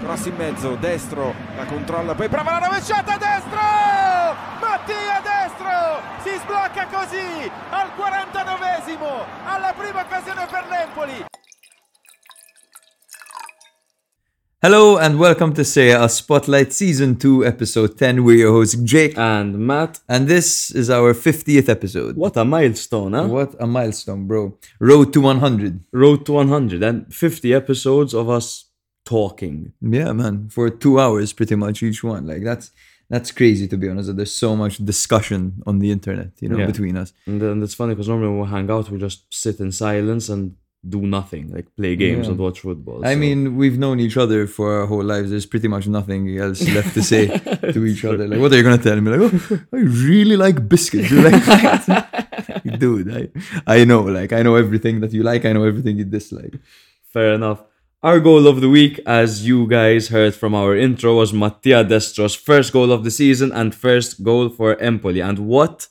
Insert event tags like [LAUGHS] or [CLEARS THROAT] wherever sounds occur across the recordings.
cross in mezzo, destro, la controlla, poi prova la rovesciata, destro! Mattia destro! Si sblocca così al 49esimo, alla prima occasione per l'Empoli. Hello and welcome to Serie A Spotlight Season 2, Episode 10. We're your hosts, Jake. And Matt, And this is our 50th episode. what a milestone, huh? What a milestone, bro. Road to 100. Road to 100 and 50 episodes of us talking. Yeah, man. For two hours, pretty much each one. Like, that's that's crazy, to be honest. that There's so much discussion on the internet, you know, Yeah. between us. And then it's funny because normally when we hang out, we just sit in silence and do nothing, like play games Yeah. and watch football. I so- mean, we've known each other for our whole lives. There's pretty much nothing else left to say [LAUGHS] to each other. Like, what are you gonna tell me? Like, oh, I really like biscuits. You're like, [LAUGHS] dude, I, I know. Like, I know everything that you like. I know everything you dislike. fair enough. Our goal of the week, as you guys heard from our intro, was Mattia Destro's first goal of the season and first goal for Empoli. And what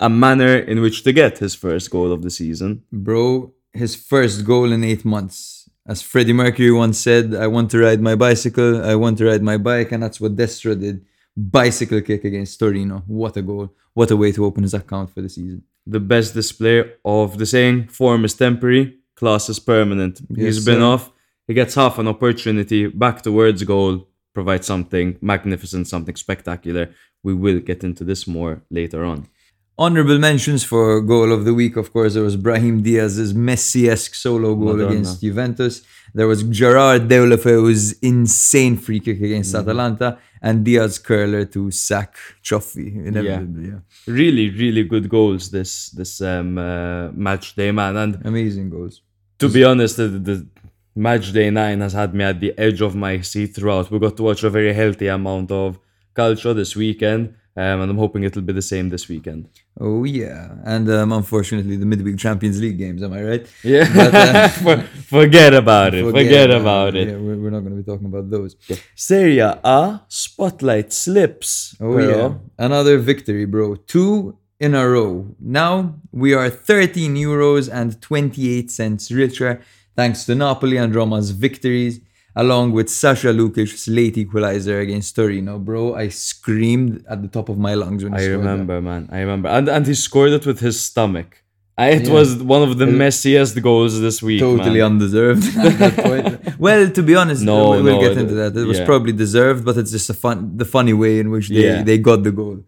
a manner in which to get his first goal of the season. Bro, his first goal in eight months. As Freddie Mercury once said, I want to ride my bicycle, I want to ride my bike, and that's what Destro did. Bicycle kick against Torino. What a goal. What a way to open his account for the season. the best display of the saying form is temporary, class is permanent. Yes, He's been sir. off. He gets half an opportunity back towards goal, provide something magnificent, something spectacular. We will get into this more later on. Honorable mentions for goal of the week, of course, there was Brahim Diaz's Messi-esque solo goal Madonna. against Juventus. There was Gerard Deulofeu's insane free kick against Mm-hmm. Atalanta, and Diaz curler to sack Cioffi. Inevitably, yeah. Really, really good goals this this um, uh, match day, man. And Amazing goals. to be honest, the, the match day nine has had me at the edge of my seat throughout. We got to watch a very healthy amount of culture this weekend, um, and I'm hoping it'll be the same this weekend. Oh yeah, and um, unfortunately the midweek Champions League games. Am I right? Yeah, But, uh, [LAUGHS] For- forget about it. Forget, about it. Yeah, we're, we're not going to be talking about those. Yeah. Serie A spotlight slips. Oh bro. yeah, another victory, bro. Two in a row. Now we are 13 euros and 28 cents richer thanks to Napoli and Roma's victories, along with Sasha Lukic's late equalizer against Torino, bro. I screamed at the top of my lungs when he I scored that. remember, man. I remember, and and he scored it with his stomach. It Yeah. was one of the messiest goals this week. Totally man. undeserved. at that [LAUGHS] point. well, to be honest, No, we'll we'll no, get into that. It was yeah. probably deserved, but it's just a fun, the funny way in which they, Yeah. they got the goal.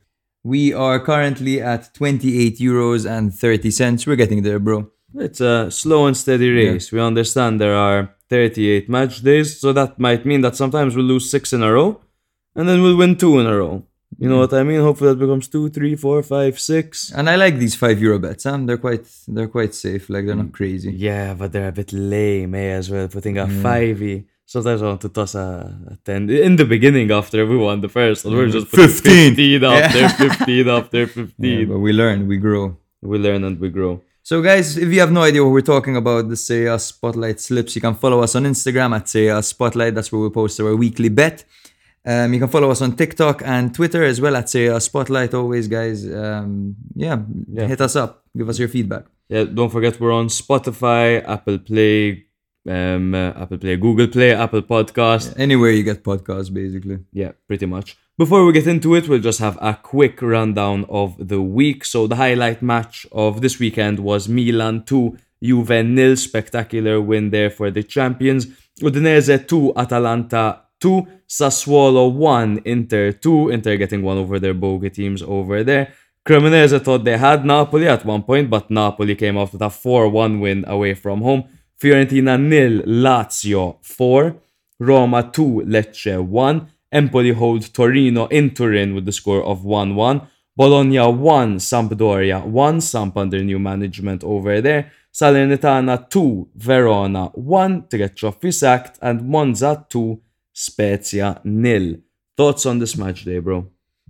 We are currently at 28 euros and 30 cents. We're getting there, bro. It's a slow and steady race. We understand there are 38 match days, so that might mean that sometimes we'll lose six in a row, and then we'll win two in a row. You know what I mean? Hopefully that becomes two, three, four, five, six. And I like these five euro bets. Huh? They're quite they're quite safe. Like they're not crazy. Yeah, but they're a bit lame, eh, as well. Putting a fivey. Sometimes I want to toss a, a 10. In the beginning, after we won the first, one, we're just putting 15. 15 Yeah. after 15 after [LAUGHS] 15. Yeah, but we learn, we grow. We learn and we grow. So, guys, if you have no idea what we're talking about, the Serie Spotlight slips, you can follow us on Instagram at Serie Spotlight. That's where we post our weekly bet. Um, you can follow us on TikTok and Twitter as well at Serie Spotlight. Always, guys. Um, yeah, Yeah. hit us up. Give us your feedback. Yeah, don't forget we're on Spotify, Apple Play, um, uh, Apple Play, Google Play, Apple Podcast. Anywhere you get podcasts, basically. Yeah, pretty much. Before we get into it, we'll just have a quick rundown of the week. So the highlight match of this weekend was Milan 2, Juve nil. Spectacular win there for the champions. Udinese 2, Atalanta 2, Sassuolo 1, Inter 2. Inter getting one over their bogey teams over there. Cremonese thought they had Napoli at one point, but Napoli came off with a 4-1 win away from home. Fiorentina nil, Lazio 4. Roma 2, Lecce 1. Empoli hold Torino in Turin with the score of 1 1. Bologna 1, Sampdoria 1. Samp under new management over there. Salernitana 2, Verona 1 to get Cioffi sacked. And Monza 2, Spezia nil. Thoughts on this match day, bro?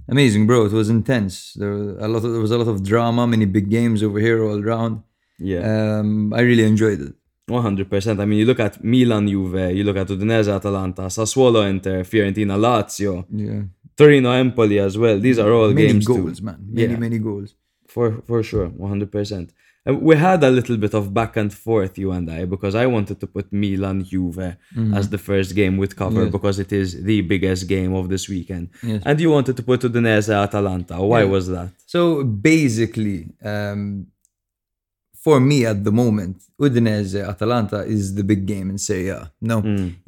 Amazing, bro. It was intense. There was a lot. Of, there was a lot of drama. Many big games over here all around. Yeah. Um, I really enjoyed it. 100%. I mean, you look at Milan Juve, you look at Udinese Atalanta, Sassuolo Inter, Fiorentina Lazio, Yeah, Torino Empoli as well. These are all many games to- goals, man. Many Yeah. many goals. For for sure, 100%. Uh, we had a little bit of back and forth, you and I, because I wanted to put Milan Juve as the first game with cover Yes. because it is the biggest game of this weekend. Yes. And you wanted to put Udinese Atalanta. Why Yeah. was that? So basically, um, for me at the moment, Udinese Atalanta is the big game in Serie A. No,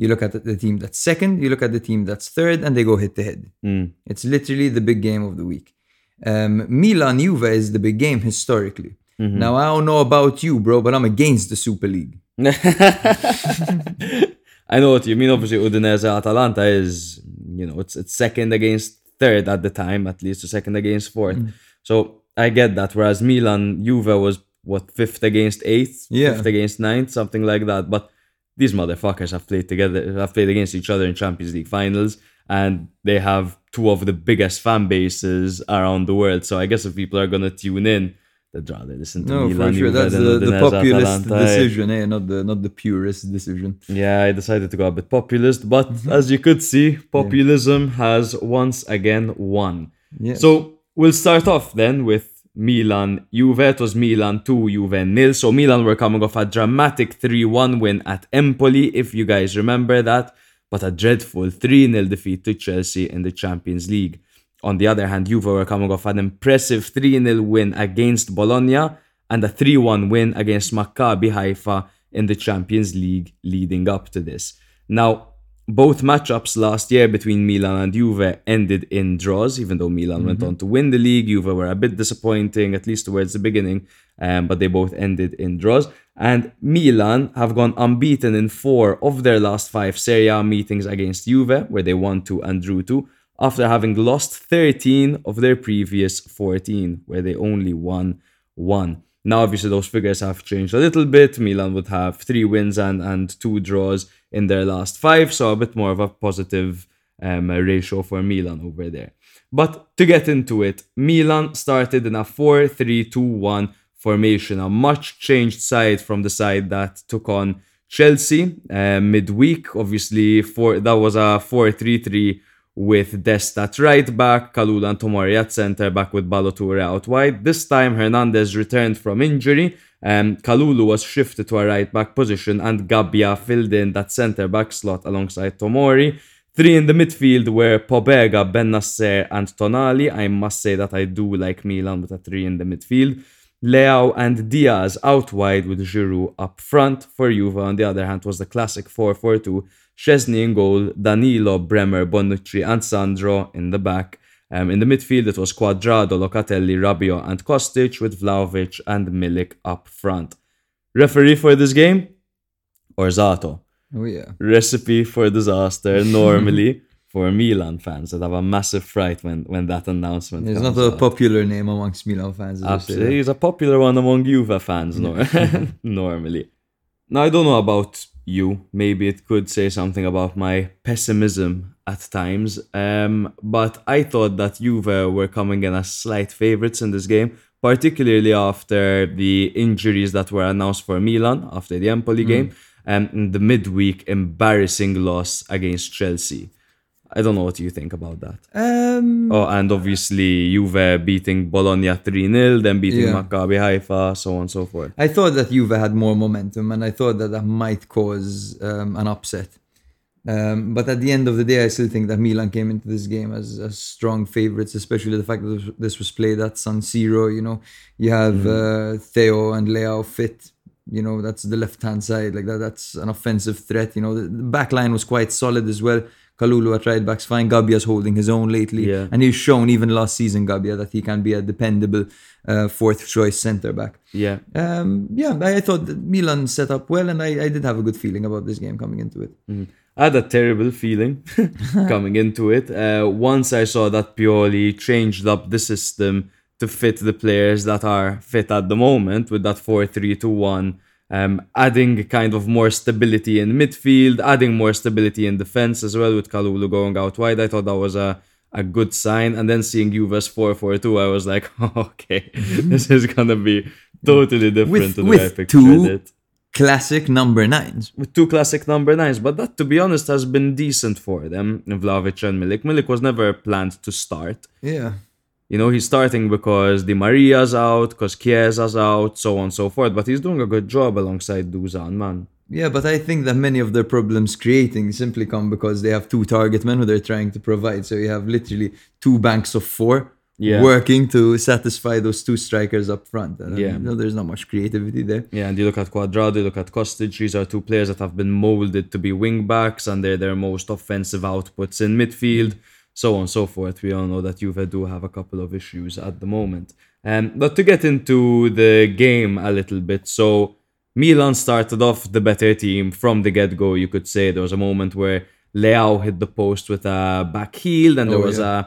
you look at the team that's second, you look at the team that's third, and they go head to head. Mm. It's literally the big game of the week. Um, Milan Juve is the big game historically. Now I don't know about you, bro, but I'm against the Super League. [LAUGHS] [LAUGHS] I know what you mean. Obviously, Udinese Atalanta is, you know, it's it's second against third at the time, at least, or second against fourth. Mm. So I get that. Whereas Milan, Juve was what fifth against eighth, Yeah. fifth against ninth, something like that. But these motherfuckers have played together, have played against each other in Champions League finals, and they have two of the biggest fan bases around the world. So I guess if people are gonna tune in, they'd rather listen to me. No, Milan for sure. That's the, the populist Atalanta, decision, eh? Not the not the purist decision. Yeah, I decided to go a bit populist, but Mm-hmm. as you could see, populism has once again won. Yeah. So we'll start off then with Milan Juve. It was Milan 2, Juve nil. So Milan were coming off a dramatic 3 1 win at Empoli, if you guys remember that, but a dreadful 3 0 defeat to Chelsea in the Champions League. On the other hand, Juve were coming off an impressive 3 0 win against Bologna and a 3 1 win against Maccabi Haifa in the Champions League leading up to this. Now, both matchups last year between Milan and Juve ended in draws, even though Milan went on to win the league. Juve were a bit disappointing, at least towards the beginning, um, but they both ended in draws. And Milan have gone unbeaten in four of their last five Serie A meetings against Juve, where they won two and drew two, after having lost 13 of their previous 14, where they only won one. Now, obviously, those figures have changed a little bit. Milan would have three wins and, and two draws in their last five, so a bit more of a positive um, ratio for Milan over there. But to get into it, Milan started in a 4 3 2 1 formation, a much changed side from the side that took on Chelsea uh, midweek. Obviously, for that was a 4 3 3 with Dest at right back, Kalulu and Tomori at centre back with Ballo-Touré out wide. This time Hernandez returned from injury and Kalulu was shifted to a right back position and Gabbia filled in that centre back slot alongside Tomori. Three in the midfield were Pobega, Bennacer and Tonali. I must say that I do like Milan with a three in the midfield. Leao and Diaz out wide with Giroud up front. For Juve, on the other hand, was the classic 4-4-2. Szczesny in goal, Danilo, Bremer, Bonucci and Sandro in the back. Um, in the midfield, it was Cuadrado, Locatelli, Rabiot and Kostic with Vlahovic and Milik up front. Referee for this game? Orsato. Oh yeah. Recipe for disaster normally [LAUGHS] for Milan fans that have a massive fright when, when that announcement It's not a out. popular name amongst Milan fans. Absolutely. He's a popular one among Juve fans nor- [LAUGHS] [LAUGHS] normally. Now, I don't know about you. Maybe it could say something about my pessimism at times. Um, but I thought that Juve were coming in as slight favourites in this game, particularly after the injuries that were announced for Milan after the Empoli game and in the midweek embarrassing loss against Chelsea. I don't know what you think about that. Um, Oh, and obviously Juve beating Bologna 3-0, then beating Yeah. Maccabi Haifa, so on and so forth. I thought that Juve had more momentum, and I thought that that might cause um, an upset. Um, but at the end of the day, I still think that Milan came into this game as, as strong favorites, especially the fact that this- was played at San Siro. You know, you have uh, Theo and Leao fit. You know, that's the left hand side. Like that, that's an offensive threat. You know, the, the back line was quite solid as well. Kalulu at right back's fine. Gabbia's holding his own lately, Yeah. and he's shown even last season, Gabia, that he can be a dependable uh, fourth choice centre back. Yeah. Um, yeah, I, I thought that Milan set up well, and I, I did have a good feeling about this game coming into it. I had a terrible feeling [LAUGHS] coming into it. Uh, once I saw that Pioli changed up the system to fit the players that are fit at the moment with that 4 3 2 1, um, adding kind of more stability in midfield, adding more stability in defense as well with Kalulu going out wide. I thought that was a, a good sign. And then seeing Juve's 4 4 2, I was like, [LAUGHS] okay, this is going to be totally different With- to the way I pictured two- it Classic number nines. with two classic number nines, but that, to be honest, has been decent for them, Vlahovic and Milik. Milik was never planned to start. Yeah. You know, he's starting because Di Maria's out, because Chiesa's out, so on and so forth. But he's doing a good job alongside Dusan, man. Yeah, but I think that many of their problems creating simply come because they have two target men who they're trying to provide. So you have literally two banks of four Yeah. working to satisfy those two strikers up front. And, Yeah. you know, there's not much creativity there. Yeah, and you look at Cuadrado, you look at Kostic, these are two players that have been molded to be wing backs and they're their most offensive outputs in midfield, so on and so forth. We all know that Juve do have a couple of issues at the moment. Um, but to get into the game a little bit, so Milan started off the better team from the get go, you could say. There was a moment where Leao hit the post with a back heel, and there Oh, was yeah. a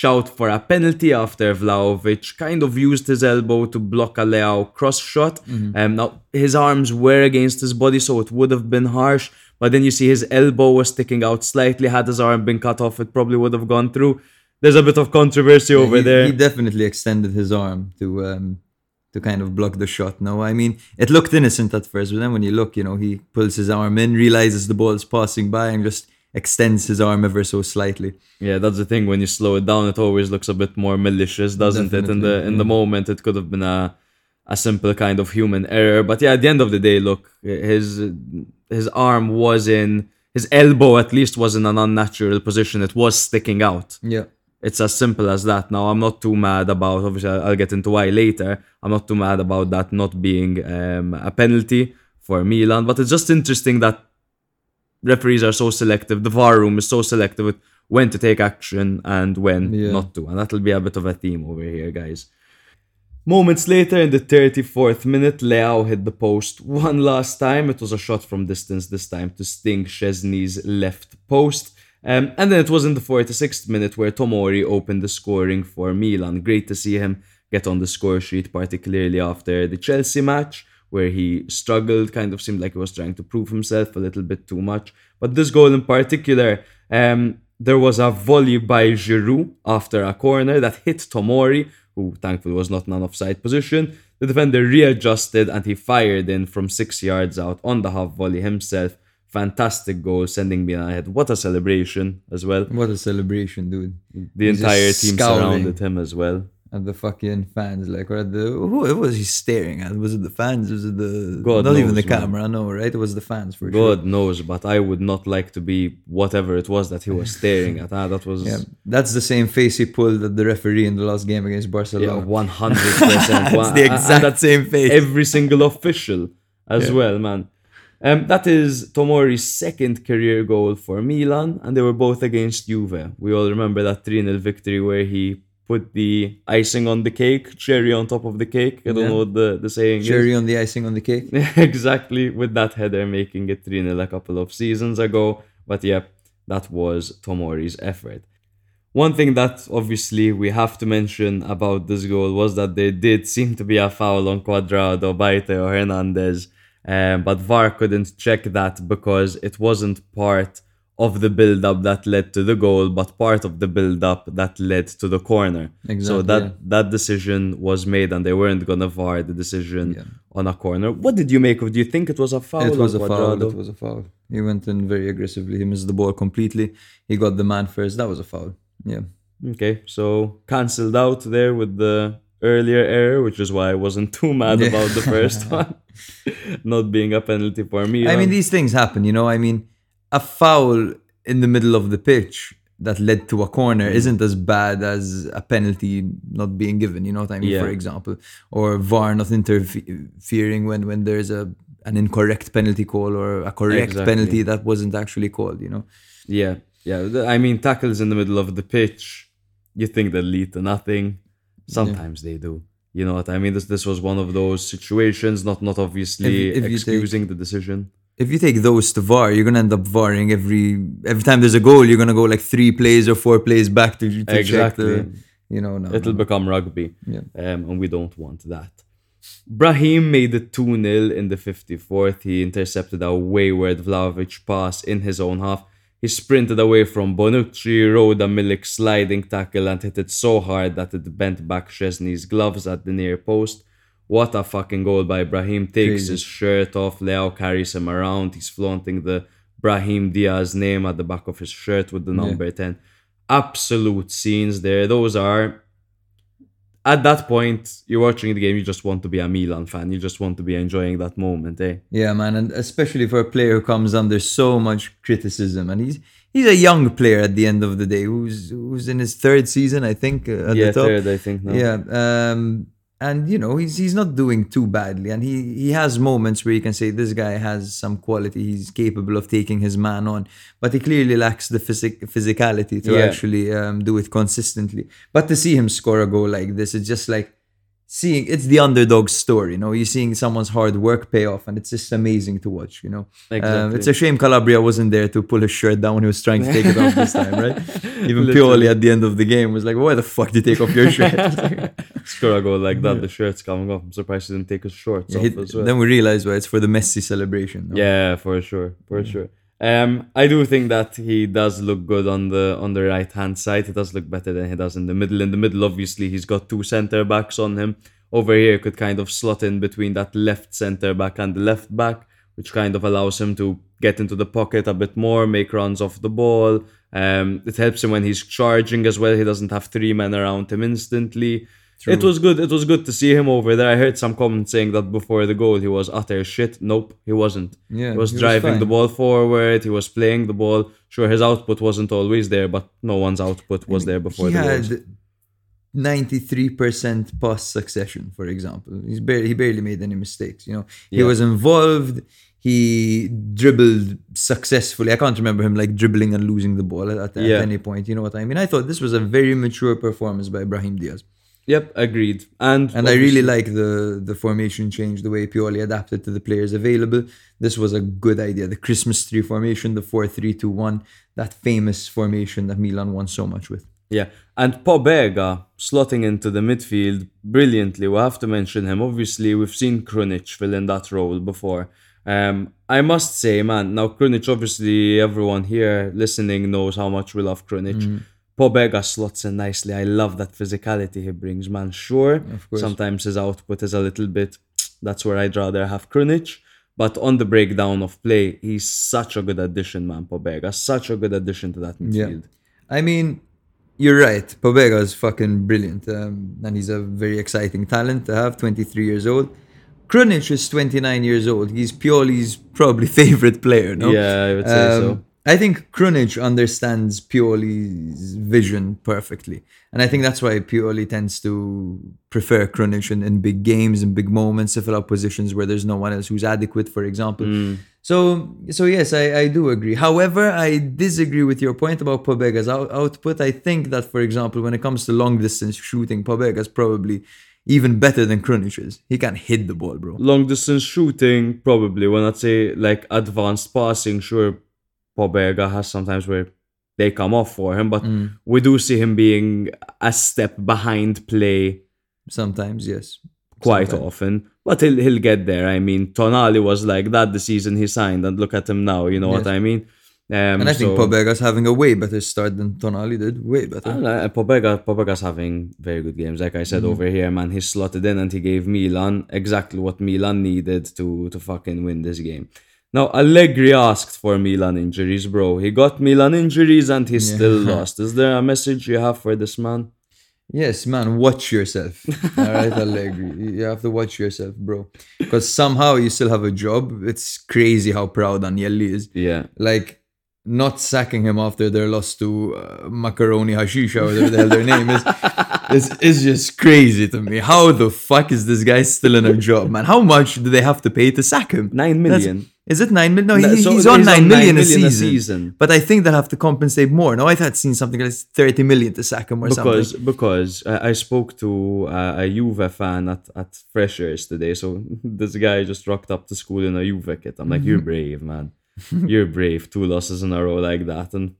shout for a penalty after Vlahovic kind of used his elbow to block a Leao cross shot. Um, now his arms were against his body, so it would have been harsh. But then you see his elbow was sticking out slightly. Had his arm been cut off, it probably would have gone through. There's a bit of controversy over he, there. He definitely extended his arm to um, to kind of block the shot. No, I mean it looked innocent at first, but then when you look, you know, he pulls his arm in, realizes the ball's passing by, and just extends his arm ever so slightly. Yeah, that's the thing. When you slow it down, it always looks a bit more malicious, doesn't it? In the Definitely, in the moment, it could have been a a simple kind of human error. But yeah, at the end of the day, look, his his arm was in his elbow at least was in an unnatural position. It was sticking out. Yeah. It's as simple as that. Now, I'm not too mad about. Obviously, I'll I'll get into why later. I'm not too mad about that not being um, a penalty for Milan, but it's just interesting that referees are so selective. The VAR room is so selective with when to take action and when Yeah. not to, and that'll be a bit of a theme over here, guys. Moments later, in the 34th minute, Leao hit the post one last time. It was a shot from distance this time to sting Szczesny's left post. Um, and then it was in the 46th minute where Tomori opened the scoring for Milan. Great to see him get on the score sheet, particularly after the Chelsea match, where he struggled, kind of seemed like he was trying to prove himself a little bit too much. But this goal in particular, um, there was a volley by Giroud after a corner that hit Tomori, who thankfully was not in an offside position. The defender readjusted and he fired in from six yards out on the half volley himself. Fantastic goal, sending Milan ahead. What a celebration as well. What a celebration, dude. The He's entire team scowling. surrounded him as well. And the fucking fans, like, or at the who was he staring at? Was it the fans? Was it the God not even knows, the man. camera? No, right? It was the fans for sure. God knows, but I would not like to be whatever it was that he was staring at. Ah, that was [LAUGHS] Yeah, that's the same face he pulled at the referee in the last game against yeah, Barcelona. [LAUGHS] one hundred percent. It's the exact same face. Every single official as well, man. Um, that is Tomori's second career goal for Milan, and they were both against Juve. We all remember that 3 0 victory where he put the icing on the cake, cherry on top of the cake. I don't Yeah. know what the, the saying is. Cherry on the icing on the cake. [LAUGHS] exactly with that header making it 3 0 a couple of seasons ago. But yeah, that was Tomori's effort. One thing that obviously we have to mention about this goal was that there did seem to be a foul on Cuadrado by or Hernandez, um, but VAR couldn't check that because it wasn't part of the build up that led to the goal, but part of the build up that led to the corner. Exactly, so that yeah. that decision was made, and they weren't gonna VAR the decision Yeah. on a corner. What did you make of? Do you think it was a foul? It was a foul. It was a foul. He went in very aggressively. He missed the ball completely. He got the man first. That was a foul. Yeah. Okay, so cancelled out there with the earlier error, which is why I wasn't too mad Yeah. about the first [LAUGHS] one [LAUGHS] not being a penalty for me. I mean, um, these things happen, you know. I mean, a foul in the middle of the pitch that led to a corner Mm. isn't as bad as a penalty not being given. You know what I mean? Yeah. For example, or VAR not interfering when when there's a an incorrect penalty call or a correct Exactly. penalty that wasn't actually called. You know? yeah, yeah. I mean, tackles in the middle of the pitch, you think they lead to nothing. Sometimes they do. You know what I mean? This this was one of those situations. Not not obviously If- if you take- excusing the decision. If you take those to VAR, you're gonna end up VARing every every time there's a goal. You're gonna go like three plays or four plays back to, to check Exactly. the. You know, no, It'll no. become rugby. Yeah. Um, and we don't want that. Brahim made it 2 0 in the 54th. He intercepted a wayward Vlahovic pass in his own half. He sprinted away from Bonucci, rode a Milik sliding tackle, and hit it so hard that it bent back Szczesny's gloves at the near post. What a fucking goal by Brahim. Takes Crazy. his shirt off. Leao carries him around. He's flaunting the Brahim Diaz name at the back of his shirt with the number 10. Absolute scenes there. Those are at that point, you're watching the game, you just want to be a Milan fan. You just want to be enjoying that moment, eh? Yeah, man, and especially for a player who comes under so much criticism, and he's he's a young player at the end of the day, who's who's in his third season, I think, uh, at yeah, the top. third, I think. Now. Yeah, um, and you know he's he's not doing too badly, and he he has moments where you can say this guy has some quality. He's capable of taking his man on, but he clearly lacks the physic physicality to Yeah. actually um, do it consistently. But to see him score a goal like this, it's just like seeing it's the underdog story. You know, you're seeing someone's hard work pay off, and it's just amazing to watch. You know, um, it's a shame Calabria wasn't there to pull his shirt down when he was trying to take it off this time, right? [LAUGHS] Even Literally. Pioli at the end of the game was like, "Why the fuck did you take off your [LAUGHS] shirt?" [LAUGHS] Score a goal like that, the shirt's coming off. I'm surprised he didn't take his shorts Yeah, off he- as well. Then we realized why it's for the Messi celebration. no? Yeah, for sure, for sure. Um, I do think that he does look good on the on the right hand side. He does look better than he does in the middle. In the middle, obviously, he's got two centre backs on him. Over here, could kind of slot in between that left centre back and the left back, which kind of allows him to get into the pocket a bit more, make runs off the ball. Um, it helps him when he's charging as well. He doesn't have three men around him instantly. It was good. It was good to see him over there. I heard some comments saying that before the goal he was utter shit. Nope, he wasn't. Yeah, he was he was driving the ball forward. He was playing the ball. Sure, his output wasn't always there, but no one's output was there before he the had 93% pass succession, for example. He's barely, he barely made any mistakes. You know, he Yeah. was involved. He dribbled successfully. I can't remember him like dribbling and losing the ball at, at, at Yeah. any point. You know what I mean? I thought this was a very mature performance by Brahim Diaz. Yep, agreed. And And I really like the the formation change, the way Pioli adapted to the players available. This was a good idea. The Christmas tree formation, the 4-3-2-1, that famous formation that Milan won so much with. Yeah, and Pobega slotting into the midfield brilliantly. We have to mention him. Obviously, we've seen Krunic fill in that role before. Um, I must say, man, now Krunic, obviously, everyone here listening knows how much we love Krunic. Mm-hmm. Pobega slots in nicely. I love that physicality he brings, man. Sure, sometimes his output is a little bit. That's where I'd rather have Krunic. But on the breakdown of play, he's such a good addition, man. Pobega, such a good addition to that midfield. Yeah. I mean, you're right. Pobega is fucking brilliant. Um, and he's a very exciting talent to have, 23 years old. Krunic is 29 years old. He's Pioli's probably [LAUGHS] favorite player, no? Yeah, I would say so. I think Krunic understands Pioli's vision perfectly. And I think that's why Pioli tends to prefer Krunic in, in big games and big moments to fill up positions where there's no one else who's adequate, for example. Mm. So, so yes, I, I do agree. However, I disagree with your point about Pobega's out- output. I think that, for example, when it comes to long distance shooting, Pobega's probably even better than Krunic is. He can hit the ball, bro. long distance shooting, probably. When I'd say like advanced passing, sure, Pobega has sometimes where they come off for him, but Mm. we do see him being a step behind play Sometimes, yes. quite Sometimes. often. But he'll he'll get there. I mean, Tonali was like that the season he signed, and look at him now. You know what I mean? Um, And I think so- Pobega's having a way better start than Tonali did. Way better. I don't know, Pobega, Pobega's having very good games. Like I said over here, man, he slotted in and he gave Milan exactly what Milan needed to to fucking win this game. Now Allegri asked for Milan injuries, bro. He got Milan injuries and he still [LAUGHS] lost. Is there a message you have for this man? Yes, man, watch yourself. All right, Allegri. You have to watch yourself, bro. Because somehow you still have a job. It's crazy how proud Agnelli is. Yeah. Like, not sacking him after their loss to uh, Macaroni Hashisha, whatever the hell their name is, [LAUGHS] is, is just crazy to me. How the fuck is this guy still in a job, man? How much do they have to pay to sack him? Nine million. That's- million. Is it nine million? No, No, he, so he's on he's on nine million, nine a, million a season. season. But I think they'll have to compensate more. No, I I'd seen something like 30 million to sack him or because something. because I, I spoke to uh, a Juve fan at, at Freshers today. So [LAUGHS] this guy just rocked up to school in a Juve kit. I'm like, you're [LAUGHS] brave, man. You're brave. Two losses in a row like that. And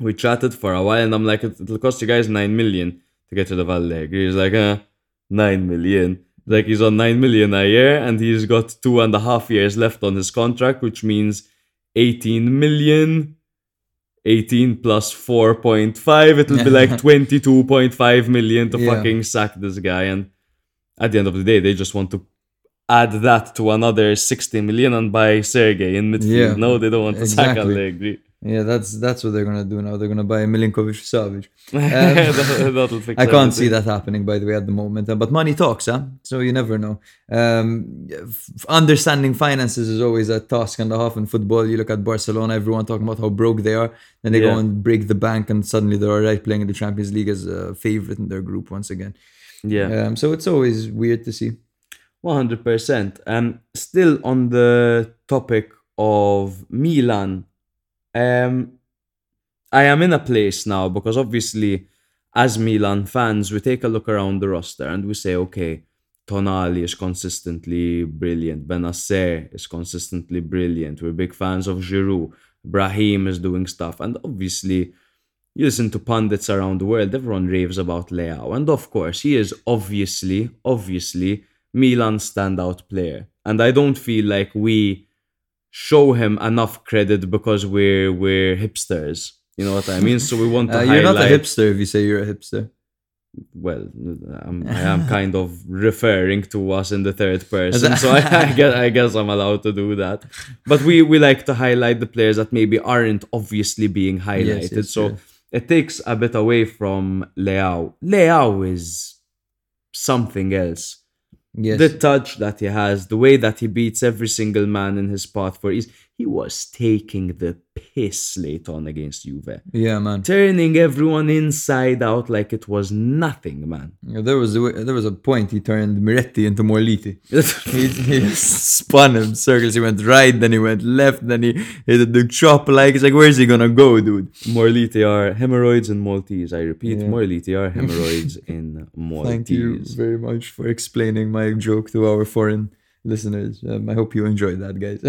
we chatted for a while, and I'm like, it, it'll cost you guys nine million to get to the Vallegri. He's like, uh, nine million. Like he's on nine million a year, and he's got two and a half years left on his contract, which means 18 million 18 plus 4.5 it will be like [LAUGHS] 22.5 million to Yeah. fucking sack this guy and at the end of the day they just want to add that to another 60 million and buy Sergej in midfield Yeah, no they don't want to sack exactly. Allegri Yeah, that's that's what they're gonna do now. They're gonna buy Milinkovic. That- [LAUGHS] That'll I can't see that happening, by the way, at the moment. Uh, But money talks, huh? So you never know. Um, f- understanding finances is always a task and a half in football. You look at Barcelona, everyone talking about how broke they are. Then they Yeah. go and break the bank, and suddenly they're all right playing in the Champions League as a favorite in their group once again. Yeah. Um, so it's always weird to see. One hundred percent. Um, still on the topic of Milan, um, I am in a place now because obviously, as Milan fans, we take a look around the roster and we say, okay, Tonali is consistently brilliant. Bennacer is consistently brilliant. We're big fans of Giroud. Brahim is doing stuff, and obviously, you listen to pundits around the world, everyone raves about Leao. And of course, he is obviously, obviously Milan's standout player. And I don't feel like we show him enough credit because we're we're hipsters. You know what I mean? So we want to [LAUGHS] Uh, highlight. you're not a hipster if you say you're a hipster. Well, I'm, I am kind of referring to us in the third person, so I, [LAUGHS] I guess I guess I'm allowed to do that. But we we like to highlight the players that maybe aren't obviously being highlighted. yes, so sure. it takes a bit away from Leao. Leao is something else. Yes. The touch that he has, the way that he beats every single man in his path for ease. He was taking the piss late on against Juve, yeah, man. turning everyone inside out like it was nothing, man. Yeah, there was a, there was a point he turned Miretti into Morliti. [LAUGHS] he, he spun him circles. He went right, then he went left, then he hit the chop like it's like where's he gonna go, dude? Morliti are hemorrhoids in Maltese. I repeat, Yeah. Morliti are hemorrhoids in Maltese. [LAUGHS] Thank you very much for explaining my joke to our foreign listeners. Um, I hope you enjoyed that, guys.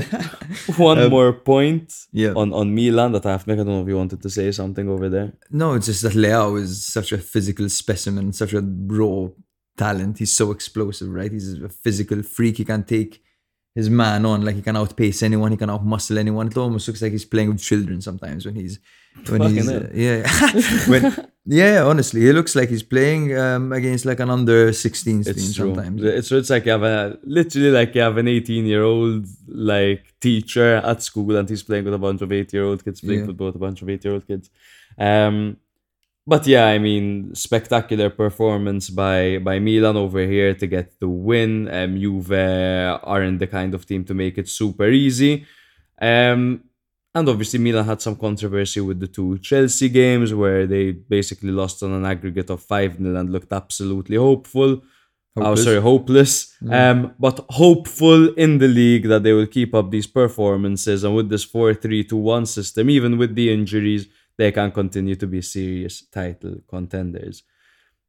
[LAUGHS] One more point yeah. on, on Milan that I have to make. I don't know if you wanted to say something over there. No, it's just that Leao is such a physical specimen, such a raw talent. He's so explosive, right? He's a physical freak. He can take his man on, like he can outpace anyone, he can outmuscle anyone. It almost looks like he's playing with children sometimes when he's when Fucking he's uh, yeah [LAUGHS] when yeah honestly he looks like he's playing um, against like an under 16 team sometimes. It's it's like you have a literally like you have an 18 year old like teacher at school and he's playing with a bunch of eight year old kids playing Yeah. football with a bunch of eight year old kids. Um, but yeah, I mean, spectacular performance by by Milan over here to get the win. Um, Juve aren't the kind of team to make it super easy. Um, and obviously Milan had some controversy with the two Chelsea games where they basically lost on an aggregate of 5-0 and looked absolutely hopeful. Oh, Hopeless. sorry, hopeless. Um, but hopeful in the league that they will keep up these performances and with this 4-3-2-1 system, even with the injuries, they can continue to be serious title contenders.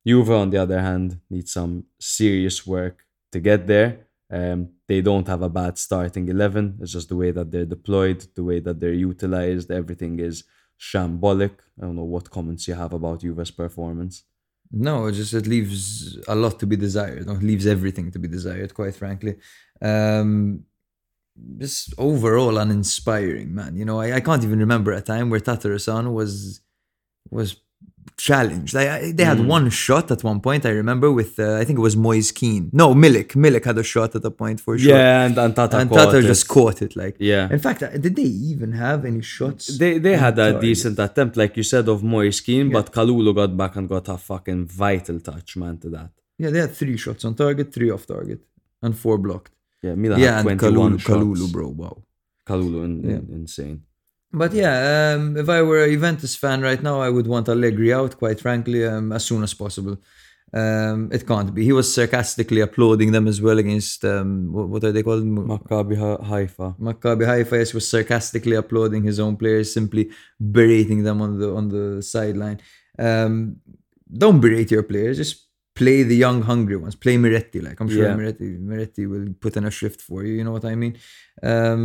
Juve, on the other hand, need some serious work to get there. Um, they don't have a bad starting 11. It's just the way that they're deployed, the way that they're utilized. Everything is shambolic. I don't know what comments you have about Juve's performance. No, it just it leaves a lot to be desired. It leaves everything to be desired, quite frankly. Um, just overall uninspiring, man. You know, I, I can't even remember a time where Tatarusanu was was challenged. I, they had Mm. one shot at one point. I remember with uh, I think it was Moise Kean. No, Milik. Milik had a shot at a point for sure. Yeah, and, and Tata and Tata it. just caught it. Like, Yeah. In fact, uh, did they even have any shots? They they had a target. decent attempt, like you said, of Moise Kean, Yeah. but Kalulu got back and got a fucking vital touch, man, to that. yeah, they had three shots on target, three off target, and four blocked. Yeah, Milan yeah, had and 21 Kalulu, shots. Kalulu, bro. Wow. Kalulu, in, Yeah. in- insane. But yeah, um, if I were a Juventus fan right now, I would want Allegri out, quite frankly, um, as soon as possible. Um, it can't be. He was sarcastically applauding them as well against, um, what, what are they called? Maccabi Ha- Haifa. Maccabi Haifa yes, was sarcastically applauding his own players, simply berating them on the on the sideline. Um, don't berate your players. Just play the young, hungry ones. Play Miretti. Like I'm sure Yeah. Miretti, Miretti will put in a shift for you. You know what I mean? Um,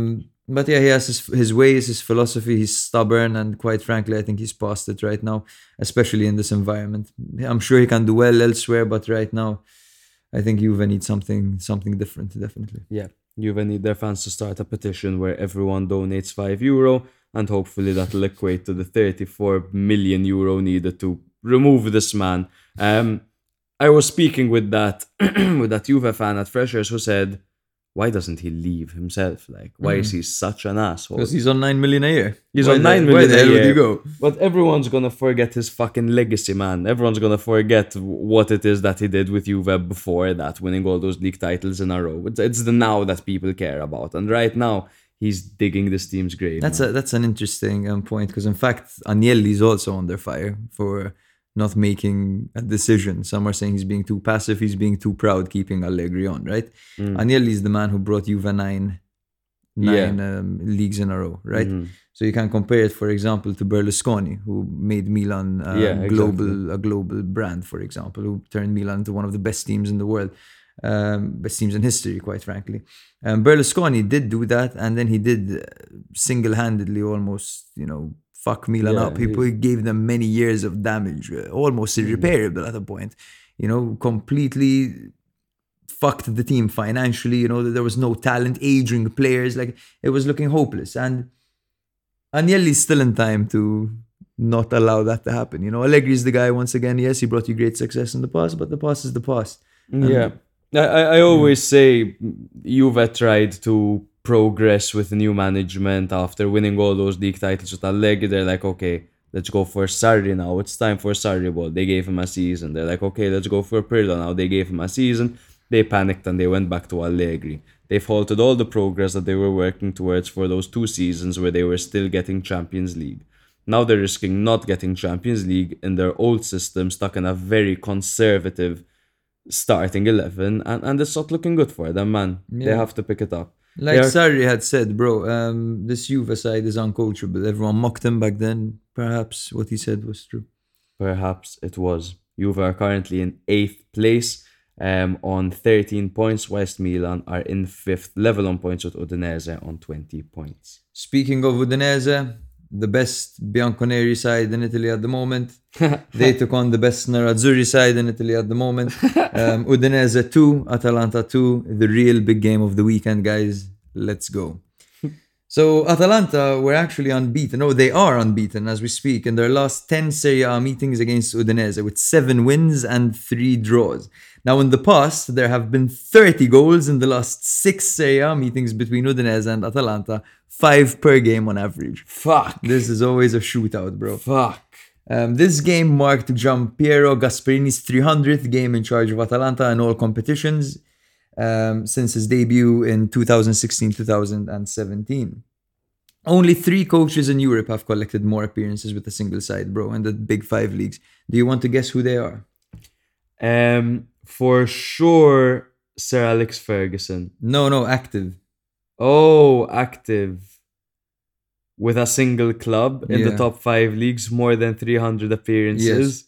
but yeah, he has his, his ways, his philosophy. He's stubborn, and quite frankly, I think he's past it right now, especially in this environment. I'm sure he can do well elsewhere, but right now, I think Juve needs something something different. Definitely. Yeah, Juve need their fans to start a petition where everyone donates 5 euro, and hopefully that'll equate to the 34 million euro needed to remove this man. Um, I was speaking with that [CLEARS THROAT] with that Juve fan at Freshers who said, why doesn't he leave himself? Like, why is he such an asshole? Because he's on 9 million a year. He's Why on the- nine Where million the a hell would he go? But everyone's gonna forget his fucking legacy, man. Everyone's gonna forget what it is that he did with Juve before that, winning all those league titles in a row. It's, it's the now that people care about, and right now he's digging this team's grave. That's man. a that's an interesting um, point because in fact Agnelli is also under fire for not making a decision. Some are saying he's being too passive, he's being too proud, keeping Allegri on. Right? Agnelli is the man who brought Juve nine nine um, leagues in a row. Right? Mhm. So you can compare it, for example, to Berlusconi, who made Milan a Yeah, global a global brand, for example, who turned Milan into one of the best teams in the world, um, best teams in history, quite frankly. Um, Berlusconi did do that, and then he did uh, single-handedly almost, you know, fuck Milan Yeah, up. He, he- gave them many years of damage, uh, almost irreparable at a point. You know, completely fucked the team financially. You know, there was no talent, aging players. Like it was looking hopeless. And Agnelli's still in time to not allow that to happen. You know, Allegri's the guy once again. Yes, he brought you great success in the past, but the past is the past. Yeah. I, I I always say Juve tried to progress with new management after winning all those league titles with Allegri. They're like, okay, let's go for Sarri now. It's time for Sarri ball. They gave him a season. They're like, okay, let's go for Pirlo now. They gave him a season. They panicked and they went back to Allegri. They've halted all the progress that they were working towards for those two seasons where they were still getting Champions League. Now they're risking not getting Champions League in their old system, stuck in a very conservative starting 11 and, and it's not looking good for them man they have to pick it up Like are- Sarri had said, bro, um, this Juve side is uncoachable. Everyone mocked him back then. Perhaps what he said was true. perhaps it was Juve are currently in 8th place um, on 13 points whilst Milan are in 5th level on points with Udinese on 20 points Speaking of Udinese, the best Bianconeri side in Italy at the moment. [LAUGHS] they took on the best Nerazzurri side in Italy at the moment. [LAUGHS] Um, Udinese 2, Atalanta 2, the real big game of the weekend, guys. Let's go. [LAUGHS] So Atalanta were actually unbeaten. No, they are unbeaten as we speak in their last 10 Serie A meetings against Udinese with 7 wins and 3 draws. Now in the past, there have been 30 goals in the last 6 Serie A meetings between Udinese and Atalanta, 5 per game on average. fuck This is always a shootout, bro. fuck Um, this game marked Giampiero Gasperini's 300th game in charge of Atalanta in all competitions um, since his debut in 2016 2017. Only three coaches in Europe have collected more appearances with a single side, bro, in the big five leagues. Do you want to guess who they are? um for sure Sir Alex Ferguson No, no, active. oh active with a single club in the top 5 leagues more than 300 appearances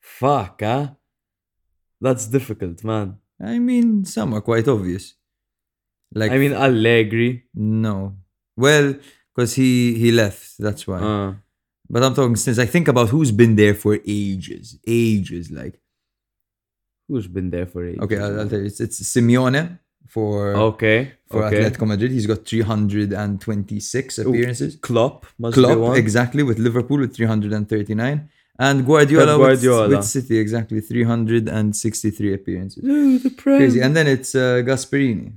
fuck huh that's difficult man I mean, some are quite obvious. Like, I mean Allegri. no. Well, because he he left, that's why. Uh, But I'm talking since I think about who's been there for ages, ages. Like, who's been there for ages? okay, I'll, I'll tell you, it's, it's Simeone for Okay. for okay. Atletico Madrid. He's got 326 appearances. Klopp must be Klopp, one. exactly, with Liverpool with 339. And Guardiola, with- Guardiola. With, City, exactly, 363 appearances. Ooh, the Prem. Crazy. And then it's uh, Gasperini.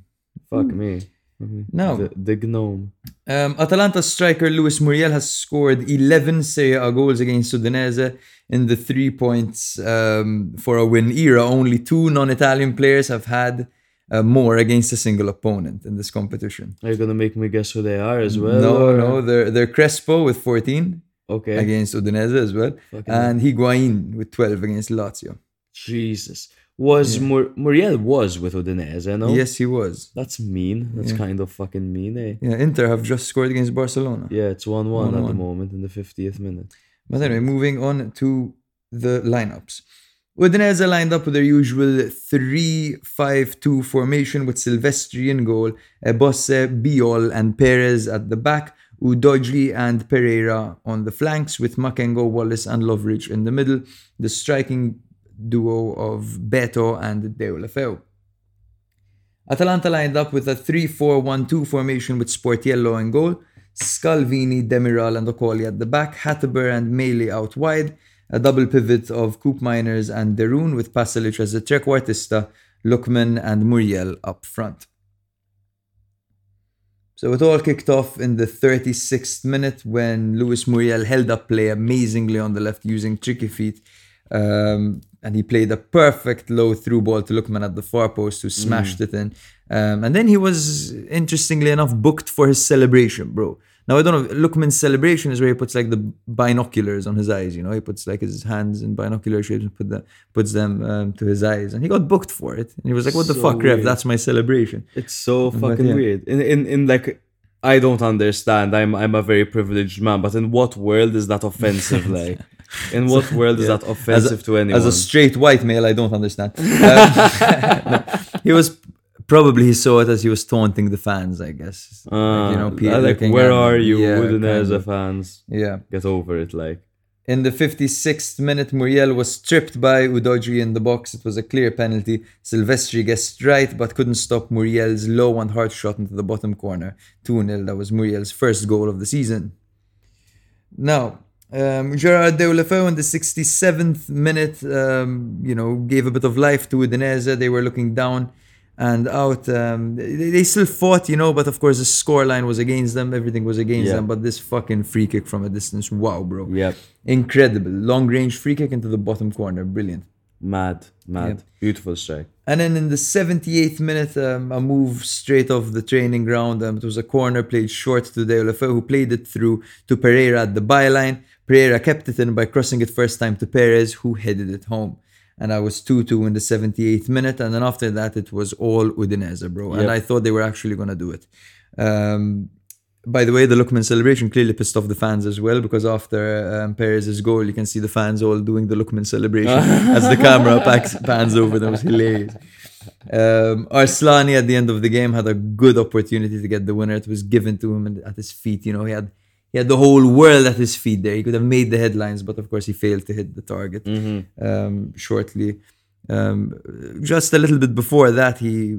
Fuck me. No. The, the gnome. Um, Atalanta striker Luis Muriel has scored 11 Serie A goals against Udinese in the three points um, for a win era. Only two non-Italian players have had uh, more against a single opponent in this competition. Are you gonna make me guess who they are as well? no, or- no, they're, they're Crespo with 14 Okay. against Udinese as well, Fucking and Higuain with 12 against Lazio. Jesus. Was Mur- Muriel was with Udinese, no? Yes, he was. That's mean. That's Yeah. kind of fucking mean, eh? Yeah, Inter have just scored against Barcelona. Yeah, it's 1 1 at the moment in the 50th minute. But anyway, moving on to the lineups. Udinese lined up with their usual 3-5-2 formation with Silvestri in goal, Ebosse, Bijol and Perez at the back, Udogie and Pereira on the flanks with Makengo, Walace and Lovric in the middle, the striking duo of Beto and Deulofeu. Atalanta lined up with a 3-4-1-2 formation with Sportiello in goal, Scalvini, Demiral and Okoli at the back, Hateboer and Maehle out wide, a double pivot of Koopmeiners and de Roon with Pasalic as the trequartista, Lookman and Muriel up front. So it all kicked off in the 36th minute when Luis Muriel held up play amazingly on the left using tricky feet. Um, and he played a perfect low through ball to Lookman at the far post who smashed it in. Um, and then he was, interestingly enough, booked for his celebration, bro. Now I don't know. Lookman's celebration is where he puts like the binoculars on his eyes. You know, he puts like his hands in binocular shapes and put the, puts them um, to his eyes, and he got booked for it. And he was like, "What the fuck, ref? That's my celebration." It's so But fucking yeah. weird. In, in in like I don't understand. I'm I'm a very privileged man, but in what world is that offensive? [LAUGHS] like, in what world is Yeah. that offensive to anyone? As a straight white male, I don't understand. [LAUGHS] Um, [LAUGHS] he was probably he saw it as he was taunting the fans, I guess. Like, Ah, you know, Peter like, where at are you, Yeah, Udinese fans? Yeah. Get over it, like. In the 56th minute, Muriel was stripped by Udogie in the box. It was a clear penalty. Silvestri guessed right, but couldn't stop Muriel's low and hard shot into the bottom corner. 2 0. That was Muriel's first goal of the season. Now, um, Gerard Deulofeu in the 67th minute, um, you know, gave a bit of life to Udinese. They were looking down and out. Um, they, they still fought, you know, but of course the scoreline was against them. Everything was against Yeah. them. But this fucking free kick from a distance, wow, bro. Yep. Incredible. Long range free kick into the bottom corner. Brilliant. Mad, mad. Beautiful strike. And then in the 78th minute, um, a move straight off the training ground. Um, it was a corner played short to Deulofeu, who played it through to Pereira at the byline. Pereira kept it in by crossing it first time to Perez, who headed it home. And I was 2 2 in the 78th minute. And then after that, it was all Udinese, bro. And I thought they were actually going to do it. Um, by the way, the Lookman celebration clearly pissed off the fans as well because after um, Perez's goal, you can see the fans all doing the Lookman celebration [LAUGHS] as the camera packs, pans over them. It was hilarious. Um, Arslani at the end of the game had a good opportunity to get the winner. It was given to him at his feet. You know, he had he had the whole world at his feet there. He could have made the headlines, but of course he failed to hit the target um, shortly. Um, just a little bit before that, he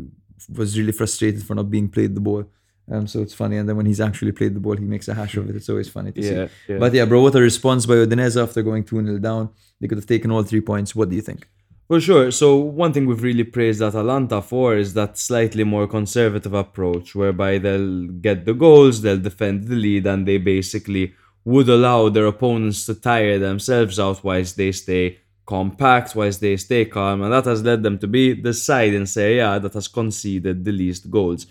was really frustrated for not being played the ball. Um, so it's funny. And then when he's actually played the ball, he makes a hash of it. It's always funny to Yeah, see. yeah. But yeah, bro, what a response by Udinese after going 2 0 down. They could have taken all three points. What do you think? For sure. So one thing we've really praised Atalanta for is that slightly more conservative approach, whereby they'll get the goals, they'll defend the lead, and they basically would allow their opponents to tire themselves out whilst they stay compact, whilst they stay calm, and that has led them to be the side in Serie A that has conceded the least goals.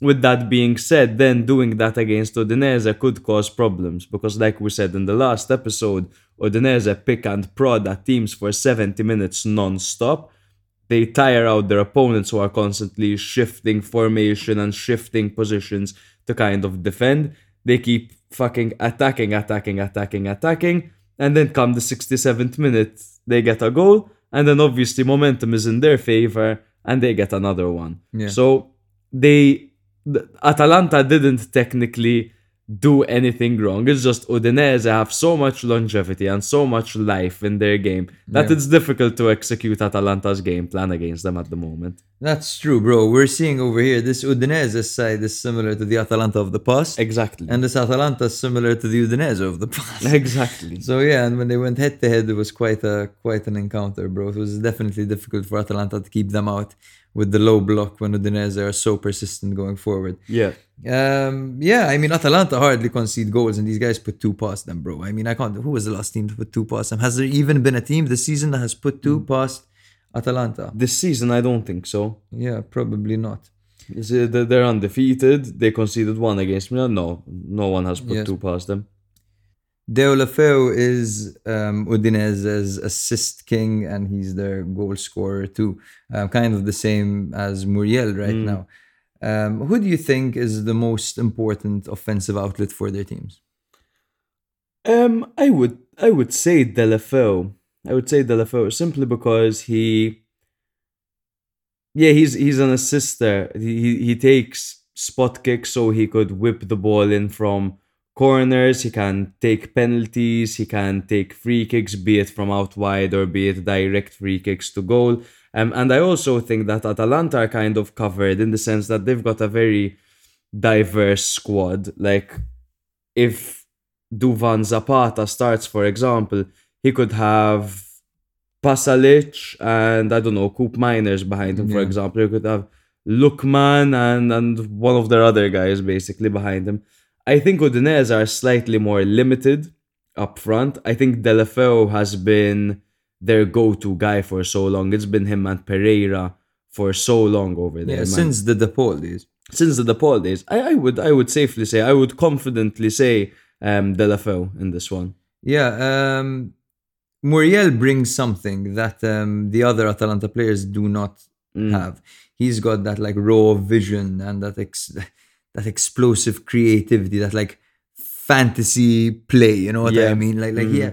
With that being said, then doing that against Udinese could cause problems because, like we said in the last episode, Udinese pick and prod at teams for 70 minutes non stop. They tire out their opponents who are constantly shifting formation and shifting positions to kind of defend. They keep fucking attacking, attacking, attacking, attacking, and then come the 67th minute, they get a goal, and then obviously momentum is in their favor, and they get another one. Yeah. So they the- Atalanta didn't technically do anything wrong. It's just Udinese have so much longevity and so much life in their game that Yeah. it's difficult to execute Atalanta's game plan against them at the moment. That's true, bro. We're seeing over here this Udinese side is similar to the Atalanta of the past, Exactly. and this Atalanta is similar to the Udinese of the past. [LAUGHS] exactly. So yeah, and when they went head to head, it was quite a quite an encounter, bro. It was definitely difficult for Atalanta to keep them out with the low block when Udinese are so persistent going forward. Yeah. Um, yeah, I mean Atalanta hardly concede goals, and these guys put two past them, bro. I mean, I can't. Who was the last team to put two past them? Has there even been a team this season that has put two past Atalanta? This season, I don't think so. Yeah, probably not. Is it They're undefeated. They conceded one against Milan. No, no one has put Yes. two past them. Deulofeu is um, Udinese's assist king, and he's their goal scorer too. Um, kind of the same as Muriel right Mm. now. Um, who do you think is the most important offensive outlet for their teams? Um, I would I would say Deulofeu. I would say Deulofeu simply because he, yeah, he's he's an assister. He- he takes spot kicks so he could whip the ball in from corners. He can take penalties. He can take free kicks, be it from out wide or be it direct free kicks to goal. Um, and I also think that Atalanta are kind of covered in the sense that they've got a very diverse squad. Like if Duvan Zapata starts, for example, he could have Pasalic and I don't know, Koopmeiners behind him, for example. He could have Lookman and and one of their other guys basically behind him. I think Udinese are slightly more limited up front. I think Deulofeu has been their go-to guy for so long. It's been him and Pereira for so long over there. Yeah, since the DePaul days. since the DePaul days, I, I would I would safely say I would confidently say um in this one. Yeah, um, Muriel brings something that um, the other Atalanta players do not Mm. have. He's got that like raw vision and that ex- that explosive creativity, that like fantasy play. You know what I mean? Like like yeah,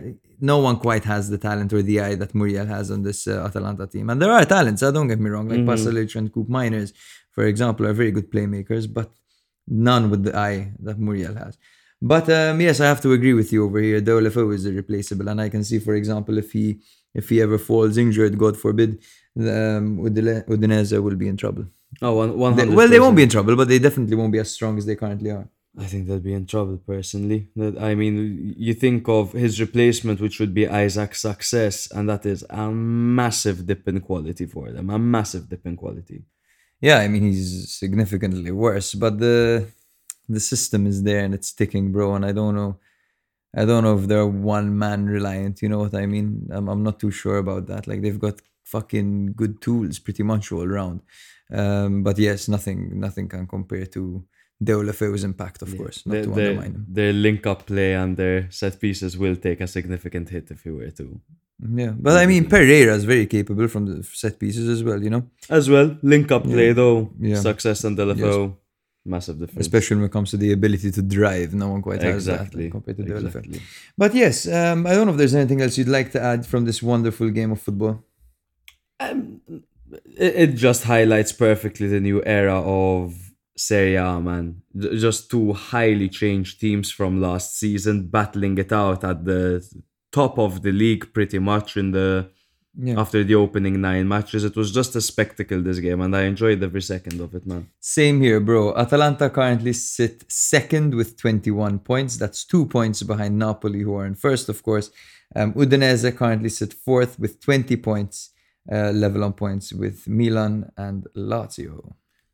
no one quite has the talent or the eye that Muriel has on this uh, Atalanta team. And there are talents. uh, don't get me wrong. Like Pasalic and Koopmeiners, for example, are very good playmakers, but none with the eye that Muriel has. But um, yes, I have to agree with you over here. Deulofeu is irreplaceable, and I can see, for example, if he if he ever falls injured, God forbid, um, Udine- Udinese will be in trouble. Oh, one, one They- well, they won't be in trouble, but they definitely won't be as strong as they currently are. I think they'll be in trouble personally. That I mean, you think of his replacement, which would be Isaac's Success, and that is a massive dip in quality for them. A massive dip in quality. Yeah, I mean he's significantly worse, but the the system is there and it's ticking, bro. And I don't know, I don't know if they're one man reliant. You know what I mean? I'm I'm not too sure about that. Like they've got fucking good tools pretty much all around. Um, but yes, nothing nothing can compare to Deulofeu's impact, of course. Not Their, to their, undermine him. their link up play and their set pieces will take a significant hit if you were to. Yeah, but I mean Pereira is very capable from the set pieces as well. You know, As well, link up play though. Yeah. Success and Deulofeu, massive difference. especially when it comes to the ability to drive. No one quite has exactly. that compared to Deulofeu. exactly. But yes, um, I don't know if there's anything else you'd like to add from this wonderful game of football. it, it just highlights perfectly the new era of Serie A, man. Just two highly changed teams from last season battling it out at the top of the league pretty much in the Yeah. after the opening nine matches. It was just a spectacle this game and I enjoyed every second of it, man. Same here, bro. Atalanta currently sit second with 21 points. That's two points behind Napoli, who are in first, of course. Um, Udinese currently sit fourth with 20 points, uh, level on points with Milan and Lazio.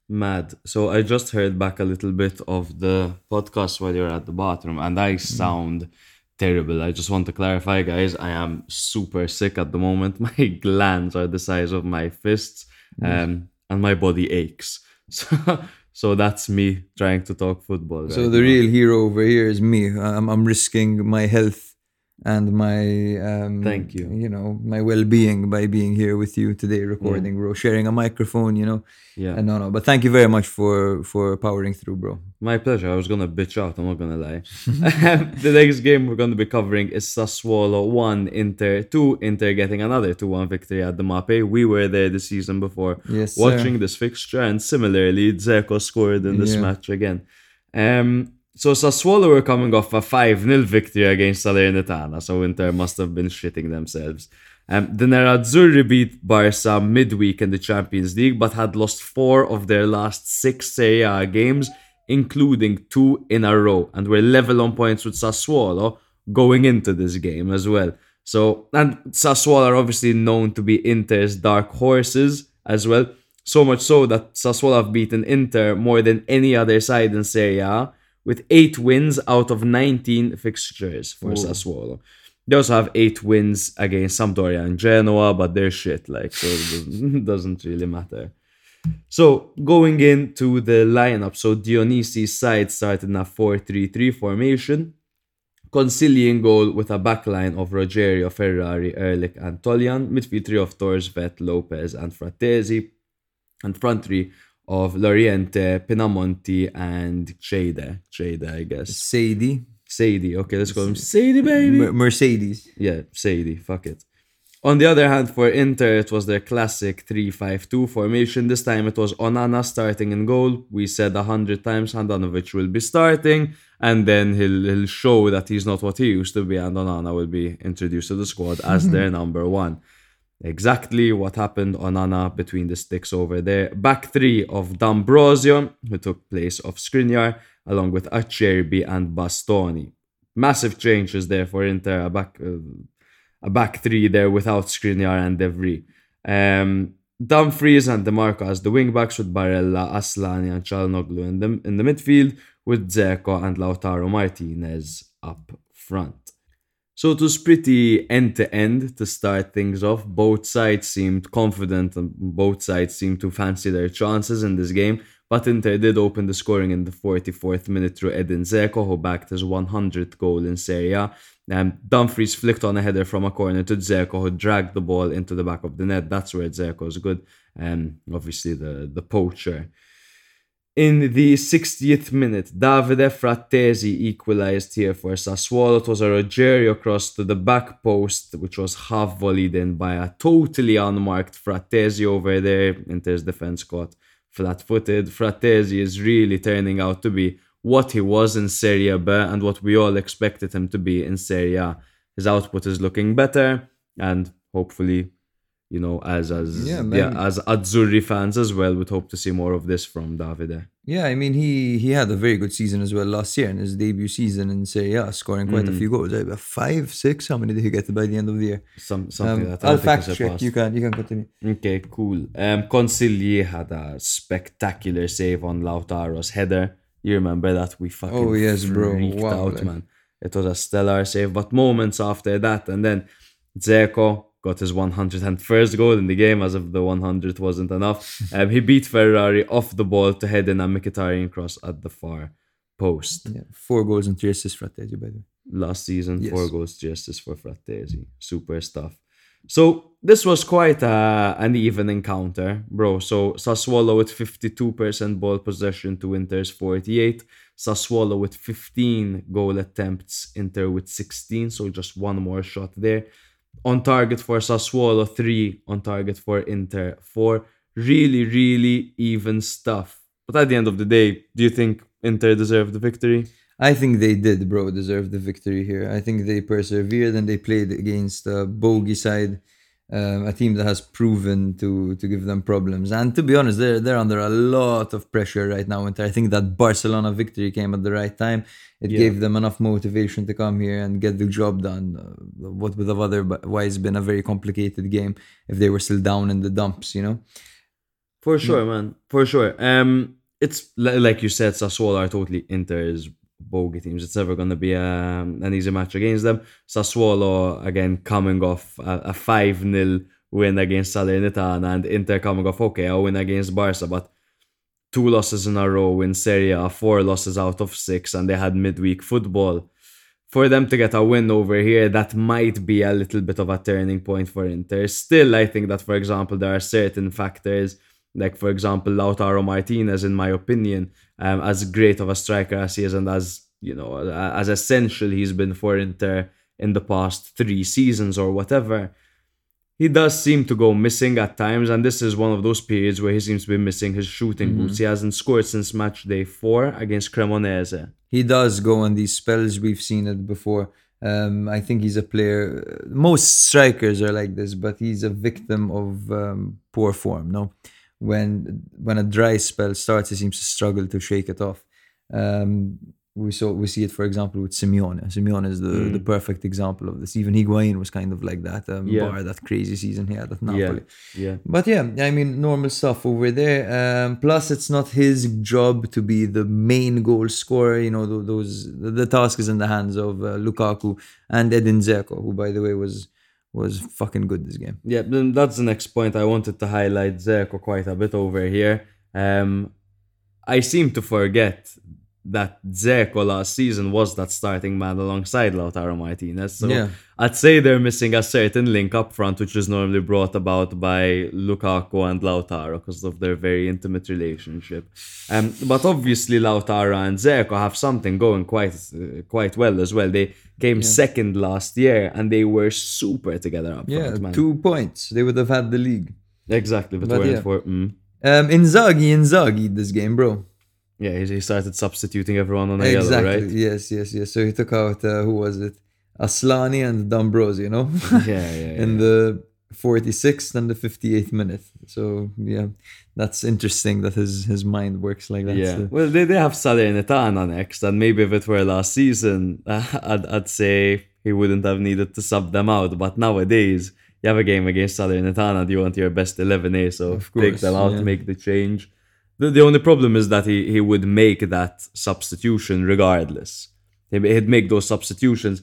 Mad. So I just heard back a little bit of the podcast while you're at the bathroom, and I sound terrible. I just want to clarify, guys. I am super sick at the moment. [LAUGHS] My glands are the size of my fists, um, and my body aches. [LAUGHS] So, so that's me trying to talk football. So the now. real hero over here is me. I'm, I'm risking my health and my um, Thank you. You know my well-being by being here with you today, recording, bro, sharing a microphone. You know, Yeah. Uh, no, no. But thank you very much for for powering through, bro. My pleasure. I was gonna bitch out. I'm not gonna lie. [LAUGHS] [LAUGHS] the next game we're gonna be covering is Sassuolo one, Inter two. Inter getting another two one victory at the Mapei. We were there the season before, Yes, sir. watching this fixture, and similarly, Dzeko scored in this Yeah. match again. Um, so Sassuolo were coming off a five 0 victory against Salernitana, so Inter must have been shitting themselves. Um, the Nerazzurri beat Barca midweek in the Champions League, but had lost four of their last six Serie A games, including two in a row, and were level on points with Sassuolo going into this game as well. So, and Sassuolo are obviously known to be Inter's dark horses as well. So much so that Sassuolo have beaten Inter more than any other side in Serie A, with eight wins out of 19 fixtures for Sassuolo. They also have eight wins against Sampdoria and Genoa, but they're shit, like, so it doesn't- [LAUGHS] really matter. So going into the lineup, so Dionisi's side started in a 4-3-3 formation. Consigli goal with a backline of Rogerio, Ferrari, Erlic, and Toljan. Midfield three of Thorstvedt, Lopez, and Frattesi. And front three of Laurienté, Pinamonti, and Ceide. Ceide, I guess. Sadie, Sadie. Okay, let's call him Sadie, baby. Mer- Mercedes. Yeah, Sadie, fuck it. On the other hand, for Inter, it was their classic 3 5 2 formation. This time it was Onana starting in goal. We said a hundred times Handanovic will be starting, and then he'll, he'll show that he's not what he used to be, and Onana will be introduced to the squad as their [LAUGHS] number one. Exactly what happened Onana between the sticks over there. Back three of D'Ambrosio, who took place of Skriniar, along with Acerbi and Bastoni. Massive changes there for Inter, a back, uh, a back three there without Skriniar and De Vrij. Um, Dumfries and Dimarco as the wingbacks with Barella, Asllani and Calhanoglu in the, in the midfield with Dzeko and Lautaro Martinez up front. So it was pretty end to end to start things off. Both sides seemed confident and both sides seemed to fancy their chances in this game. But Inter did open the scoring in the 44th minute through Edin Dzeko, who backed his 100th goal in Serie A. Um, Dumfries flicked on a header from a corner to Dzeko, who dragged the ball into the back of the net. That's where Dzeko is good. Um, obviously, the, the poacher. In the 60th minute, Davide Frattesi equalised here for Sassuolo. It was a Rogerio cross to the back post, which was half volleyed in by a totally unmarked Frattesi over there. Inter's defence caught flat footed. Frattesi is really turning out to be what he was in Serie B and what we all expected him to be in Serie A. His output is looking better, and hopefully, you know, as as Yeah, yeah, as Azzurri fans as well, would hope to see more of this from Davide. Yeah, I mean he he had a very good season as well last year in his debut season in Serie A, scoring quite a Mm. few goals. Uh, Five, six. How many did he get by the end of the year? Some something Um, that I I'll fact is check. You can you can continue. Okay, cool. Um, Consigli had a spectacular save on Lautaro's header. You remember that? We fucking Oh, yes, bro. freaked Wow, out, like- man. It was a stellar save. But moments after that, and then Dzeko got his 101st goal in the game, as if the 100 wasn't enough. [LAUGHS] um, he beat Ferrari off the ball to head in a Mkhitaryan cross at the far post. Yeah, four goals and three assists for Frattesi, by the way. Last season, Yes. four goals justice for Frattesi. Super stuff. So this was quite a, an even encounter, bro. So Sassuolo with 52% ball possession to Inter's 48. Sassuolo with 15 goal attempts, Inter with 16. So just one more shot there. On target for Sassuolo, three. On target for Inter, four. Really, really even stuff. But at the end of the day, do you think Inter deserved the victory? I think they did, bro, deserve the victory here. I think they persevered and they played against a bogey side, um, a team that has proven to to give them problems. And to be honest, they're they're under a lot of pressure right now. And I think that Barcelona victory came at the right time. It Yeah. gave them enough motivation to come here and get the job done. Uh, what would have otherwise been a very complicated game if they were still down in the dumps, you know? For sure, man. For sure. Um, it's like you said, Sassuolo are totally Inter's bogey teams. It's never going to be um, an easy match against them. Sassuolo again coming off a five 0 win against Salernitana, and Inter coming off okay a win against Barca, but two losses in a row in Serie A, four losses out of six, and they had midweek football. For them to get a win over here, that might be a little bit of a turning point for Inter. Still, I think that, for example, there are certain factors, like, for example, Lautaro Martinez, in my opinion, um, as great of a striker as he is, and as, you know, as essential he's been for Inter in the past three seasons or whatever he does seem to go missing at times, and this is one of those periods where he seems to be missing his shooting boots. He hasn't scored since match day four against Cremonese. he does go on these spells. We've seen it before. Um, I think he's a player. Most strikers are like this, but he's a victim of um, poor form. No, when when a dry spell starts, he seems to struggle to shake it off. Um, we saw we see it, for example, with Simeone. Simeone is the, Mm. the perfect example of this. Even Higuain was kind of like that. Um, Yeah. bar that crazy season he had at Napoli. Yeah, yeah. But yeah, I mean, normal stuff over there. Um, plus, it's not his job to be the main goal scorer. You know, tho- those the, the task is in the hands of uh, Lukaku and Edin Dzeko, who, by the way, was was fucking good this game. yeah. That's the next point I wanted to highlight Dzeko quite a bit over here. Um, I seem to forget that Dzeko last season was that starting man alongside Lautaro Martinez. So Yeah. I'd say they're missing a certain link up front, which is normally brought about by Lukaku and Lautaro because of their very intimate relationship. Um, but obviously Lautaro and Dzeko have something going quite uh, quite well as well. They came second last year and they were super together up Yeah, front, man. two points. They would have had the league. Exactly, but, But weren't yeah. for mm. Um, Inzaghi, Inzaghi, this game, bro. Yeah, he, started substituting everyone on a yellow, right? Yes, yes, yes. So he took out uh, who was it? Asllani and D'Ambrosio, you know. [LAUGHS] Yeah, yeah, [LAUGHS] yeah. in the 46th and the 58th minute. So yeah, that's interesting that his his mind works like that. Yeah, So- well, they, they have Salernitana next, and maybe if it were last season, [LAUGHS] I'd, I'd say he wouldn't have needed to sub them out. But nowadays, you have a game against Salernitana, do you want your best 11A? So Of take course, them out, yeah. make the change. The, the only problem is that he, he would make that substitution regardless. He- He'd make those substitutions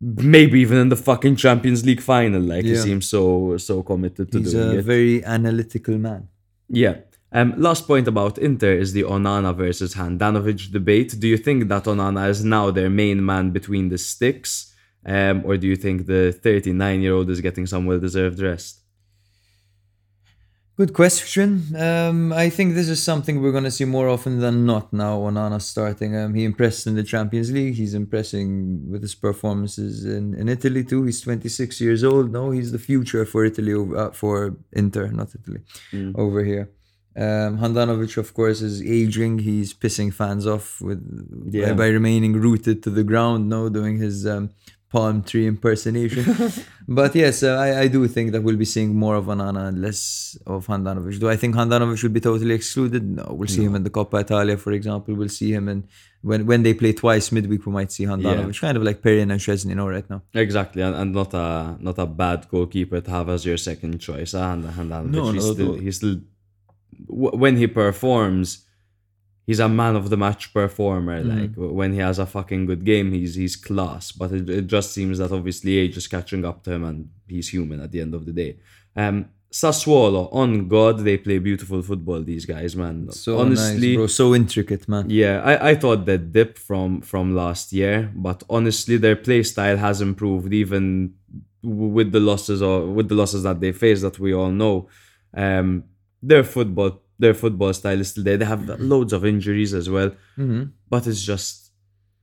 maybe even in the fucking Champions League final. Like he seems so so committed to He's doing a very analytical man. Yeah. Um, last point about Inter is the Onana versus Handanovic debate. Do you think that Onana is now their main man between the sticks? Um, or do you think the 39 year old is getting some well deserved rest? Good question. Um, I think this is something we're going to see more often than not now. Onana starting. Um, he impressed in the Champions League. He's impressing with his performances in, in Italy too. He's 26 years old. No, he's the future for Italy, over- uh, for Inter, not Italy, over here. Um, Handanovic, of course, is aging. He's pissing fans off with Yeah. by, by remaining rooted to the ground. No, doing his um, palm tree impersonation. [LAUGHS] but yes, uh, I, I do think that we'll be seeing more of Onana and less of Handanovic. Do I think Handanovic should be totally excluded? No, we'll see him in the Coppa Italia, for example. We'll see him in when when they play twice midweek. We might see Handanovic, kind of like Perin and Szczesny, no, right now. Exactly, and, and not a not a bad goalkeeper to have as your second choice. Uh, and Handanovic, No, he's at still he's still when he performs, he's a man of the match performer. Mm-hmm. Like when he has a fucking good game, he's he's class. But it, it just seems that obviously age is catching up to him, and he's human at the end of the day. Um, Sassuolo, on God, they play beautiful football. These guys, man. So honestly, nice, bro. So intricate, man. yeah, I, I thought that dip from from last year, but honestly, their play style has improved even with the losses or with the losses that they face that we all know. Um, their football their football style is still there. They have mm-hmm. loads of injuries as well, mm-hmm. but it's just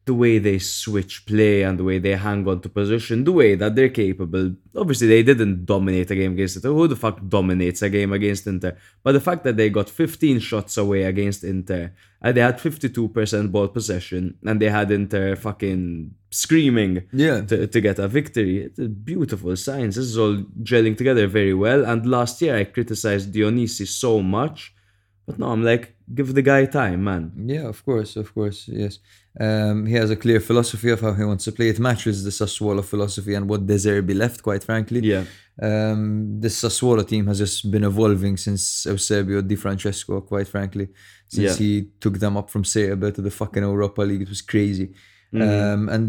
the way they switch play and the way they hang on to position, the way that they're capable. Obviously, they didn't dominate a game against Inter. Who the fuck dominates a game against Inter? But the fact that they got 15 shots away against Inter, and they had 52% ball possession, and they had Inter fucking screaming Yeah. to, to get a victory. It's a beautiful signs. This is all gelling together very well. And last year, I criticized Dionisi so much, but no, I'm like, give the guy time, man. Yeah, of course, of course, yes. Um, he has a clear philosophy of how he wants to play. It matches the Sassuolo philosophy and what De Zerbi left, quite frankly. Yeah. Um, the Sassuolo team has just been evolving since Eusebio Di Francesco, quite frankly. Since Yeah. he took them up from Serie B to the fucking Europa League, it was crazy. Mm-hmm. Um, and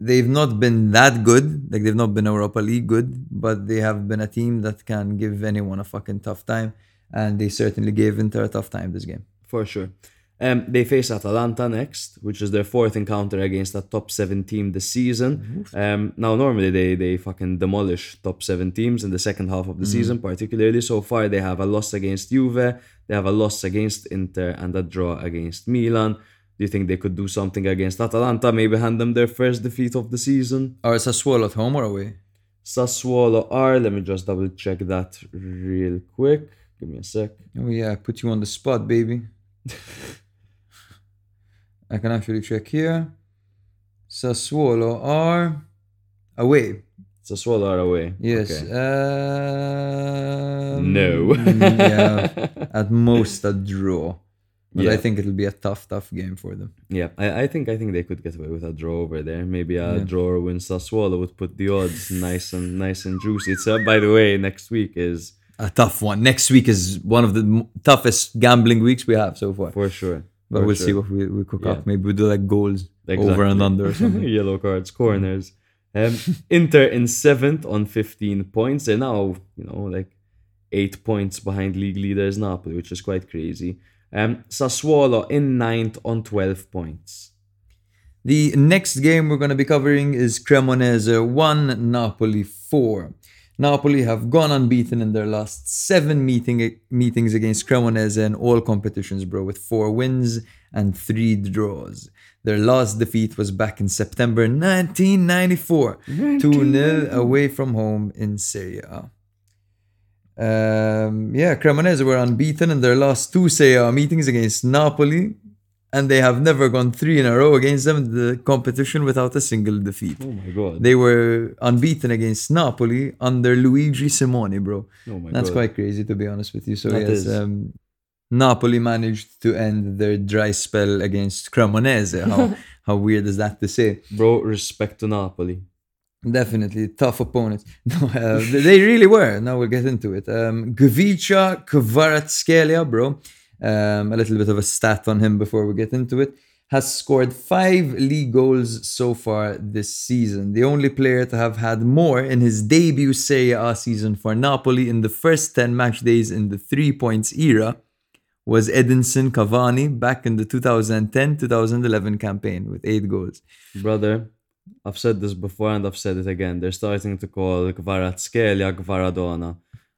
they've not been that good. Like they've not been Europa League good, but they have been a team that can give anyone a fucking tough time. And they certainly gave Inter a tough time this game. for sure. Um, they face Atalanta next, which is their fourth encounter against a top seven team this season. Um, now, normally they they fucking demolish top seven teams in the second half of the season, particularly. So far, they have a loss against Juve, they have a loss against Inter, and a draw against Milan. Do you think they could do something against Atalanta? Maybe hand them their first defeat of the season. Or Sassuolo at home or away? Sassuolo are. Let me just double check that real quick. Give me a sec. Oh yeah, I put you on the spot, baby. [LAUGHS] I can actually check here. Sassuolo are away. Sassuolo are away. Yes. Okay. Um, No. [LAUGHS] yeah. At most a draw. But I think it'll be a tough, tough game for them. Yeah, I, I think I think they could get away with a draw over there. Maybe a Yeah. draw win Sassuolo would put the odds nice and nice and juicy. It's uh, by the way, next week is A tough one. Next week is one of the m- toughest gambling weeks we have so far. for sure. But for we'll see what we, we cook Yeah. up. Maybe we do like goals over and under or [LAUGHS] something. Yellow cards, corners. [LAUGHS] Um, Inter in seventh on 15 points. They're now, you know, like eight points behind league leaders Napoli, which is quite crazy. Um, Sassuolo in ninth on 12 points. The next game we're going to be covering is Cremonese 1, Napoli 4. Napoli have gone unbeaten in their last seven meeting, meetings against Cremonese in all competitions, bro, with four wins and three draws. Their last defeat was back in September 1994, 2 0 away from home in Serie A. Um, yeah, Cremonese were unbeaten in their last two Serie A meetings against Napoli, and they have never gone three in a row against them in the competition without a single defeat. Oh my god. They were unbeaten against Napoli under Luigi Simoni, bro. oh my That's god. quite crazy to be honest with you. So That yes, um, Napoli managed to end their dry spell against Cremonese. How [LAUGHS] how weird is that to say? Bro, respect to Napoli. Definitely tough opponents. [LAUGHS] No, uh, they really were. Now we'll get into it. Um, Gvicha Kvaratskhelia, bro. Um, a little bit of a stat on him before we get into it. Has scored five league goals so far this season. The only player to have had more in his debut Serie A season for Napoli in the first 10 match days in the three points era was Edinson Cavani back in the 2010 2011 campaign with eight goals. Brother, I've said this before and I've said it again. They're starting to call Kvaratskhelia Kvaradona.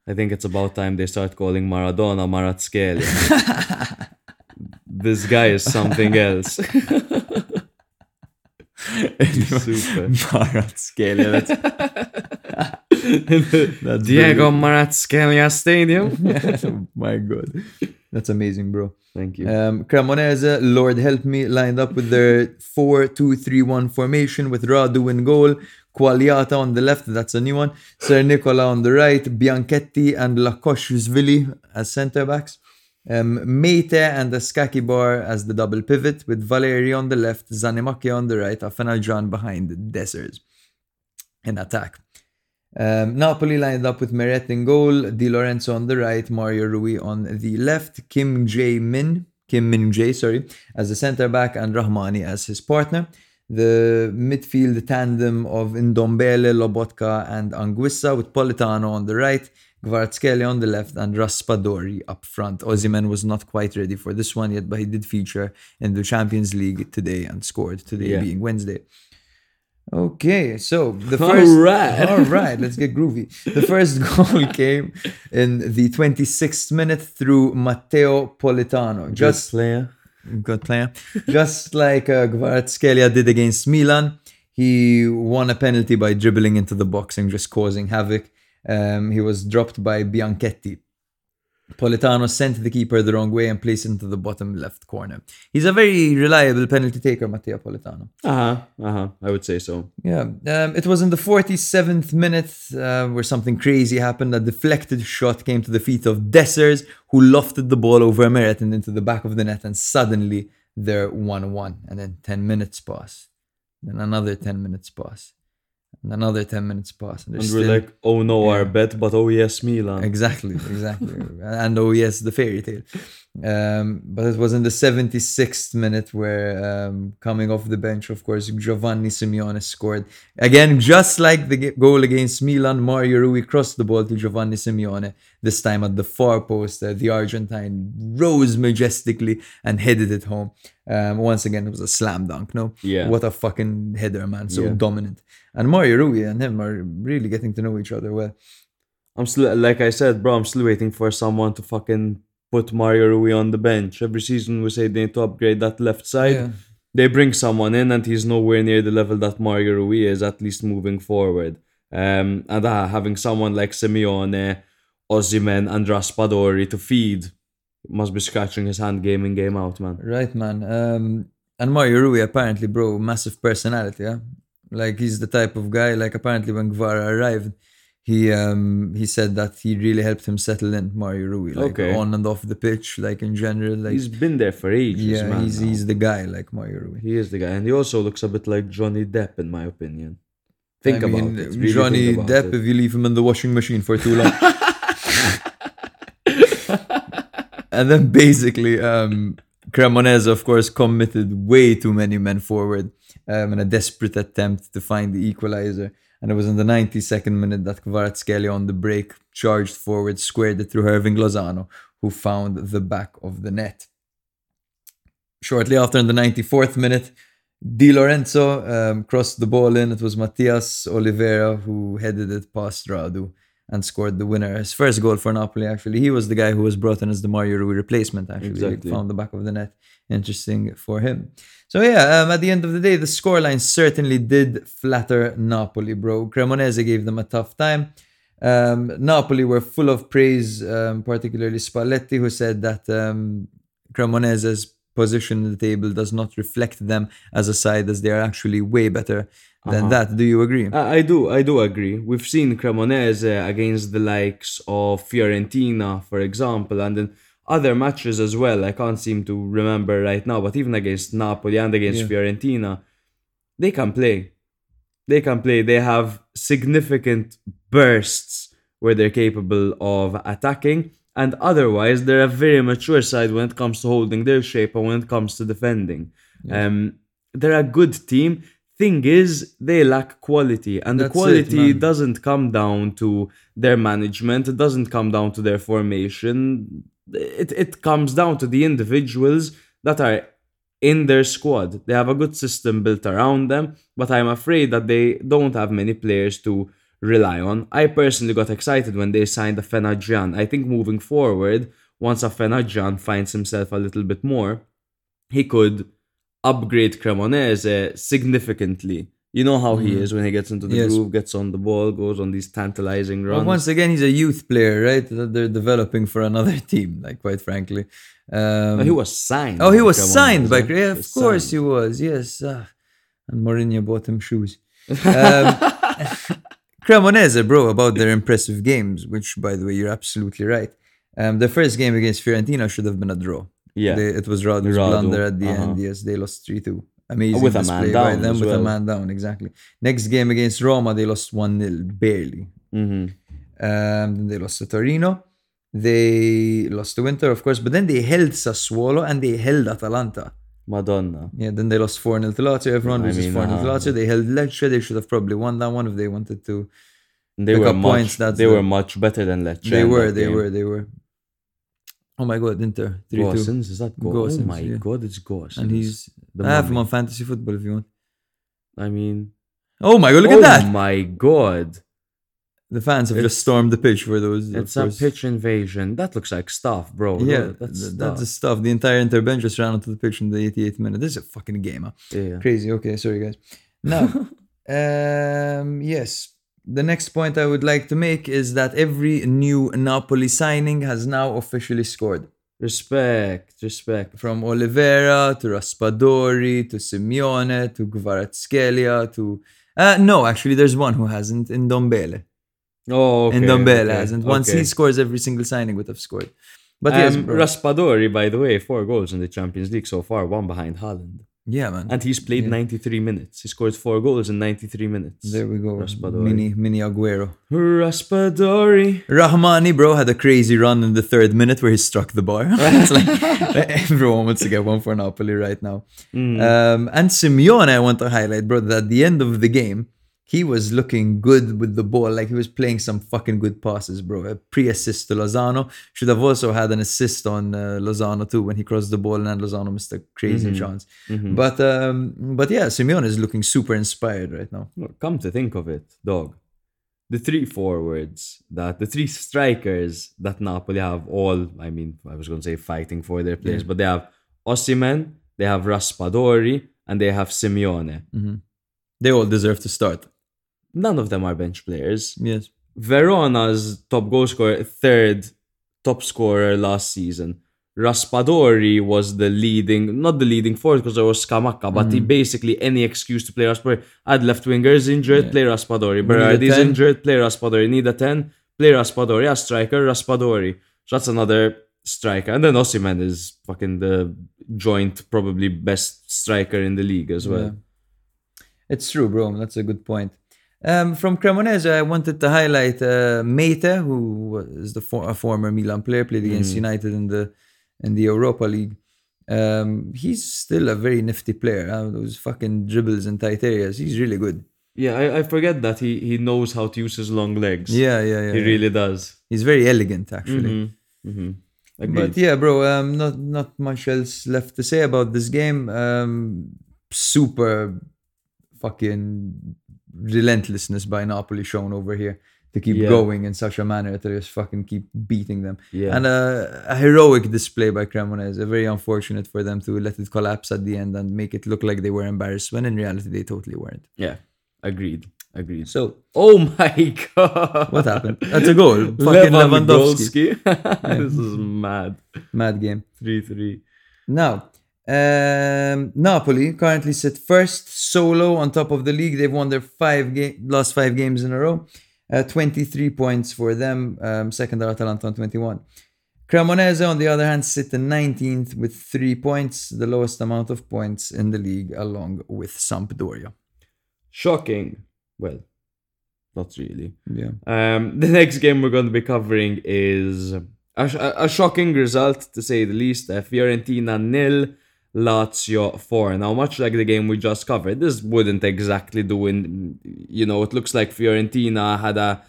I think it's about time they start calling Maradona Maratskhelia. [LAUGHS] this guy is something else. [LAUGHS] Super. Maratskhelia, that's, [LAUGHS] that's Diego Maratskhelia Stadium. brilliant. Oh my God. That's amazing, bro. Thank you. Um, Cremonese, Lord help me, lined up with their 4 2 3 1 formation with Radu in goal, Quagliata on the left, that's a new one, Sernicola on the right, Bianchetti and Lochoshvili as centre backs, um, Meite and Ascacibar as the double pivot, with Valeri on the left, Zanimacchia on the right, Afena-Gyan behind the Dessers in attack. Um, Napoli lined up with Meret in goal, Di Lorenzo on the right, Mario Rui on the left, Kim Jae Min, Kim Min Jae, sorry, as the centre back, and Rahmani as his partner. The midfield tandem of Ndombele, Lobotka, and Anguissa with Politano on the right, Kvaratskhelia on the left, and Raspadori up front. Osimhen was not quite ready for this one yet, but he did feature in the Champions League today and scored today Yeah. being Wednesday. Okay, so the first. Alright. All right, let's get groovy. The first [LAUGHS] goal came in the 26th minute through Matteo Politano. Just Just player. good player. Just [LAUGHS] like uh, Kvaratskhelia did against Milan, he won a penalty by dribbling into the box and just causing havoc. Um, he was dropped by Bianchetti. Politano sent the keeper the wrong way and placed into the bottom left corner. He's a very reliable penalty taker, Matteo Politano. Uh huh. Uh huh. I would say so. Yeah, um, it was in the 47th minute uh, where something crazy happened. A deflected shot came to the feet of Dessers, who lofted the ball over Meret and into the back of the net, and suddenly they're 1 1. And then 10 minutes pass. Then another 10 minutes pass. And another 10 minutes pass. And, And we're still- like, oh no, Yeah. our bet, but oh yes, Milan. Exactly, [LAUGHS] exactly. and oh yes, the fairy tale. Um, but it was in the 76th minute where um, coming off the bench, of course, Giovanni Simeone scored. Again, just like the goal against Milan, Mario Rui crossed the ball to Giovanni Simeone, this time at the far post. Uh, the Argentine rose majestically and headed it home. Um, once again, it was a slam dunk, no? Yeah. What a fucking header, man. So Yeah. dominant. And Mario Rui and him are really getting to know each other well. I'm still, like I said, bro, I'm still waiting for someone to fucking put Mario Rui on the bench. Every season we say they need to upgrade that left side. Yeah. They bring someone in and he's nowhere near the level that Mario Rui is, at least moving forward. Um, and uh, having someone like Simeone, Osimhen, and Raspadori to feed must be scratching his hand game in, game out, man. Right, man. Um, and Mario Rui apparently, bro, massive personality. Yeah, like he's the type of guy. Like apparently, when Kvara arrived, he um he said that he really helped him settle in Mario Rui, like Okay. on and off the pitch, like in general. Like He's been there for ages, yeah, man. he's now. he's the guy, like Mario Rui. He is the guy, and he also looks a bit like Johnny Depp, in my opinion. Think I about mean, it. really Johnny about Depp. it. If you leave him in the washing machine for too long. [LAUGHS] and then basically, um, Cremonese, of course, committed way too many men forward um, in a desperate attempt to find the equalizer. And it was in the 92nd minute that Kvaratskhelia on the break charged forward, squared it through Irving Lozano, who found the back of the net. Shortly after, in the 94th minute, Di Lorenzo um, crossed the ball in. It was Matias Oliveira who headed it past Radu and scored the winner. His first goal for Napoli, actually. He was the guy who was brought in as the Mario Rui replacement, actually. Exactly. Found the back of the net. Interesting for him. So, yeah, um, at the end of the day, the scoreline certainly did flatter Napoli, bro. Cremonese gave them a tough time. Um, Napoli were full of praise, um, particularly Spalletti, who said that um, Cremonese's position in the table does not reflect them as a side, as they are actually way better than Uh-huh. that. Do you agree? I, I do, I do agree. We've seen Cremonese against the likes of Fiorentina, for example, and then other matches as well. I can't seem to remember right now, but even against Napoli and against Yeah. Fiorentina, they can play. They can play. They have significant bursts where they're capable of attacking, and otherwise they're a very mature side when it comes to holding their shape and when it comes to defending. Um, they're a good team. Thing is, they lack quality, and the That's it, quality man. doesn't come down to their management. It doesn't come down to their formation. It it comes down to the individuals that are in their squad. They have a good system built around them, but I'm afraid that they don't have many players to rely on. I personally got excited when they signed Afena-Gyan. I think moving forward, once Afena-Gyan finds himself a little bit more, he could upgrade Cremonese significantly. You know how he is when he gets into the Mm. Yes. groove, gets on the ball, goes on these tantalizing runs. once again, he's a youth player, right? That they're developing for another [LAUGHS] team, like quite frankly. Um, Oh, he was signed. Oh, he was Cremonese, signed by. eh? Yeah, of course signed. he was. Yes, ah. and Mourinho bought him shoes. [LAUGHS] Um, [LAUGHS] Cremonese, bro, about their impressive games, which, by the way, you're absolutely right. Um, the first game against Fiorentina should have been a draw. Yeah. They, it was Radu's Radu, blunder at the uh-huh. end. Yes, they lost three two. Amazing With a display man by down them as with a man down. Exactly. Next game against Roma, they lost one 0 barely. Mhm. Um, then they lost to Torino. They lost to Inter, of course, but then they held Sassuolo and they held Atalanta. Madonna. Yeah, then they lost 4 0 to Lazio. Everyone loses 4 0 to uh, Lazio. They held Lecce. They should have probably won that one if they wanted to. They Pick were up much. points, that's they the- were much better than Lecce. they were, they game. were, they were. Oh my god, Inter 3 2. Is that Go- Gosens, Oh my yeah. god, it's Gosens. And he's. the I have him on fantasy football if you want. I mean, Oh my god, look oh at that! Oh my god, The fans have It's- just stormed the pitch for those. it's a pitch invasion. That looks like stuff, bro. Yeah, that's th- stuff. that's the stuff. The entire Inter bench just ran onto the pitch in the 88th minute. This is a fucking game, huh? yeah. Crazy. Okay, sorry guys. Now, [LAUGHS] um, yes, the next point I would like to make is that every new Napoli signing has now officially scored. Respect, respect. From Oliveira to Raspadori to Simeone to Kvaratskhelia to. Uh, no, actually, there's one who hasn't Ndombele. Oh, okay, and Ndombele okay, hasn't. Once okay. he scores, every single signing would have scored. But yes, um, bro. Raspadori, by the way, four goals in the Champions League so far, one behind Haaland. Yeah, man. And he's played Yeah. 93 minutes. He scored four goals in 93 minutes. there we go. Raspadori. Mini, mini Aguero. Raspadori. Rahmani, bro, had a crazy run in the third minute where he struck the bar. [LAUGHS] it's like [LAUGHS] everyone wants to get one for Napoli right now. Mm. Um, and Simeone, I want to highlight, bro, that at the end of the game, he was looking good with the ball. Like he was playing some fucking good passes, bro. A pre-assist to Lozano. Should have also had an assist on uh, Lozano too when he crossed the ball and then Lozano missed a crazy Mhm. chance. Mhm. But um, but yeah, Simeone is looking super inspired right now. Look, Come to think of it, dog. The three forwards that the three strikers that Napoli have all, I mean, I was going to say fighting for their players, Yeah. but they have Osimhen, they have Raspadori, and they have Simeone. They all deserve to start. None of them are bench players. Yes. Verona's top goal scorer, third top scorer last season. Raspadori was the leading, not the leading forward because there was Scamacca, but Mm. he basically any excuse to play Raspadori. Add left wingers injured, Yeah. play Raspadori. We need a Berardi's injured, play Raspadori. Need a 10, play Raspadori. A striker, Raspadori. So that's another striker. And then Osimhen is fucking the joint, probably best striker in the league as well. Yeah. It's true, bro. That's a good point. Um, from Cremonese, I wanted to highlight uh, Meite, who is the for- a former Milan player, played against Mm. United in the in the Europa League. Um, he's still a very nifty player. Uh, those fucking dribbles in tight areas. He's really good. Yeah, I, I forget that he, he knows how to use his long legs. Yeah, yeah, yeah. he yeah. really does. He's very elegant, actually. Mm-hmm. Mm-hmm. But yeah, bro, um, not not much else left to say about this game. Um, super fucking relentlessness by Napoli shown over here to keep Yeah. going in such a manner to just fucking keep beating them. Yeah. And uh, a heroic display by Cremonese. Very unfortunate for them to let it collapse at the end and make it look like they were embarrassed when in reality they totally weren't. yeah. Agreed. Agreed. So Oh my god. what happened? That's a goal. [LAUGHS] Fucking Lewandowski. Lewandowski. [LAUGHS] this is mad. Mad game. 3 3. Now, um, Napoli currently sit first solo on top of the league. They've won their five game, last five games in a row. Uh, 23 points for them. Um, second are Atalanta on 21. Cremonese, on the other hand, sit in 19th with three points, the lowest amount of points in the league, along with Sampdoria. Shocking. well, not really. Yeah. Um, [LAUGHS] the next game we're going to be covering is a, a, a shocking result, to say the least. Uh, Fiorentina nil, Lazio 4. Now, much like the game we just covered, this wouldn't exactly do in, you know, it looks like Fiorentina had a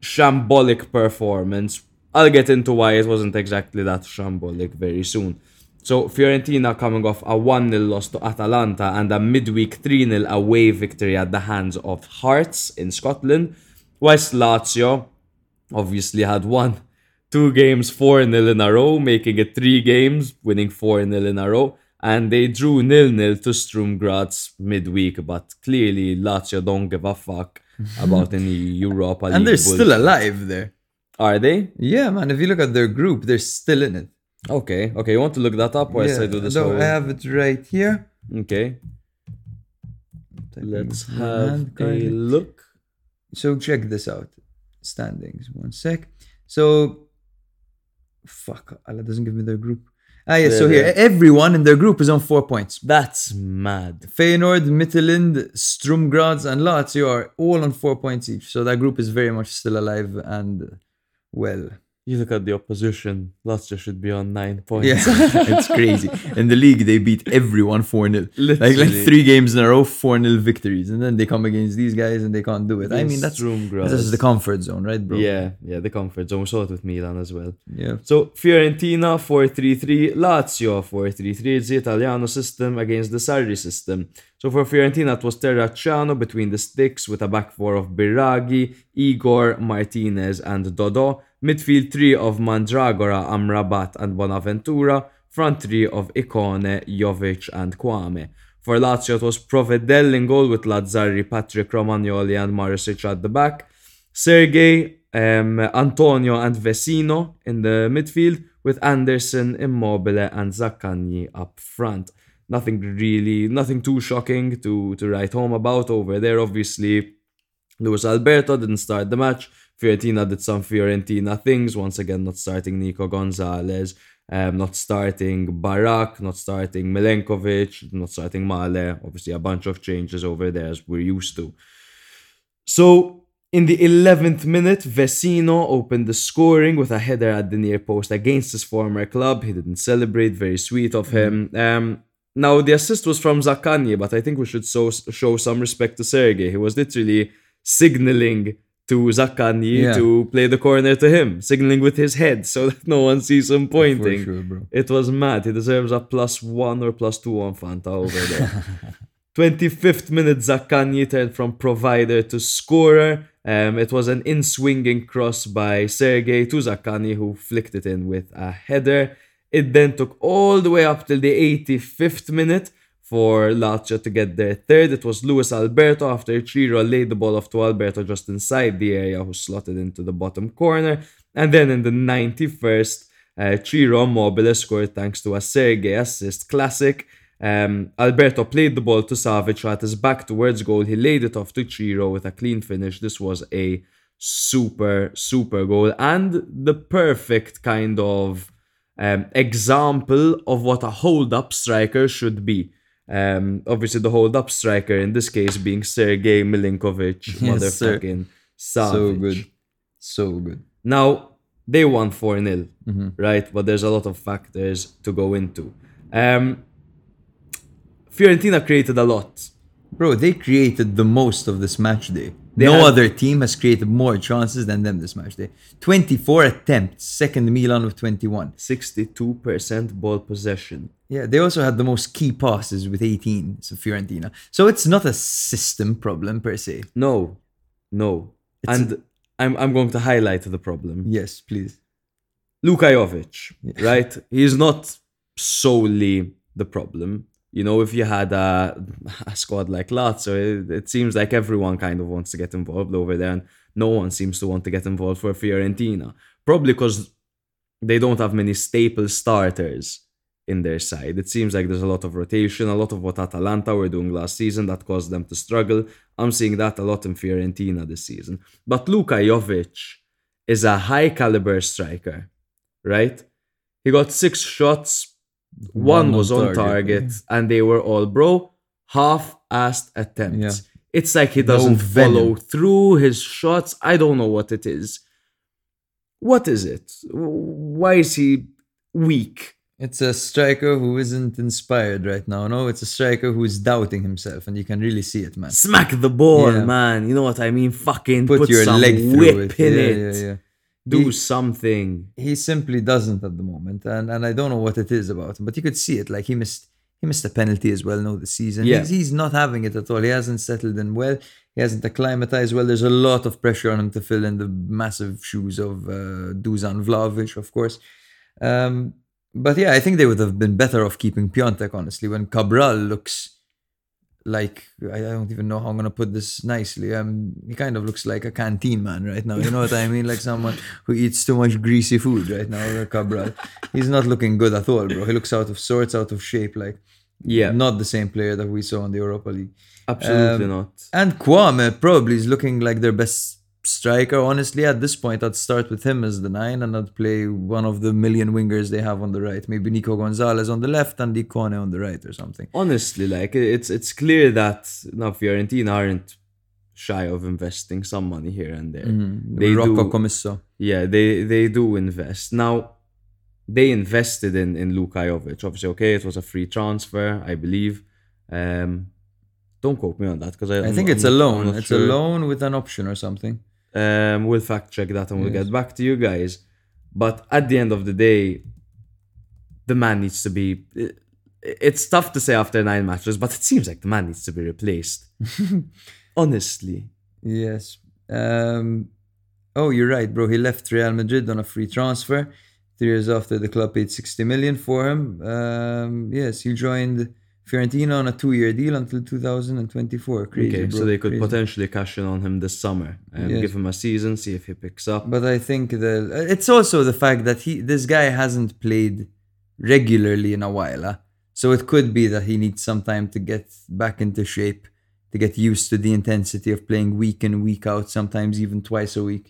shambolic performance. I'll get into why it wasn't exactly that shambolic very soon. So, Fiorentina coming off a 1 0 loss to Atalanta and a midweek 3 0 away victory at the hands of Hearts in Scotland. Whilst Lazio obviously had won two games 4 0 in a row, making it three games, winning 4 0 in a row. And they drew 0 0 to Sturm Graz midweek, but clearly Lazio don't give a fuck [LAUGHS] about any Europa League. And they're bullshit. still alive there. Are they? Yeah, man. If you look at their group, they're still in it. Okay, okay. You want to look that up whilst yeah, I do this? no, I have it right here. Okay, let's have a look. So check this out. Standings. One sec. So fuck. Allah doesn't give me their group. Ah yeah, so here everyone in their group is on four points. That's mad. Feyenoord, Midtjylland, Sturm Graz, and Lazio are all on four points each. So that group is very much still alive and well. You look at the opposition. Lazio should be on nine points. Yeah, [LAUGHS] it's crazy. In the league, they beat everyone 4 0. Like, like three games in a row, 4 0 victories. And then they come against these guys and they can't do it. I mean, that's, Sturm that's just the comfort zone, right, bro? Yeah, yeah, the comfort zone. We saw it with Milan as well. Yeah. So Fiorentina 4-3-3, Lazio 4-3-3. It's the Italiano system against the Sarri system. So for Fiorentina, it was Terracciano between the sticks with a back four of Biraghi, Igor, Martinez, and Dodo. Midfield three of Mandragora, Amrabat, and Bonaventura. Front three of Ikone, Jovic, and Kouamé. For Lazio, it was Provedel in goal with Lazzari, Patric Romagnoli, and Marusic at the back. Sergej, um, Antonio, and Vecino in the midfield, with Anderson, Immobile, and Zaccagni up front. Nothing really, nothing too shocking to, to write home about over there. Obviously, Luis Alberto didn't start the match. Fiorentina did some Fiorentina things. Once again, not starting Nico Gonzalez, um, not starting Barak, not starting Milenkovic, not starting Maleh. Obviously, a bunch of changes over there as we're used to. So, in the 11th minute, Vecino opened the scoring with a header at the near post against his former club. He didn't celebrate, very sweet of him. Um, now, the assist was from Zaccagni, but I think we should so, show some respect to Sergej. He was literally signaling to Zaccagni Yeah. to play the corner to him, signaling with his head so that no one sees him pointing. sure. It was mad. He deserves a plus one or plus two on Fanta over there. [LAUGHS] 25th minute, Zaccagni turned from provider to scorer. Um, it was an in swinging cross by Sergej to Zaccagni, who flicked it in with a header. It then took all the way up till the 85th minute for Lazio to get their third. It was Luis Alberto after Ciro laid the ball off to Alberto just inside the area, who slotted into the bottom corner. And then in the 91st, uh, Ciro Immobile scored thanks to a Sergej assist. Classic. Um, Alberto played the ball to Savic at his back towards goal. He laid it off to Ciro with a clean finish. This was a super, super goal and the perfect kind of um, example of what a hold up striker should be. Um, obviously, the hold up striker in this case being Sergej Milinkovic, [LAUGHS] Yes, motherfucking Savic. So good. So good. Now, they won 4 0, Mm-hmm. right? But there's a lot of factors to go into. Um, Fiorentina created a lot. Bro, they created the most of this match day. They no other team has created more chances than them this match day. 24 attempts, second Milan with 21. 62% ball possession. Yeah, they also had the most key passes with 18, so Fiorentina. So it's not a system problem per se. No, no. It's- and I'm, I'm going to highlight the problem. Yes, please. Luka Jovic, right? He's not solely the problem. You know, if you had a, a squad like Lazio, it, it seems like everyone kind of wants to get involved over there, and no one seems to want to get involved for Fiorentina. Probably because they don't have many staple starters in their side. It seems like there's a lot of rotation, a lot of what Atalanta were doing last season that caused them to struggle. I'm seeing that a lot in Fiorentina this season. But Luka Jovic is a high caliber striker, right? He got six shots, one, One was on target, target, and they were all bro half assed attempts. Yeah. It's like he doesn't venom. follow through his shots. I don't know what it is. What is it? Why is he weak? It's a striker who isn't inspired right now. No, it's a striker who is doubting himself, and you can really see it, man. Smack the ball, Yeah. man. You know what I mean? Fucking Put, put, your leg through it. in yeah, it. Do He- something. he simply doesn't at the moment, and and I don't know what it is about him, but you could see it. Like he missed he missed a penalty as well. No, the season. Yeah. He's, he's not having it at all. He hasn't settled in well. He hasn't acclimatized well. There's a lot of pressure on him to fill in the massive shoes of uh, Dusan Vlahovic, of course. Um, but yeah, I think they would have been better off keeping Piatek, honestly, when Cabral looks like I don't even know how I'm gonna put this nicely. Um, he kind of looks like a canteen man right now. You know what I mean? Like someone who eats too much greasy food right now. Cabral, he's not looking good at all, bro. He looks out of sorts, out of shape. Like Yeah, not the same player that we saw in the Europa League. absolutely um, not. And Kouamé probably is looking like their best striker. Honestly, at this point, I'd start with him as the nine, and I'd play one of the million wingers they have on the right. Maybe Nico Gonzalez on the left and Ikone on the right or something. Honestly, like it's it's clear that now Fiorentina aren't shy of investing some money here and there. They Rocco do- Commisso. Yeah, they they do invest. Now they invested in in Luka Jovic. Obviously, okay, it was a free transfer, I believe. Um, don't quote me on that because I, I think I'm it's a loan. not It's sure. a loan with an option or something. Um, we'll fact check that and we'll Yes. get back to you guys. But at the end of the day, the man needs to be. it- It's tough to say after nine matches, but it seems like the man needs to be replaced. [LAUGHS] Honestly, Yes. Um, oh, you're right, bro. He left Real Madrid on a free transfer. Three years after the club paid 60 million for him. Um, yes, he joined Fiorentina on a two-year deal until 2024. Crazy, okay, bro. so they could Crazy. potentially cash in on him this summer and Yes. give him a season, see if he picks up. But I think the it's also the fact that he this guy hasn't played regularly in a while. huh? So it could be that he needs some time to get back into shape, to get used to the intensity of playing week in week out, sometimes even twice a week,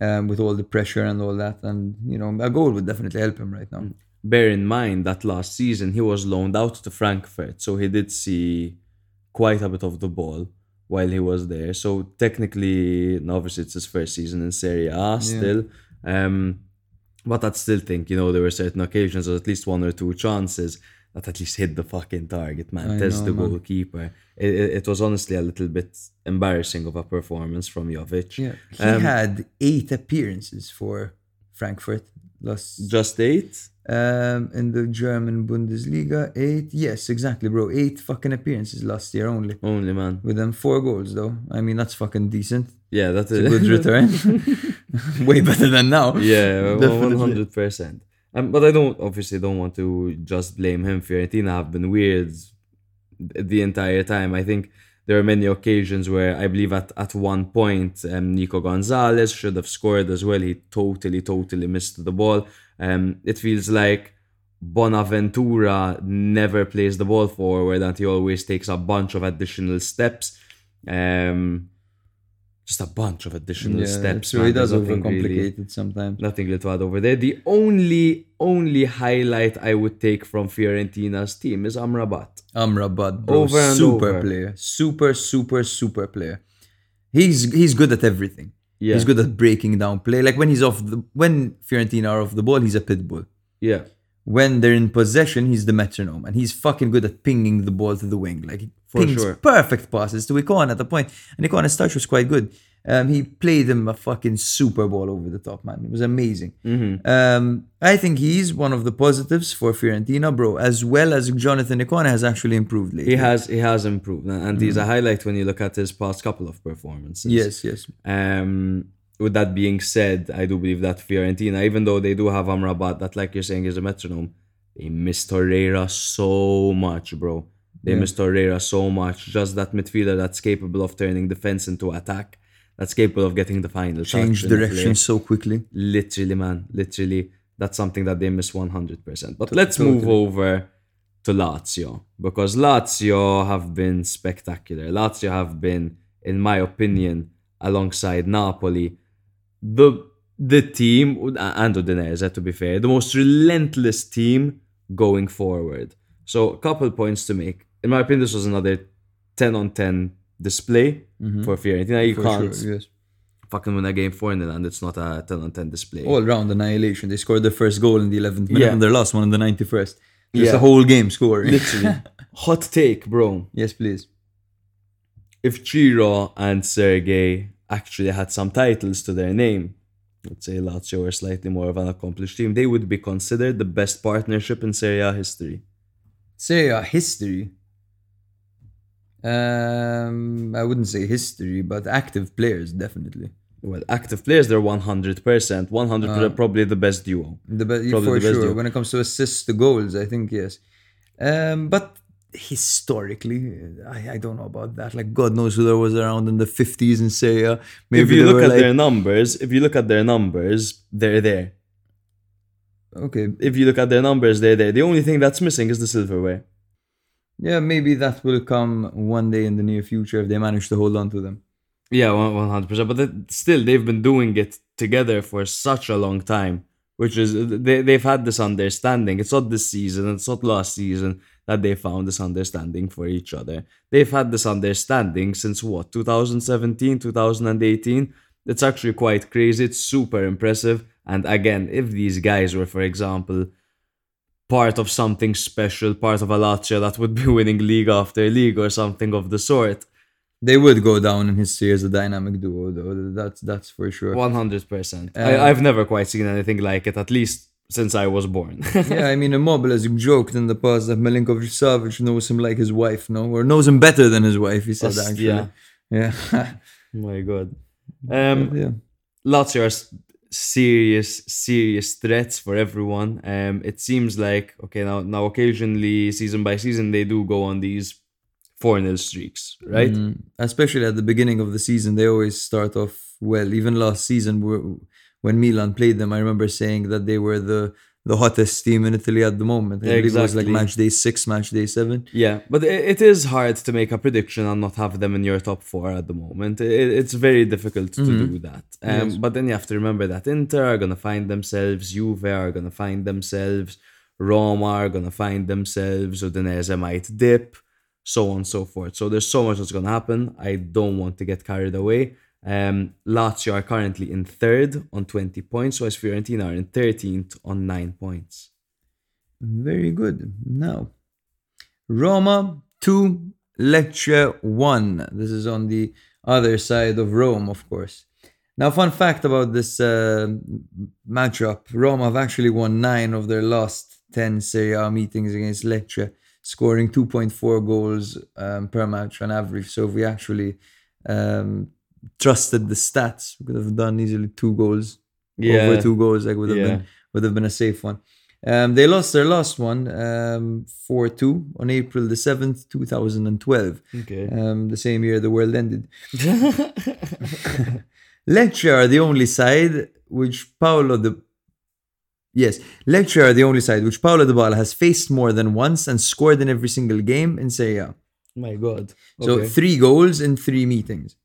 um, with all the pressure and all that. And you know, a goal would definitely help him right now. Bear in mind that last season he was loaned out to Frankfurt, so he did see quite a bit of the ball while he was there. So technically, and obviously, it's his first season in Serie A still. Um, but I'd still think, you know, there were certain occasions, or at least one or two chances that at least hit the fucking target, man. I Test know, the man. goalkeeper. It, it, it was honestly a little bit embarrassing of a performance from Jovic. Yeah, he Um, had eight appearances for Frankfurt last Just eight? Um, in the German Bundesliga, eight. Yes, exactly, bro. Eight fucking appearances last year only. Only, man. With them four goals, though. I mean, that's fucking decent. Yeah, that's a good return. [LAUGHS] [LAUGHS] Way better than now. Yeah, hundred percent. Um, but I don't obviously don't want to just blame him. Fiorentina have been weird the entire time. I think there are many occasions where I believe at, at one point um, Nico Gonzalez should have scored as well. He totally, totally missed the ball. Um, it feels like Bonaventura never plays the ball forward and he always takes a bunch of additional steps. Um, just a bunch of additional Yeah, steps. so he does nothing really- it sometimes. Nothing little to add over there. The only only highlight I would take from Fiorentina's team is Amrabat. Amrabat, bro, Over and super over. player, super, super, super player. He's he's good at everything. Yeah. He's good at breaking down play. Like when he's off the when Fiorentina are off the ball, he's a pit bull. Yeah. When they're in possession, he's the metronome, and he's fucking good at pinging the ball to the wing. Like For pings sure. perfect passes to Ikone at the point, and Ikone's touch was quite good. Um, he played him a fucking super ball over the top, man. It was amazing. Mm-hmm. Um, I think he's one of the positives for Fiorentina, bro. As well as Jonathan Ikone has actually improved lately. He has he has improved and and he's a highlight when you look at his past couple of performances. Yes, yes. Um with that being said, I do believe that Fiorentina, even though they do have Amrabat, that like you're saying is a metronome, they miss Torreira so much, bro. They Yeah. miss Torreira so much. Just that midfielder that's capable of turning defense into attack, that's capable of getting the final Change touch in a direction so quickly. Literally, man. Literally. That's something that they miss 100%. But let's Totally. move over to Lazio because Lazio have been spectacular. Lazio have been, in my opinion, alongside Napoli, the the team and Udinese, to be fair, the most relentless team going forward. So, a couple points to make. In my opinion, this was another 10 on 10 display mm-hmm. for Fiorentina. You For can't sure, yes. fucking win a game 4 0 and it's not a 10 on 10 display. All round annihilation. They scored their first goal in the 11th minute Yeah. and their last one in the 91st. Just Yeah. a whole game scoring. Literally. [LAUGHS] Hot take, bro. yes, please. If Ciro and Sergej actually had some titles to their name, let's say Lazio were slightly more of an accomplished team, they would be considered the best partnership in Serie A history. Say a history. Um, I wouldn't say history, but active players definitely. Well, active players, they're 100%. 100% probably the best duo. The be- Probably for the sure. duo. When it comes to assists to goals, I think yes. Um, but historically, I, I don't know about that. Like God knows who there was around in the fifties in Serie A. Maybe if you look at like, their numbers, if you look at their numbers, they're there. okay, If you look at their numbers, they're there. The only thing that's missing is the silverware. Yeah, maybe that will come one day in the near future if they manage to hold on to them. Yeah, one hundred percent. But still, they've been doing it together for such a long time, which is they they've had this understanding. It's not this season, it's not last season that they found this understanding for each other. They've had this understanding since what 2017, 2018. It's actually quite crazy. It's super impressive. And again, if these guys were, for example, part of something special, part of a Lazio that would be [LAUGHS] winning league after league or something of the sort, They would go down in history as a dynamic duo, though. That's that's for sure. One hundred percent. Uh, I've never quite seen anything like it. At least since I was born. [LAUGHS] yeah, I mean, Immobile has joked in the past that Milinkovic Savic knows him like his wife, no, or knows him better than his wife. He said Us- actually. yeah. yeah, [LAUGHS] My God. Um, yeah. Lazio are serious, serious threats for everyone. Um, it seems like okay now. Now, occasionally, season by season, they do go on these four nil streaks, right? Mm, especially at the beginning of the season, they always start off well. Even last season, wh- when Milan played them, I remember saying that they were the the hottest team in Italy at the moment. I believe it was like match day six, match day seven. Yeah, but it is hard to make a prediction and not have them in your top four at the moment. It's very difficult to do that. Um, Yes. But then you have to remember that Inter are going to find themselves, Juve are going to find themselves, Roma are going to find themselves, Udinese might dip, so on and so forth. So there's so much that's going to happen. I don't want to get carried away. Um, Lazio are currently in third on 20 points, whereas Fiorentina are in 13th on 9 points. Very good. Now, Roma two, Lecce one. This is on the other side of Rome, of course. Now, fun fact about this uh, matchup: Roma have actually won nine of their last ten Serie A meetings against Lecce, scoring 2.4 goals um, per match on average. So, if we actually um, trusted the stats, we could have done easily two goals Yeah. over two goals. Like would have Yeah. been would have been a safe one. Um, they lost their last one um, 4-2 on April the 7th, 2012. Okay. Um, the same year the world ended. [LAUGHS] [LAUGHS] Lecce are the only side which Paolo the. Yes, Lecce are the only side which Paolo Dybala has faced more than once and scored in every single game in Serie A. My God. So three goals in three meetings.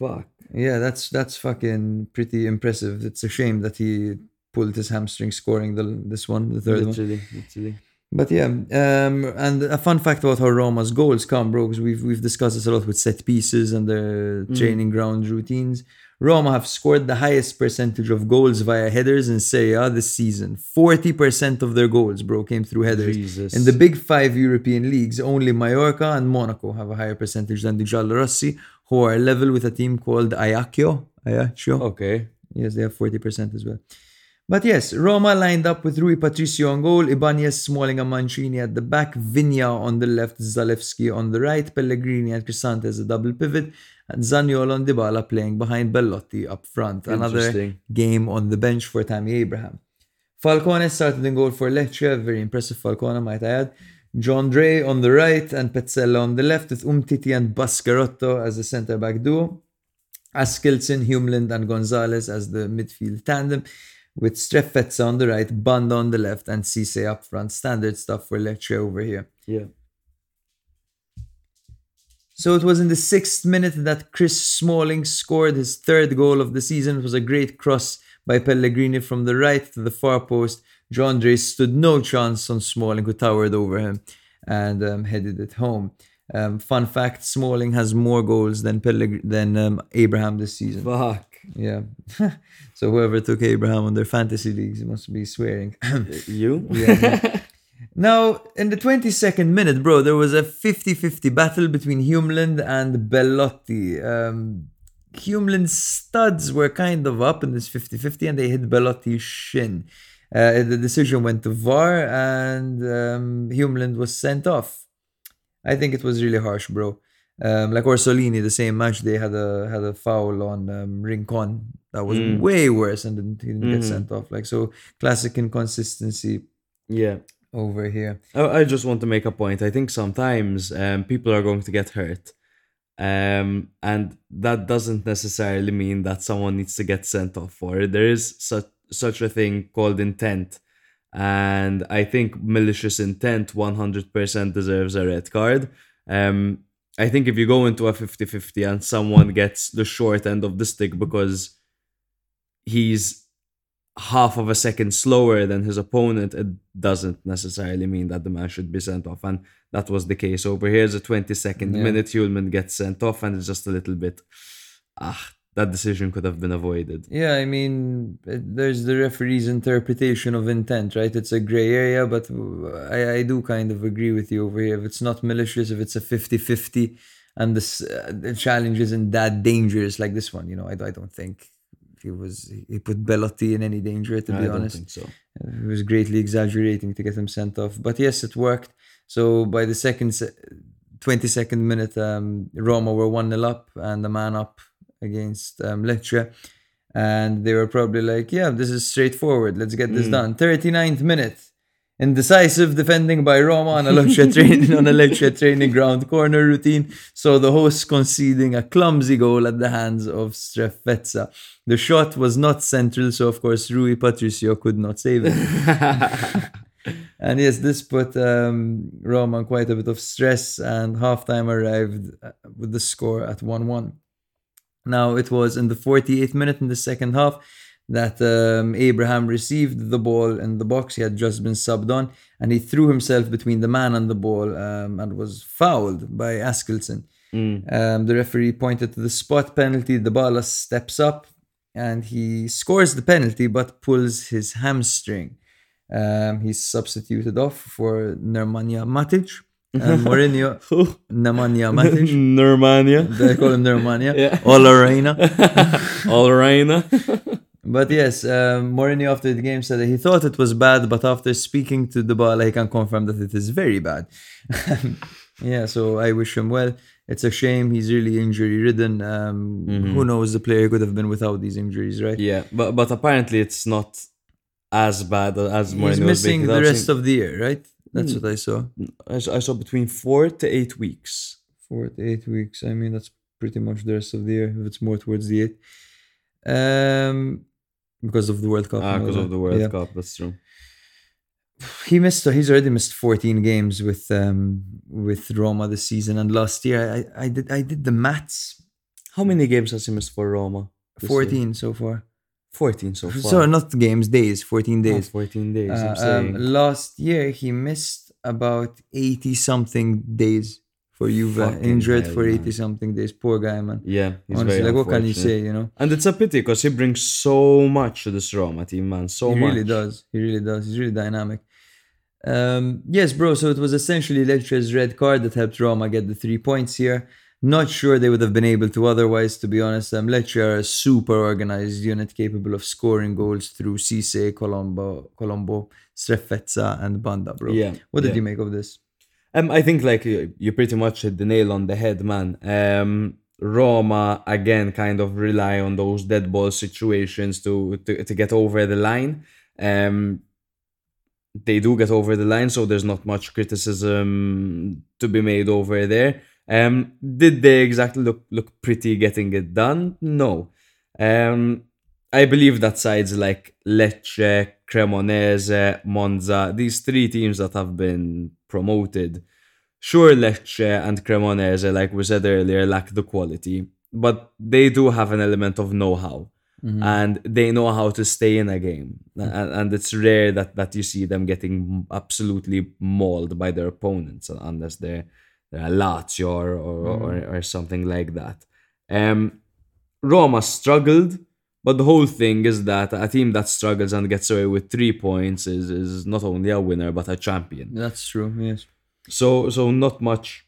Fuck. Yeah, that's that's fucking pretty impressive. It's a shame that he pulled his hamstring scoring the this one, the third one. Literally, literally. But yeah, um, and a fun fact about how Roma's goals come, bro, because we've we've discussed this a lot with set pieces and their training ground routines. Roma have scored the highest percentage of goals via headers in Serie A this season. Forty percent of their goals, bro, came through headers. Jesus. In the big five European leagues, only Mallorca and Monaco have a higher percentage than the Giallorossi, who are level with a team called Ajaccio. Ajaccio. Okay. Yes, they have 40% as well. But yes, Roma lined up with Rui Patricio on goal, Ibanez, Smalling and Mancini at the back, Viña on the left, Zalewski on the right, Pellegrini and Cristante as a double pivot, and Zaniolo and Dybala playing behind Belotti up front. Another game on the bench for Tammy Abraham. Falcone started in goal for Lecce, very impressive Falcone, might I add. Gendrey on the right and Pezzella on the left with Umtiti and Baschirotto as the centre back duo. Askildsen, Hjulmand, and Gonzalez as the midfield tandem, with Strefezza on the right, Banda on the left, and Ceesay up front. Standard stuff for Lecce over here. Yeah. So it was in the sixth minute that Chris Smalling scored his third goal of the season. It was a great cross by Pellegrini from the right to the far post. Gendrey stood no chance on Smalling, who towered over him and um, headed it home. Um, fun fact: Smalling has more goals than Pellegr- than um, Abraham this season. Fuck. Yeah. [LAUGHS] so whoever took Abraham on their fantasy leagues must be swearing. You? [LAUGHS] Yeah. now, in the 22nd minute, bro, there was a 50-50 battle between Hjulmand and Belotti. Um, Hjulmand's studs were kind of up in this 50-50 and they hit Belotti's shin. Uh, the decision went to VAR and um, Hjulmand was sent off. I think it was really harsh, bro. Um, like Orsolini, the same match, they had a had a foul on um, Rincon that was Mm. way worse, and then he didn't get Mhm. sent off. Like so, classic inconsistency Yeah. over here. I, I just want to make a point. I think sometimes um, people are going to get hurt. Um, and that doesn't necessarily mean that someone needs to get sent off for it. There is such such a thing called intent. And I think malicious intent 100% deserves a red card. Um, I think if you go into a 50 50 and someone gets the short end of the stick because he's half of a second slower than his opponent, it doesn't necessarily mean that the man should be sent off. And that was the case over here. It's a 22nd Yeah. minute, Hjulmand gets sent off, and it's just a little bit, ah, that decision could have been avoided. Yeah, I mean, it- there's the referee's interpretation of intent, right? It's a gray area, but I, I do kind of agree with you over here. If it's not malicious, if it's a 50 50, and this, uh, the challenge isn't that dangerous like this one, you know, I, I don't think he was, he put Belotti in any danger, to I be don't honest. think so. He was greatly exaggerating to get him sent off. But yes, it worked. So by the second, 22nd minute, um, Roma were 1 0 up and a man up against um, Lecce. And they were probably like, yeah, this is straightforward. Let's get this Mm. done. 39th minute. Indecisive defending by Roma on a Lecce [LAUGHS] training on a Lecce training ground corner routine. So the hosts conceding a clumsy goal at the hands of Strefezza. The shot was not central, so of course Rui Patricio could not save it. [LAUGHS] and yes, this put um, Roma on quite a bit of stress, and halftime arrived uh, with the score at 1 1. Now, it was in the 48th minute in the second half that um, Abraham received the ball in the box. He had just been subbed on, and he threw himself between the man and the ball um, and was fouled by Askildsen. Mm. Um, the referee pointed to the spot penalty. The baller steps up and he scores the penalty but pulls his hamstring. Um, he's substituted off for Nemanja Matic. And Mourinho, [LAUGHS] Nemanja Matic. [LAUGHS] Nermania. They call him Nemanja. Yeah. Olarena. All [LAUGHS] But yes, um, Mourinho after the game said that he thought it was bad, but after speaking to the ball, he can confirm that it is very bad. yeah, so I wish him well. It's a shame he's really injury ridden. Um, Who knows? The player could have been without these injuries, right? yeah, but but apparently it's not as bad as Mourinho he's missing the rest of the year, right? That's what I saw. I saw, I saw between four to eight weeks. Four to eight weeks. I mean, that's pretty much the rest of the year. If it's more towards the eight, um, because of the World Cup. Ah, because of the World Yeah. Cup. That's true. he missed he's already missed 14 games with um with Roma this season and last year I I did I did the maths How many games has he missed for Roma? this year? 14 so far 14 so far. so not games days 14 Oh, days 14 days. Uh, I'm um, last year he missed about 80 something days for Juve Fucking injured hell, for man. 80 something days poor guy man yeah, honestly like what can you say you know And it's a pity because he brings so much to this Roma team, man. So he much. really does. He really does. He's really dynamic. Um, yes, bro. So it was essentially Lecce's red card that helped Roma get the three points here. Not sure they would have been able to otherwise, to be honest. Um, Lecce are a super organized unit capable of scoring goals through Ceesay, Colombo, Colombo, Strefezza, and Banda, bro. Yeah, What did yeah. you make of this? Um, I think like you, you pretty much hit the nail on the head, man. Um, Roma again kind of rely on those dead ball situations to to, to get over the line. Um, they do get over the line, so there's not much criticism to be made over there. Um, did they exactly look look pretty getting it done? No. Um, I believe that sides like Lecce, Cremonese, Monza, these three teams that have been promoted, sure Lecce and Cremonese, like we said earlier, lack the quality, but they do have an element of know-how. And they know how to stay in a game, and, and it's rare that, that you see them getting absolutely mauled by their opponents unless they're Lazio or or, or or something like that. Um, Roma struggled, but the whole thing is that a team that struggles and gets away with three points is is not only a winner but a champion. That's true. Yes. So so not much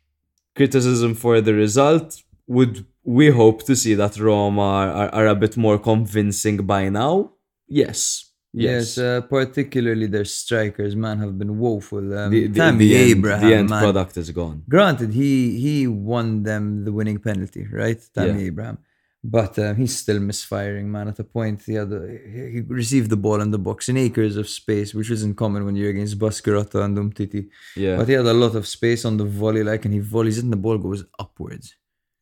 criticism for the result. Would we hope to see that Roma are, are a bit more convincing by now? Yes. Yes. Yes, uh, particularly their strikers, man, have been woeful. Um, the, the, Tammy the end, Abraham, the end man. product is gone. Granted, he he won them the winning penalty, right? Tammy Yeah. Abraham, but uh, he's still misfiring, man. At a point, he had a, he received the ball in the box in acres of space, which isn't common when you're against Baschirotto and Umtiti. Yeah. But he had a lot of space on the volley, like, and he volleys it, and the ball goes upwards.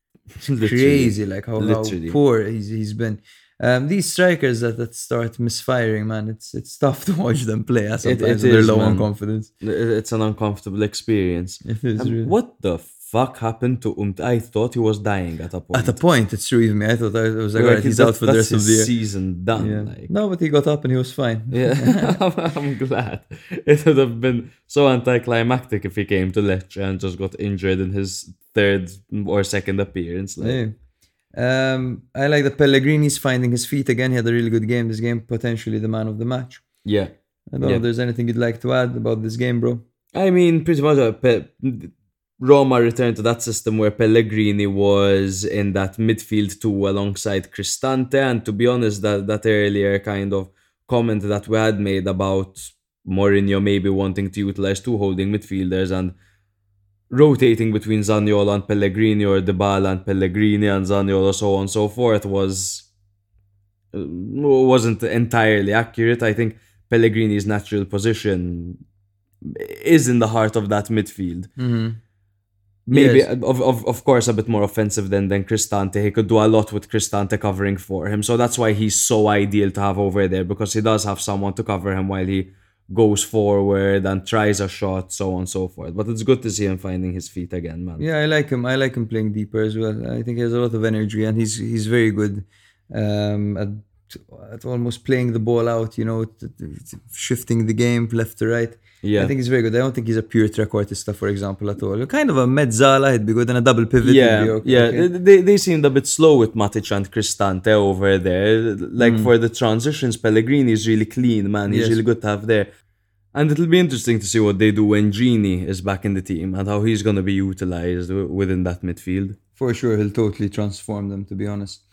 [LAUGHS] Literally. Crazy, like how, how poor he's he's been. Um, these strikers that, that start misfiring, man, it's it's tough [LAUGHS] to watch them play. Sometimes it when they're is, low on confidence. It's an uncomfortable experience. It is really. What the fuck happened to Umt? I thought he was dying at a point. At a point, it's true. Even me, I thought I was like, Like, alright, he's that- out for the rest of the year. season done. Yeah. Like. No, but he got up and he was fine. Yeah, [LAUGHS] I'm, glad. It would have been so anticlimactic if he came to Lecce and just got injured in his third or second appearance. Like, Yeah. Um, I like that Pellegrini's finding his feet again. He had a really good game. This game, potentially the man of the match. yeah. I don't know if there's anything you'd like to add about this game, bro. I mean, pretty much uh, Pe- Roma returned to that system where Pellegrini was in that midfield two alongside Cristante. And to be honest, that, that earlier kind of comment that we had made about Mourinho maybe wanting to utilize two holding midfielders and rotating between Zaniolo and Pellegrini or Dybala and Pellegrini and Zaniolo, so on and so forth, was uh, wasn't entirely accurate. I think Pellegrini's natural position is in the heart of that midfield. Mm-hmm. Maybe, Yes. of, of, of course, a bit more offensive than, than Cristante. He could do a lot with Cristante covering for him. So that's why he's so ideal to have over there because he does have someone to cover him while he goes forward and tries a shot, so on and so forth. But it's good to see him finding his feet again, man. Yeah, I like him. I like him playing deeper as well. I think he has a lot of energy and he's he's very good um, at at almost playing the ball out. You know, shifting the game left to right. Yeah. I think he's very good. I don't think he's a pure trequartista, for example, at all. Kind of a mezzala, he'd be good, and a double pivot. yeah, okay, yeah. okay. They, they seemed a bit slow with Matic and Cristante over there. Like Hmm. for the transitions, Pellegrini is really clean, man. He's Yes. really good to have there. And it'll be interesting to see what they do when Gini is back in the team and how he's going to be utilized within that midfield. For sure, he'll totally transform them, to be honest.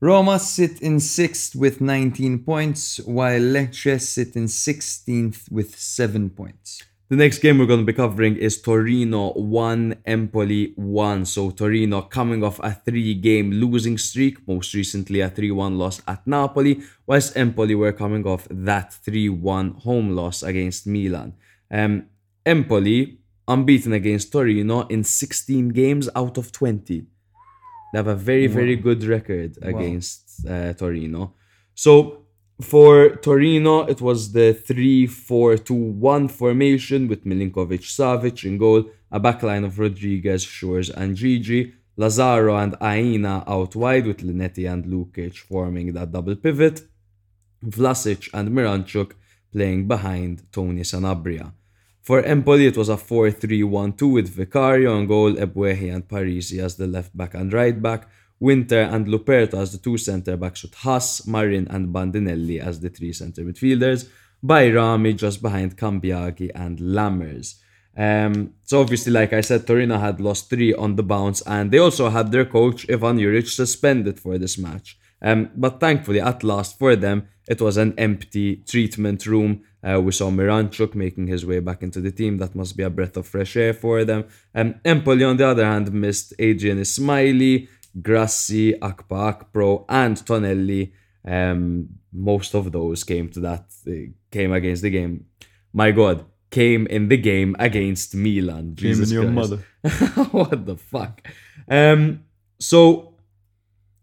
Roma sit in sixth with 19 points, while Lecce sit in 16th with 7 points. The next game we're going to be covering is Torino 1, Empoli 1. So Torino coming off a three game losing streak, most recently a 3 1 loss at Napoli, whilst Empoli were coming off that 3 1 home loss against Milan. Um, Empoli unbeaten against Torino in 16 games out of 20. They have a very, very good record against uh, Torino. So for Torino, it was the 3 4 2 1 formation with Milinkovic Savic in goal, a backline of Rodriguez, Schuurs, and Djidji, Lazaro and Aina out wide with Linetty and Lukic forming that double pivot, Vlasic and Miranchuk playing behind Tony Sanabria. For Empoli, it was a 4 3 1 2 with Vicario on goal, Ebuehi and Parisi as the left back and right back, Winter and Luperto as the two centre backs with Haas, Marin and Bandinelli as the three centre midfielders, Bajrami just behind Cambiaghi and Lammers. Um, so obviously, like I said, Torino had lost three on the bounce, and they also had their coach Ivan Juric suspended for this match. Um, but thankfully, at last for them, it was an empty treatment room. Uh, we saw Miranchuk making his way back into the team. That must be a breath of fresh air for them. Um, Empoli, on the other hand, missed Ardian Ismajli, Grassi, Akpa Akpro, and Tonelli. Um, most of those came to that uh, came against the game. My God, came in the game against Milan. Jesus in your Christ. [LAUGHS] what the fuck? Um, so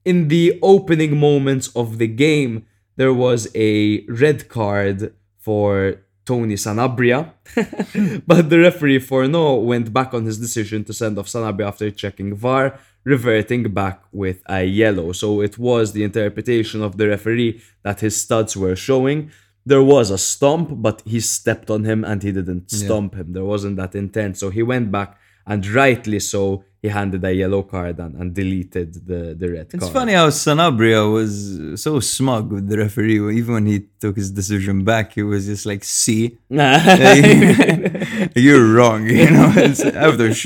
in the opening moments of the game, there was a red card for Tony Sanabria, [LAUGHS] but the referee for no went back on his decision to send off Sanabria after checking VAR, reverting back with a yellow. So it was the interpretation of the referee that his studs were showing. There was a stomp, but he stepped on him and he didn't stomp him. There wasn't that intent. So he went back and rightly so, he handed a yellow card and, and deleted the, the red It's card. It's funny how Sanabria was so smug with the referee. Even when he took his decision back, he was just like, "See, [LAUGHS] you're wrong." You know, after sh-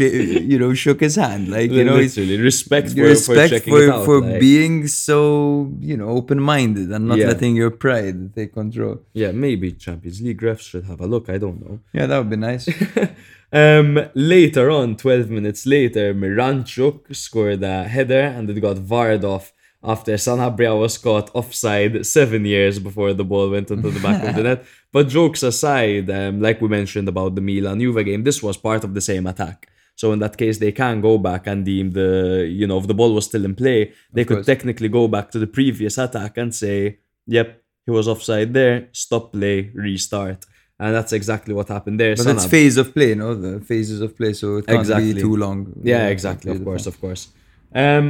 you know shook his hand, like you know, he's Literally, respect for, respect for checking for it out. for like- being so you know open-minded and not Yeah. letting your pride take control. yeah, maybe Champions League refs should have a look. I don't know. Yeah, that would be nice. [LAUGHS] Um, later on, 12 minutes later, Miranchuk scored a header and it got varred off after Sanabria was caught offside seven years before the ball went into the back of the [LAUGHS] net. But jokes aside, um, like we mentioned about the Milan Juve game, this was part of the same attack. So in that case, they can go back and deem the, you know, if the ball was still in play, they could technically go back to the previous attack and say, yep, he was offside there, stop play, restart. And that's exactly what happened there. But that's Sanab- phase of play, no? The phases of play, so it can't Exactly. be too long. Yeah, exactly. Of course, of course. Um,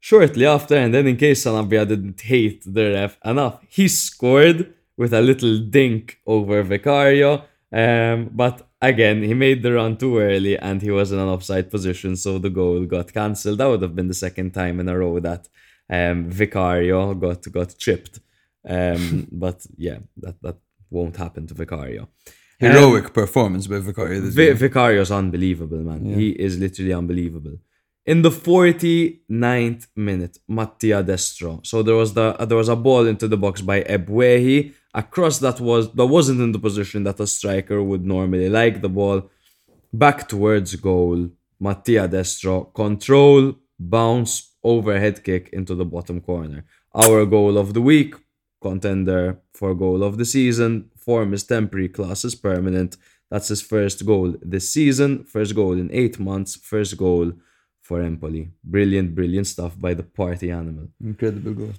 shortly after, and then in case Sanabria didn't hate the ref enough, he scored with a little dink over Vicario. Um, but again, he made the run too early and he was in an offside position, so the goal got cancelled. That would have been the second time in a row that um, Vicario got got chipped. Um, [LAUGHS] but yeah, that that won't happen to Vicario. Um, Heroic performance by Vicario. This game. Vicario's unbelievable, man. He is literally unbelievable. In the 49th minute, Mattia Destro. So there was the there was a ball into the box by Ebuehi. A cross that was that wasn't in the position that a striker would normally like the ball. Back towards goal. Mattia Destro. Control, bounce, overhead kick into the bottom corner. Our goal of the week, contender for goal of the season. Form is temporary, class is permanent. That's his first goal this season, first goal in eight months, first goal for Empoli. Brilliant, brilliant stuff by the party animal. Incredible goal.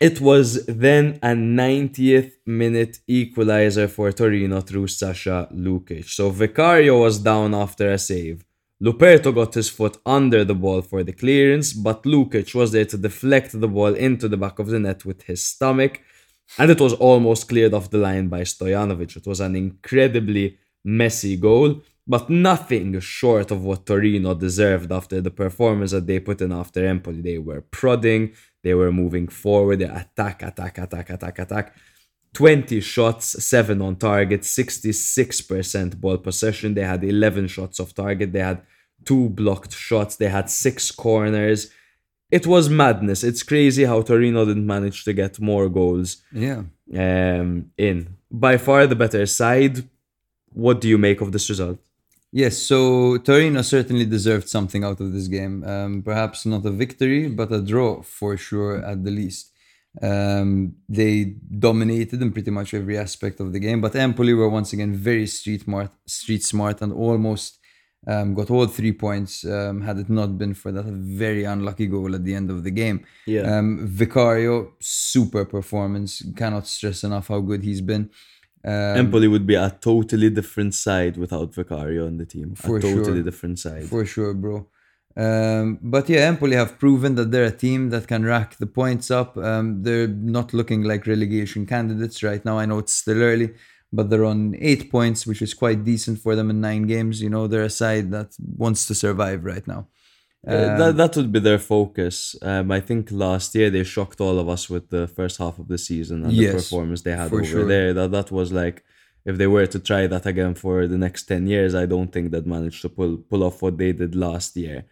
It was then a 90th minute equalizer for Torino through Sasha Lukic. So Vicario was down after a save. Luperto got his foot under the ball for the clearance, but Lukic was there to deflect the ball into the back of the net with his stomach, and it was almost cleared off the line by Stojanovic. It was an incredibly messy goal, but nothing short of what Torino deserved after the performance that they put in after Empoli. They were prodding, they were moving forward, they attack, attack, attack, attack, attack. 20 shots, 7 on target, 66% ball possession. They had 11 shots off target. They had two blocked shots. They had six corners. It was madness. It's crazy how Torino didn't manage to get more goals Yeah. um, in. By far the better side. What do you make of this result? Yes, so Torino certainly deserved something out of this game. Um, perhaps not a victory, but a draw for sure at the least. Um, they dominated in pretty much every aspect of the game, but Empoli were once again very street smart, street smart, and almost um, got all three points. Um, had it not been for that very unlucky goal at the end of the game. Yeah. Um, Vicario, super performance. Cannot stress enough how good he's been. Um, Empoli would be a totally different side without Vicario on the team. For a totally sure. different side. For sure, bro. Um, but yeah, Empoli have proven that they're a team that can rack the points up. Um, they're not looking like relegation candidates right now. I know it's still early, but they're on eight points, which is quite decent for them in nine games. You know, they're a side that wants to survive right now. Uh, that, that would be their focus. Um, I think last year they shocked all of us with the first half of the season and Yes, the performance they had over sure. there. That that was like, if they were to try that again for the next ten years, I don't think they'd manage to pull pull off what they did last year.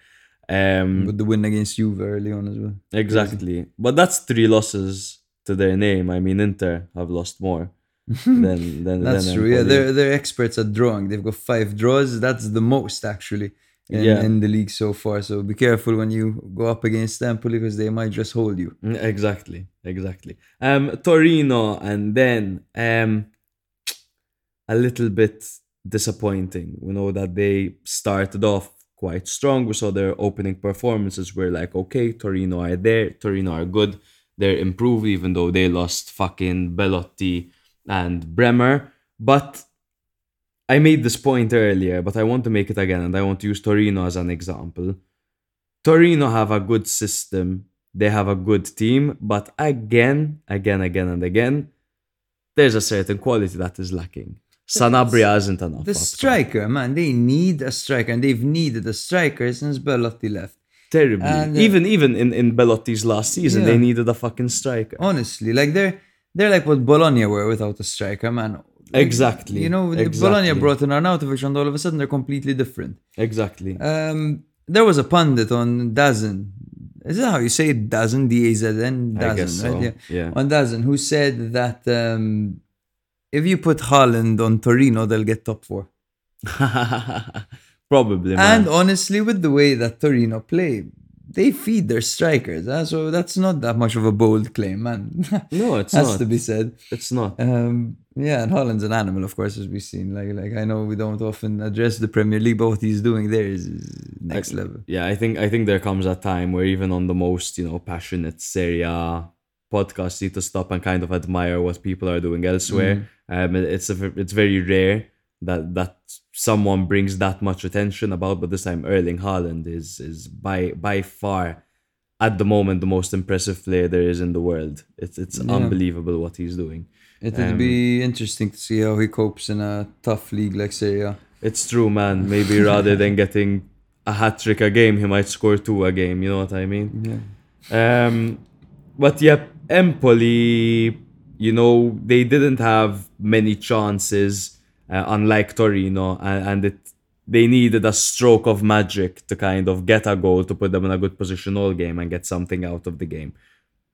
Um, With the win against Juve early on as well. exactly, but that's three losses to their name. I mean, Inter have lost more [LAUGHS] than than That's than true. Yeah, they're they're experts at drawing. They've got five draws. That's the most actually in, Yeah. in the league so far. So be careful when you go up against Empoli because they might just hold you. Mm, Exactly, exactly. Um, Torino, and then um, a little bit disappointing. We know that they started off quite strong. We saw their opening performances. We're like, okay, Torino are there. Torino are good. They're improved, even though they lost fucking Belotti and Bremer. But I made this point earlier, but I want to make it again, and I want to use Torino as an example. Torino have a good system, they have a good team, but again, again, again, and again, there's a certain quality that is lacking. Sanabria isn't enough. The top. striker, man, they need a striker, and they've needed a striker since Belotti left. Terribly. And, uh, even even in, in Belotti's last season, they needed a fucking striker. Honestly, like they're they're like what Bologna were without a striker, man. Like, Exactly, You know, exactly. Bologna brought in Arnautovic, and all of a sudden they're completely different. Exactly. Um, there was a pundit on Dazn. Is that how you say it? Dazn, D-A-Z-N? I Dazn, guess so, right? yeah. On Dazn, who said that um, if you put Haaland on Torino, they'll get top four. [LAUGHS] Probably, man. And honestly, with the way that Torino play, they feed their strikers. huh? So that's not that much of a bold claim, man. [LAUGHS] no, it's [LAUGHS] Has not. to be said. It's not. Um, yeah, and Haaland's an animal, of course, as we've seen. Like, like I know we don't often address the Premier League, but what he's doing there is, is next level. Yeah, I think I think there comes a time where even on the most you know passionate Serie A podcasts, you need to stop and kind of admire what people are doing elsewhere. Um, it- it's a, it's very rare that that someone brings that much attention about, but this time Erling Haaland is is by by far at the moment the most impressive player there is in the world. It's it's Yeah. unbelievable what he's doing. It would Um, be interesting to see how he copes in a tough league like Serie. It's true, man. Maybe [LAUGHS] rather than getting a hat trick a game, he might score two a game. You know what I mean? Yeah. Um, but yeah, Empoli, you know, they didn't have many chances, uh, unlike Torino, and, and it they needed a stroke of magic to kind of get a goal to put them in a good position all game and get something out of the game.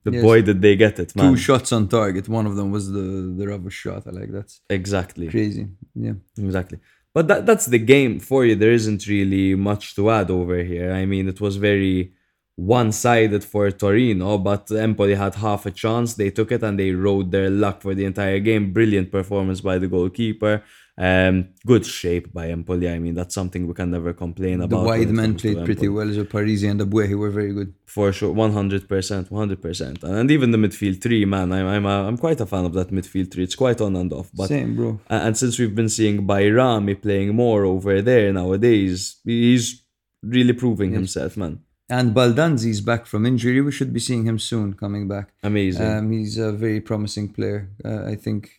The Yes. boy did they get it, man. Two shots on target. One of them was the the rubber shot. I like that. exactly. crazy. Yeah. Exactly. But that that's the game for you. There isn't really much to add over here. I mean, it was very one-sided for Torino, but Empoli had half a chance. They took it and they rode their luck for the entire game. Brilliant performance by the goalkeeper. Um, good shape by Empoli. I mean, that's something we can never complain about. when wide men played pretty well. So Parisi and Ebuehi were very good. for sure. One hundred percent, one hundred percent, and even the midfield three. Man, I'm I'm a, I'm quite a fan of that midfield three. It's quite on and off, but Same, bro. And since we've been seeing Bajrami playing more over there nowadays, he's really proving himself, man. And Baldanzi's back from injury. We should be seeing him soon coming back. Amazing. Um, he's a very promising player. Uh, I think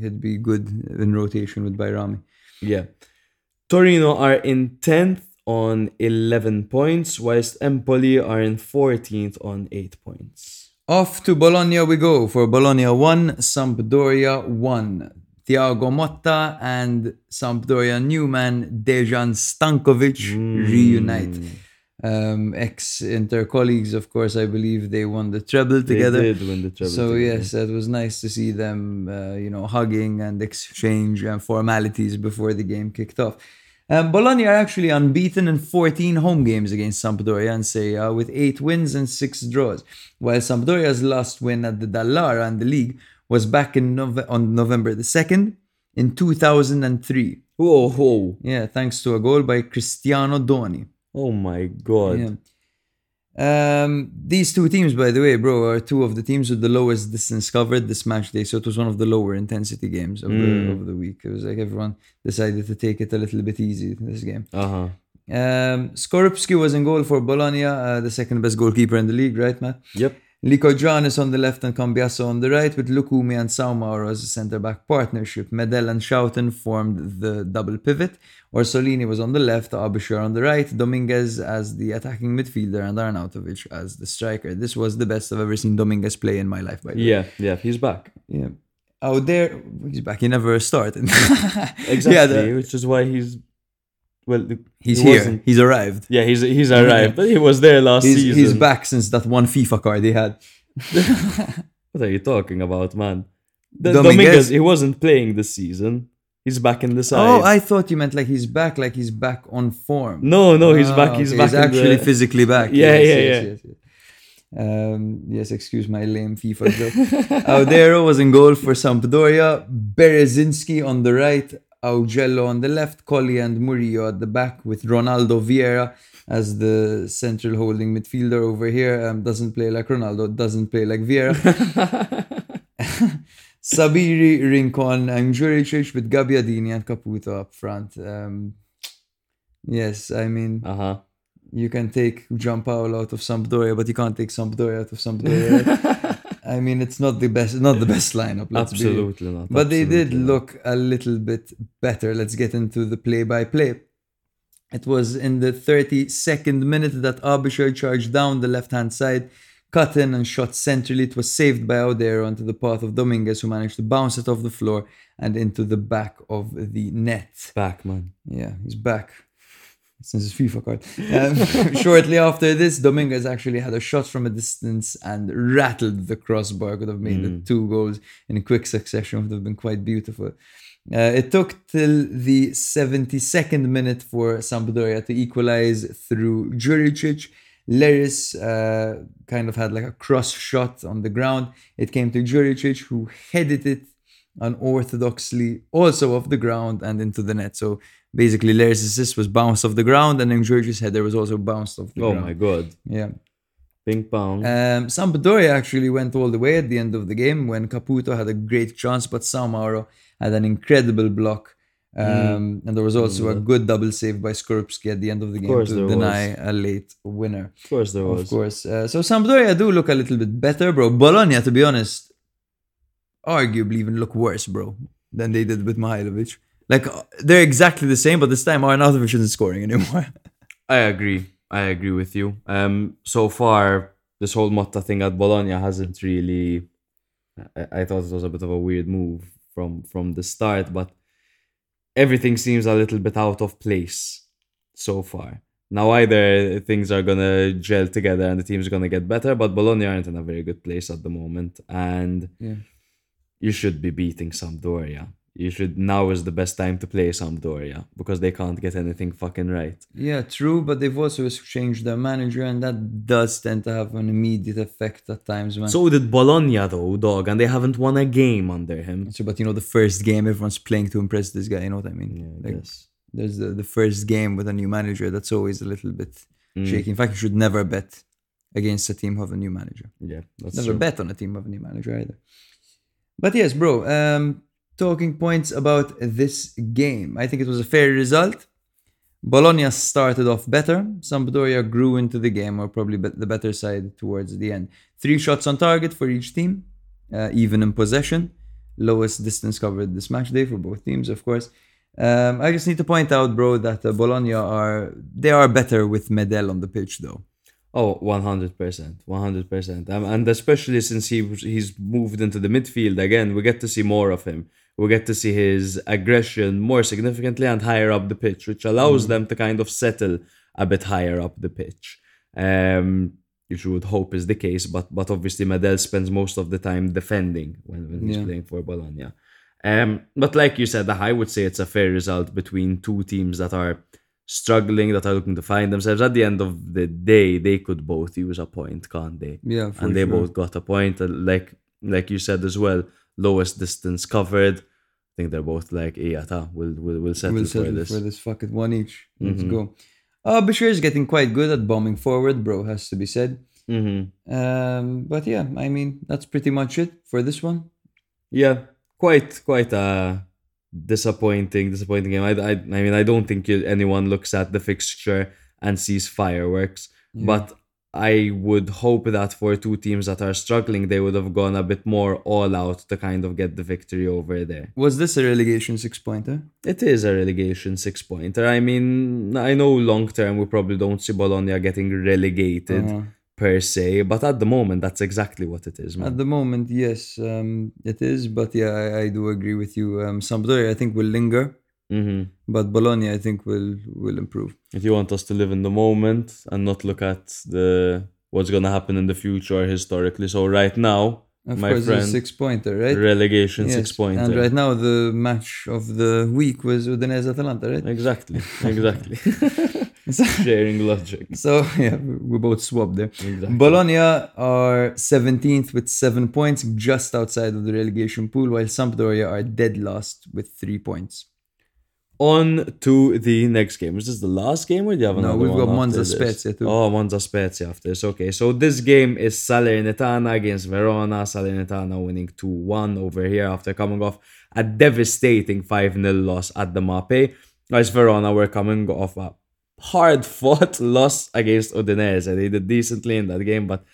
he'd be good in rotation with Bajrami. yeah. Torino are in 10th on 11 points, whilst Empoli are in 14th on 8 points. Off to Bologna we go for Bologna 1, Sampdoria 1. Thiago Motta and Sampdoria Newman Dejan Stankovic hmm. reunite. Um, Ex Inter colleagues, of course, I believe they won the treble together. They did win the treble. So together. yes, it was nice to see them, uh, you know, hugging and exchange and formalities before the game kicked off. Um, Bologna are actually unbeaten in 14 home games against Sampdoria and Serie A with eight wins and six draws, while Sampdoria's last win at the Dallara and the league was back in Nove- on November the 2nd in 2003. Whoa, whoa. Yeah, thanks to a goal by Cristiano Doni. Oh my god. Yeah. Um, these two teams, by the way, bro, are two of the teams with the lowest distance covered this match day. So it was one of the lower intensity games of the of the week. It was like everyone decided to take it a little bit easy in this game. Uh-huh. Um, Skorupski was in goal for Bologna, uh, the second best goalkeeper in the league, right, Matt? Yep. Lykogiannis on the left and Cambiaso on the right, with Lucumí and Soumaoro as a centre back partnership. Medel and Schouten formed the double pivot. Orsolini was on the left, Aebischer on the right, Dominguez as the attacking midfielder, and Arnautovic as the striker. This was the best I've ever seen Dominguez play in my life, by the way. Yeah, yeah, he's back. Yeah. Out there, he's back. He never started. Exactly, [LAUGHS] [LAUGHS] Yeah, the- which is why he's well he's he here. He's arrived. Yeah, he's he's arrived, but he was there last He's, season. he's back since that one FIFA card he had. [LAUGHS] What are you talking about, man? The, Dominguez- Dominguez, he wasn't playing this season. He's back in the side. Oh, I thought you meant like he's back, like he's back on form. no, no, he's Ah, back. He's okay, back. He's actually the- physically back. Yeah, yes, yeah, yes, yeah. Yes, yes. Um, yes, excuse my lame FIFA joke. [LAUGHS] Audero was in goal for Sampdoria. Bereszynski on the right. Augello on the left. Colley and Murillo at the back with Ronaldo Vieira as the central holding midfielder over here. Um, doesn't play like Ronaldo, doesn't play like Vieira. [LAUGHS] [LAUGHS] Sabiri, Rincon, and Juricic with Gabbiadini and Caputo up front. Um, yes, I mean, Uh-huh. you can take Giampaolo out of Sampdoria, but you can't take Sampdoria out of Sampdoria. [LAUGHS] I mean, it's not the best, not the best lineup. Let's be. Absolutely not. But they did not. look a little bit better. Let's get into the play by play. It was in the 32nd minute that Aebischer charged down the left hand side, cut in and shot centrally. It was saved by Audero onto the path of Dominguez, who managed to bounce it off the floor and into the back of the net. back, man. Yeah, he's back since his FIFA card. Um, [LAUGHS] shortly after this, Dominguez actually had a shot from a distance and rattled the crossbar. Could have made the two goals in quick succession. Would have been quite beautiful. Uh, it took till the 72nd minute for Sampdoria to equalize through Juricic. Leris uh, kind of had like a cross shot on the ground. It came to Juricic, who headed it unorthodoxly also off the ground and into the net. So basically, Leris' assist was bounced off the ground, and then Juricic's header was also bounced off the Oh ground. my god. Yeah. Ping pong. Um, Sampdoria actually went all the way at the end of the game when Caputo had a great chance, but Soumaoro had an incredible block. Um, And there was also a good double save by Skorupski at the end of the game course to deny a late winner. of course there Of was. course. Uh, so Sampdoria do look a little bit better, bro. Bologna, to be honest, arguably even look worse, bro, than they did with Mihailovic. Like they're exactly the same, but this time Arnautovic isn't scoring anymore. [LAUGHS] I agree. I agree with you. Um, so far, this whole Motta thing at Bologna hasn't really. I, I thought it was a bit of a weird move from from the start, but everything seems a little bit out of place so far. Now either things are gonna gel together and the team's gonna get better, but Bologna aren't in a very good place at the moment, and Yeah. you should be beating Sampdoria. You should now is the best time to play Sampdoria because they can't get anything fucking right. Yeah, true, but they've also changed their manager, and that does tend to have an immediate effect at times, man. So did Bologna though, dog, and they haven't won a game under him. So, but you know, the first game, everyone's playing to impress this guy. You know what I mean? Yeah, I like, guess. there's the, the first game with a new manager. That's always a little bit Mm. shaky. In fact, you should never bet against a team have a new manager. Yeah, that's Never true. bet on a team of a new manager either. But yes, bro. Um, talking points about this game. I think it was a fair result. Bologna started off better. Sampdoria grew into the game, or probably the better side towards the end. Three shots on target for each team, uh, even in possession. Lowest distance covered this match day for both teams, of course. Um, I just need to point out, bro, that uh, Bologna are they are better with Medel on the pitch, though. Oh, 100%. 100%. Um, and especially since he he's moved into the midfield again, we get to see more of him. We get to see his aggression more significantly and higher up the pitch, which allows them to kind of settle a bit higher up the pitch. Um, which you would hope is the case, but but obviously Medel spends most of the time defending when, when he's Yeah. playing for Bologna. Um, but like you said, I would say it's a fair result between two teams that are struggling, that are looking to find themselves. At the end of the day, they could both use a point, can't they? Yeah, for and they sure. both got a point. Like like you said as well, lowest distance covered. I think they're both like, yeah, ta, we'll we'll we'll settle, we'll for this. for this. Fuck it, one each. Let's Mhm. go. Uh, Bashir is getting quite good at bombing forward, bro. Has to be said. hmm Um, but yeah, I mean that's pretty much it for this one. Yeah, quite quite a disappointing disappointing game. I I, I mean I don't think anyone looks at the fixture and sees fireworks, but I would hope that for two teams that are struggling, they would have gone a bit more all out to kind of get the victory over there. Was this a relegation six pointer? It is a relegation six pointer. I mean, I know long term we probably don't see Bologna getting relegated Uh-huh. per se, but at the moment that's exactly what it is, man. At the moment, yes, um, it is. But yeah, I, I do agree with you. Um, Sampdoria, I think, will linger, hmm but Bologna, I think, will will improve. If you want us to live in the moment and not look at the what's gonna happen in the future historically, so right now, Of my course, friend, six pointer, right? relegation Yes, six pointer. And right now, the match of the week was Udinese Atalanta, right? Exactly, [LAUGHS] exactly. [LAUGHS] [LAUGHS] Sharing logic. So yeah, we we both swapped there. Exactly. Bologna are 17th with seven points, just outside of the relegation pool, while Sampdoria are dead last with three points. On to the next game. Is this the last game or do you have No, another we've one got Monza? Spezia too. Oh, Monza Spezia after this. Okay, so this game is Salernitana against Verona. Salernitana winning 2-1 over here after coming off a devastating 5-0 loss at the Mapei. Guys, Verona were coming off a hard-fought [LAUGHS] loss against Udinese. They did decently in that game, but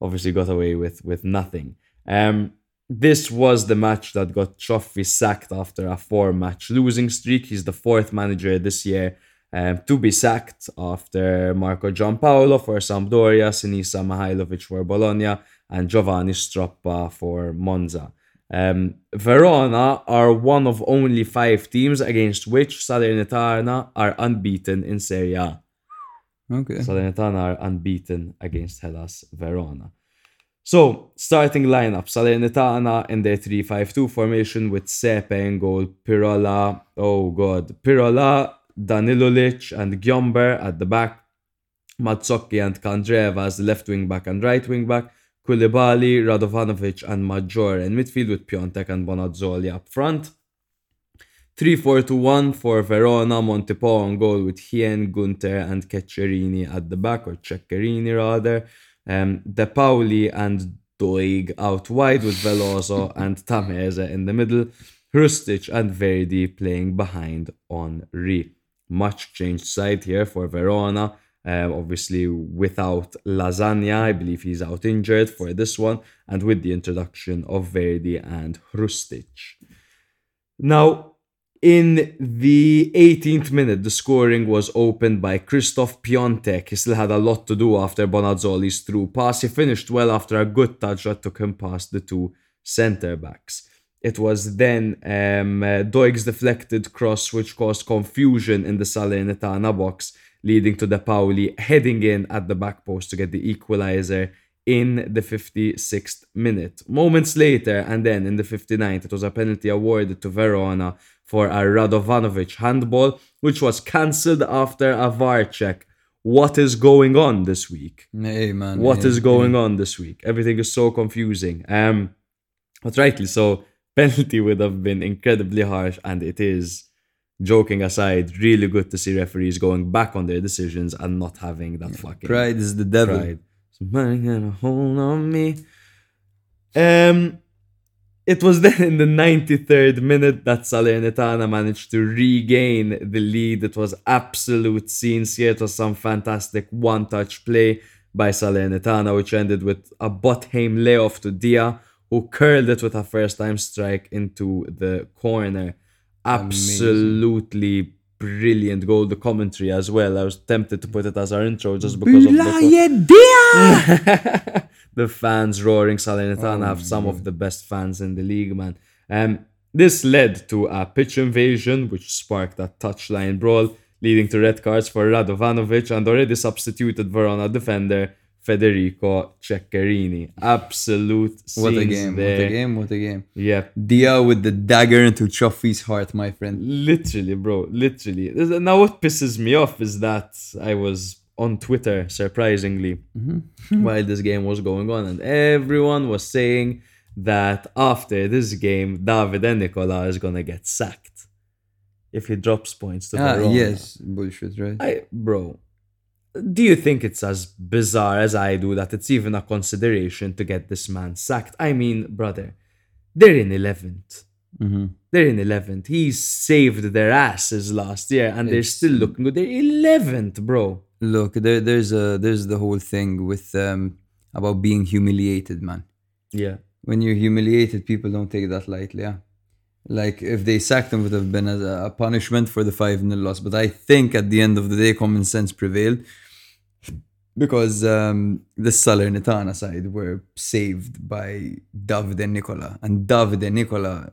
obviously got away with with nothing. Um, this was the match that got Cioffi sacked after a four-match losing streak. He's the fourth manager this year um, to be sacked after Marco Giampaolo for Sampdoria, Sinisa Mihailovic for Bologna, and Giovanni Stroppa for Monza. Um, Verona are one of only five teams against which Salernitana are unbeaten in Serie A. Okay. Salernitana are unbeaten against Hellas Verona. So, starting lineup Salernitana in their 3 5 2 formation with Sepe in goal, Pirola, oh god, Pirola, Daniliuc, and Gyomber at the back, Mazzocchi and Candreva as left wing back and right wing back, Coulibaly, Radovanovic, and Maggiore in midfield with Piatek and Bonazzoli up front. 3-4-2-1 for Verona, Montipò on goal with Hien, Gunter and Ceccherini at the back, or Ceccherini rather. Um, Depaoli and Doig out wide with Veloso [LAUGHS] and Tameze in the middle. Hrustic and Verdi playing behind Henry. Much changed side here for Verona. Um, obviously, without Lasagna, I believe he's out injured for this one, and with the introduction of Verdi and Hrustic. Now, in the 18th minute, the scoring was opened by Christoph Piatek. He still had a lot to do after Bonazzoli's through pass. He finished well after a good touch that took him past the two centre backs. It was then um, uh, Doig's deflected cross which caused confusion in the Salernitana box, leading to Depaoli heading in at the back post to get the equaliser in the 56th minute. Moments later, and then in the 59th, it was a penalty awarded to Verona for a Radovanovic handball, which was cancelled after a VAR check. What is going on this week? Hey man. What hey, is going on this week? Everything is so confusing. Um, but rightly so, [LAUGHS] penalty would have been incredibly harsh, and it is. Joking aside, really good to see referees going back on their decisions and not having that fucking Pride is the devil. pride. Somebody got a hold on me. Um, it was then in the 93rd minute that Salernitana managed to regain the lead. It was absolute scenes here. It was some fantastic one-touch play by Salernitana, which ended with a Botheim layoff to Dia, who curled it with a first-time strike into the corner. Absolutely brilliant goal. The commentary as well. I was tempted to put it as our intro just because of the [LAUGHS] the fans roaring Salernitana have some of the best fans in the league, man. Um, this led to a pitch invasion, which sparked a touchline brawl, leading to red cards for Radovanovic and already substituted Verona defender Federico Ceccherini. Absolute What a game, there. what a game, what a game. Yeah, Dia with the dagger into Cioffi's heart, my friend. literally, bro, literally. Now, what pisses me off is that I was on Twitter, surprisingly, [LAUGHS] while this game was going on, and everyone was saying that after this game, Davide Nicola is gonna get sacked if he drops points to Ah, Verona. yes, bullshit, right? I, bro, do you think it's as bizarre as I do that it's even a consideration to get this man sacked? I mean, brother, they're in 11th. hmm They're in 11th. He saved their asses last year and they're still looking good. They're 11th, bro. Look, there, there's a there's the whole thing with um about being humiliated, man. Yeah. When you're humiliated, people don't take that lightly. Yeah, like if they sacked him, would have been a, a punishment for the five 0 loss. But I think at the end of the day, common sense prevailed because um, the Salernitana side were saved by Davide Nicola, and Davide Nicola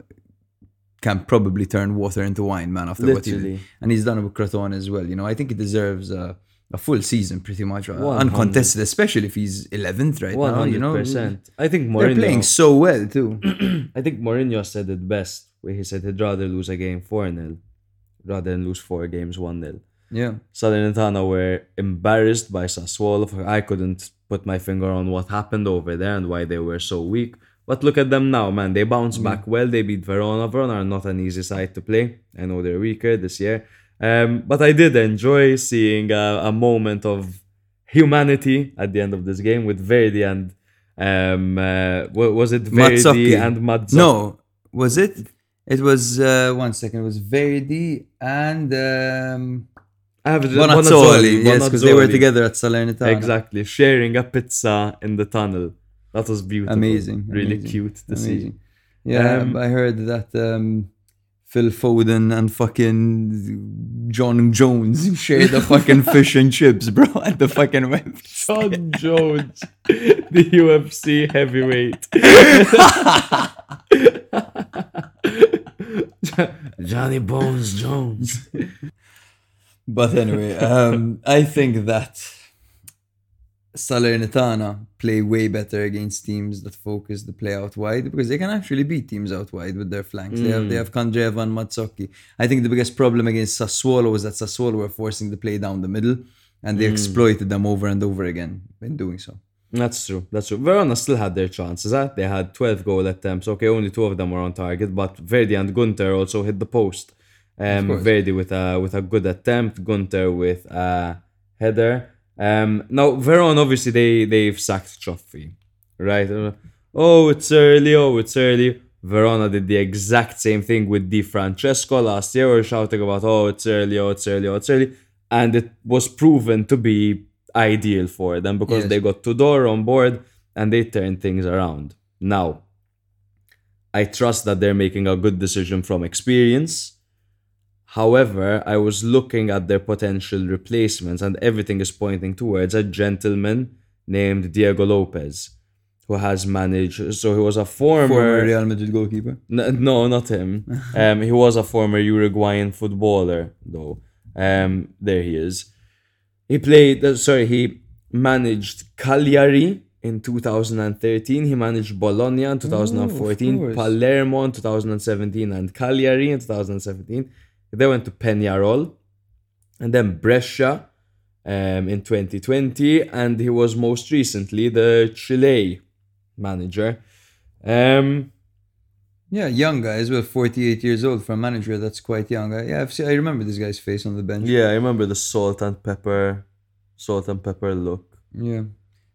can probably turn water into wine, man. After what he Literally. did, and he's done it with Crotone as well. You know, I think he deserves a, a full season, pretty much, uh, 100. uncontested, especially if he's 11th right One now. hundred You know. I think they're playing so well too. [CLEARS THROAT] I think Mourinho said it best, where he said he'd rather lose a game four 0 rather than lose four games one 0 yeah, Salernitana were embarrassed by Sassuolo. I couldn't put my finger on what happened over there and why they were so weak. But look at them now, man. They bounced back well. They beat Verona. Verona are not an easy side to play. I know they're weaker this year. Um, but I did enjoy seeing a, a moment of humanity at the end of this game with Verdi and um, uh, was it Verdi Mazzocchi. and Mazzocchi? No, was it? It was uh, one second. It was Verdi and um, I have Bonazzoli. Yes, because they were together at Salernitana. Exactly, sharing a pizza in the tunnel. That was beautiful. Amazing. Really amazing, cute to see. amazing. Yeah, Um, I heard that um, Phil Foden and fucking Jon Jones share the fucking [LAUGHS] fish and chips, bro, at the fucking web. Jon Jones, the UFC heavyweight. [LAUGHS] Johnny Bones Jones. But anyway, um, I think that Salernitana play way better against teams that focus the play out wide because they can actually beat teams out wide with their flanks. They have they have mm. Candreva and Mazzocchi. I think the biggest problem against Sassuolo was that Sassuolo were forcing the play down the middle and they mm. exploited them over and over again in doing so. That's true. That's true. Verona still had their chances. Huh? They had 12 goal attempts. Okay, only two of them were on target, but Verdi and Gunter also hit the post. Um. Verdi with a with a good attempt, Gunter with a header. Um, now Verona obviously they they've sacked Cioffi, right? Oh, it's early. Oh, it's early. Verona did the exact same thing with Di Francesco last year. We were shouting about oh, it's early, oh, it's early, oh, it's early, and it was proven to be ideal for them because Yes. they got Tudor on board and they turned things around. Now, I trust that they're making a good decision from experience. However, I was looking at their potential replacements, and everything is pointing towards a gentleman named Diego Lopez, who has managed. So he was a former. Former Real Madrid goalkeeper. N- no, not him. [LAUGHS] Um, he was a former Uruguayan footballer, though. Um, there he is. He played. Uh, sorry, he managed Cagliari in 2013. He managed Bologna in 2014, course. Palermo in 2017, and Cagliari in 2017. They went to Peñarol, and then Brescia um, in 2020, and he was most recently the Chile manager. Um, Yeah, young guy as well, 48 years old for a manager. That's quite young. I, yeah, I've seen, I remember this guy's face on the bench. Yeah, I remember the salt and pepper, salt and pepper look. Yeah.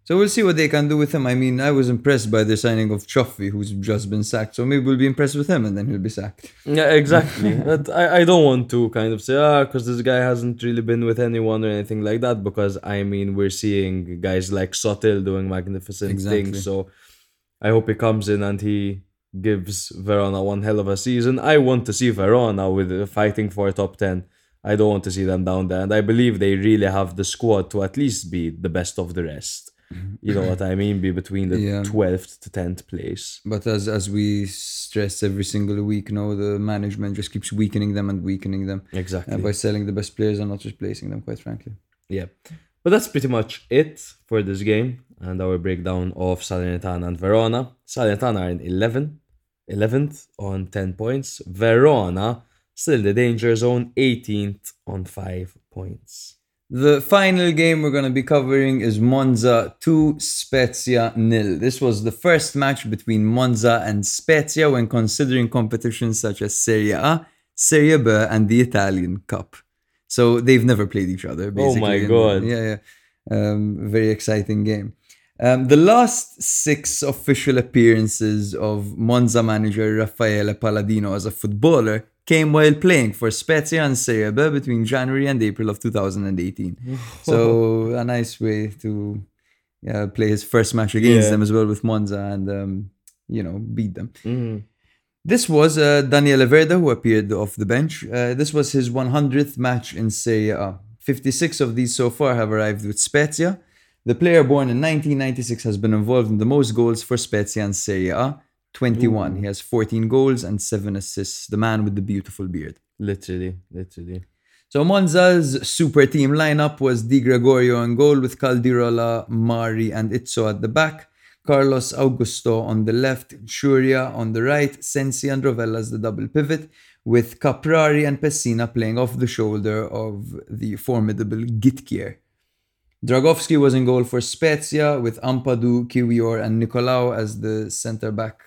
So we'll see what they can do with him. I mean, I was impressed by the signing of Cioffi, who's just been sacked. So maybe we'll be impressed with him and then he'll be sacked. Yeah, exactly. [LAUGHS] but I, I don't want to kind of say ah because this guy hasn't really been with anyone or anything like that because I mean we're seeing guys like Sottil doing magnificent Exactly. things. So I hope he comes in and he gives Verona one hell of a season. I want to see Verona with uh, fighting for a top ten. I don't want to see them down there, and I believe they really have the squad to at least be the best of the rest. [LAUGHS] You know what I mean? Be between the Yeah. twelfth to tenth place. But as as we stress every single week, no, the management just keeps weakening them and weakening them Exactly. uh, by selling the best players and not replacing them, quite frankly. Yeah. But that's pretty much it for this game and our breakdown of Salernitana and Verona. Salernitana are in 11, 11th on 10 points. Verona still in the danger zone, 18th on 5 points. The final game we're going to be covering is Monza 2 Spezia nil. This was the first match between Monza and Spezia when considering competitions such as Serie A, Serie B, and the Italian Cup. So they've never played each other. Basically. Oh my And, God. Yeah, yeah. Um, very exciting game. Um, the last six official appearances of Monza manager Raffaele Palladino as a footballer came while playing for Spezia and Serie B between January and April of 2018. so a nice way to yeah, play his first match against Yeah. them as well with Monza and um, you know beat them. Mm. This was uh, Daniele Verde who appeared off the bench. Uh, this was his 100th match in Serie A. 56 of these so far have arrived with Spezia. The player born in 1996 has been involved in the most goals for Spezia and Serie A. 21. He has 14 goals and 7 assists. The man with the beautiful beard. Literally, literally. So Monza's super team lineup was Di Gregorio on goal with Caldirola, Mari, and Izzo at the back. Carlos Augusto on the left, Ciurria on the right, Sensi and Rovella as the double pivot, with Caprari and Pessina playing off the shoulder of the formidable Gytkjaer. Dragowski was in goal for Spezia with Ampadu, Kiwior, and Nikolaou as the centre back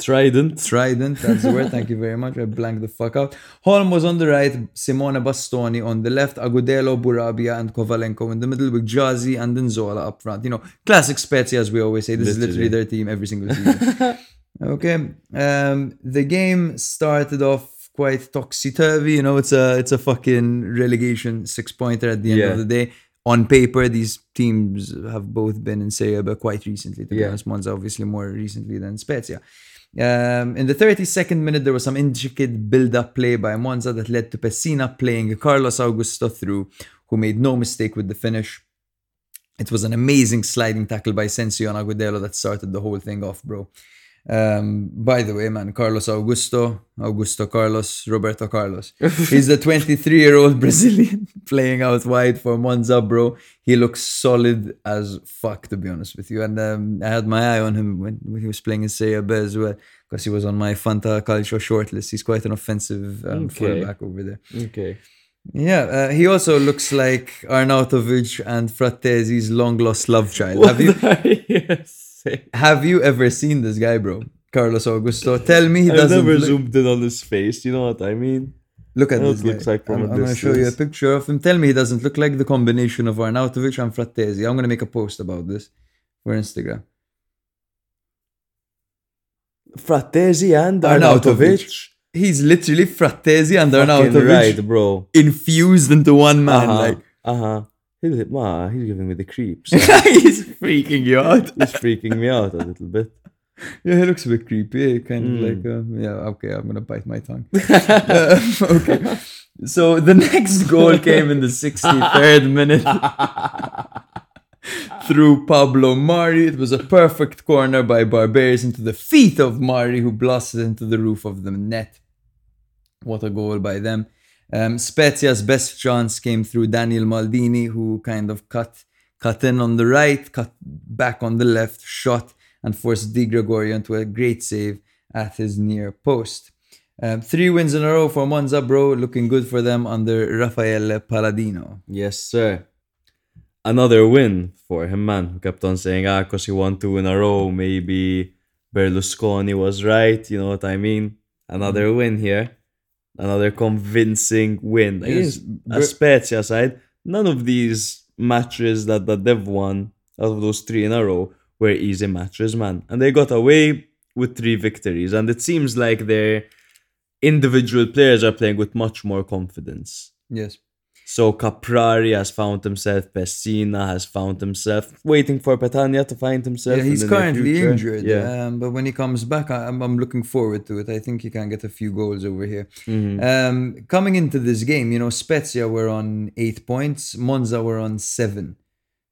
Trident. Trident, that's the word. Thank you very much. I blanked the fuck out. Holm was on the right, Simone Bastoni on the left, Agudelo, Bourabia, and Kovalenko in the middle with Gyasi and Nzola up front. You know, classic Spezia, as we always say. This is literally Literally. their team every single season. [LAUGHS] okay. Um, the game started off quite topsy turvy. You know, it's a it's a fucking relegation six pointer at the end Yeah. of the day. on paper, these teams have both been in Serie B quite recently. To be Yeah. honest, Monza obviously more recently than Spezia. Um, in the 32nd minute, there was some intricate build-up play by Monza that led to Pessina playing Carlos Augusto through, who made no mistake with the finish. It was an amazing sliding tackle by Sensio on Agudelo that started the whole thing off, bro. Um, by the way, man, Carlos Augusto, Augusto Carlos, Roberto Carlos. [LAUGHS] He's a 23 year old [LAUGHS] Brazilian playing out wide for Monza, bro. He looks solid as fuck, to be honest with you. And um, I had my eye on him when, when he was playing in Serie B as well, because he was on my Fanta Calcio shortlist. He's quite an offensive um, Okay. fullback over there. Okay. Yeah, uh, he also looks like Arnautovic and Frattesi's long lost love child. Have you [LAUGHS] yes. Have you ever seen this guy, bro? Carlos Augusto. Tell me he I've doesn't never look, zoomed in on his face. You know what I mean? look at this looks like from I'm, I'm gonna show you a picture of him. Tell me he doesn't look like the combination of Arnautovic and Frattesi. I'm gonna make a post about this for Instagram. Frattesi and Arnautovic. Arnautovic. He's literally Frattesi and Fucking Arnautovic right, bro. infused into one man. uh-huh. Like He's, ma, he's giving me the creeps. [LAUGHS] he's freaking you out. [LAUGHS] he's freaking me out a little bit. Yeah, he looks a bit creepy. Kind of Mm. like, uh, yeah, okay, I'm gonna bite my tongue. Uh, [LAUGHS] okay. So the next goal came in the 63rd minute through Pablo Mari. It was a perfect corner by Barberis into the feet of Mari, who blasted into the roof of the net. What a goal by them. Um, Spezia's best chance came through Daniel Maldini, who kind of cut cut in on the right, cut back on the left, shot, and forced Di Gregorio into a great save at his near post. Um, three wins in a row for Monza, bro. Looking good for them under Raffaele Palladino. Yes, sir. Another win for him, man. Who kept on saying, ah, because he won two in a row, maybe Berlusconi was right. You know what I mean? Another win here. Another convincing win. Mm. Yes, Against Spezia side. None of these matches that, that they've won out of those three in a row were easy matches, man. And they got away with three victories. And it seems like their individual players are playing with much more confidence. Yes. So Caprari has found himself, Pessina has found himself, waiting for Petagna to find himself. Yeah, in he's the currently injured. Yeah. Um, but when he comes back, I, I'm, I'm looking forward to it. I think he can get a few goals over here. Mhm. Um, coming into this game, you know, Spezia were on eight points, Monza were on seven.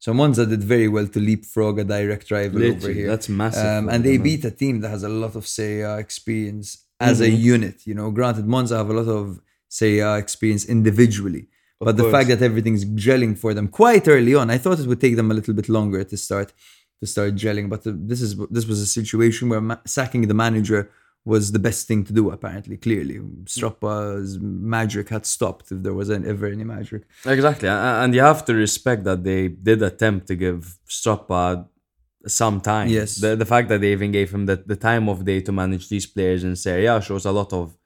So Monza did very well to leapfrog a direct rival over here. that's massive. Um, and they man. beat a team that has a lot of Serie A experience as a Mhm. unit. You know, granted, Monza have a lot of Serie A experience individually. Of but the fact that everything's gelling for them quite early on, I thought it would take them a little bit longer to start to start gelling. But the, this is this was a situation where ma- sacking the manager was the best thing to do. Apparently, clearly, Stroppa's magic had stopped if there was an, ever any magic. Exactly. And you have to respect that they did attempt to give Stroppa some time. Yes. The, the fact that they even gave him the, the time of day to manage these players in Serie A shows a lot of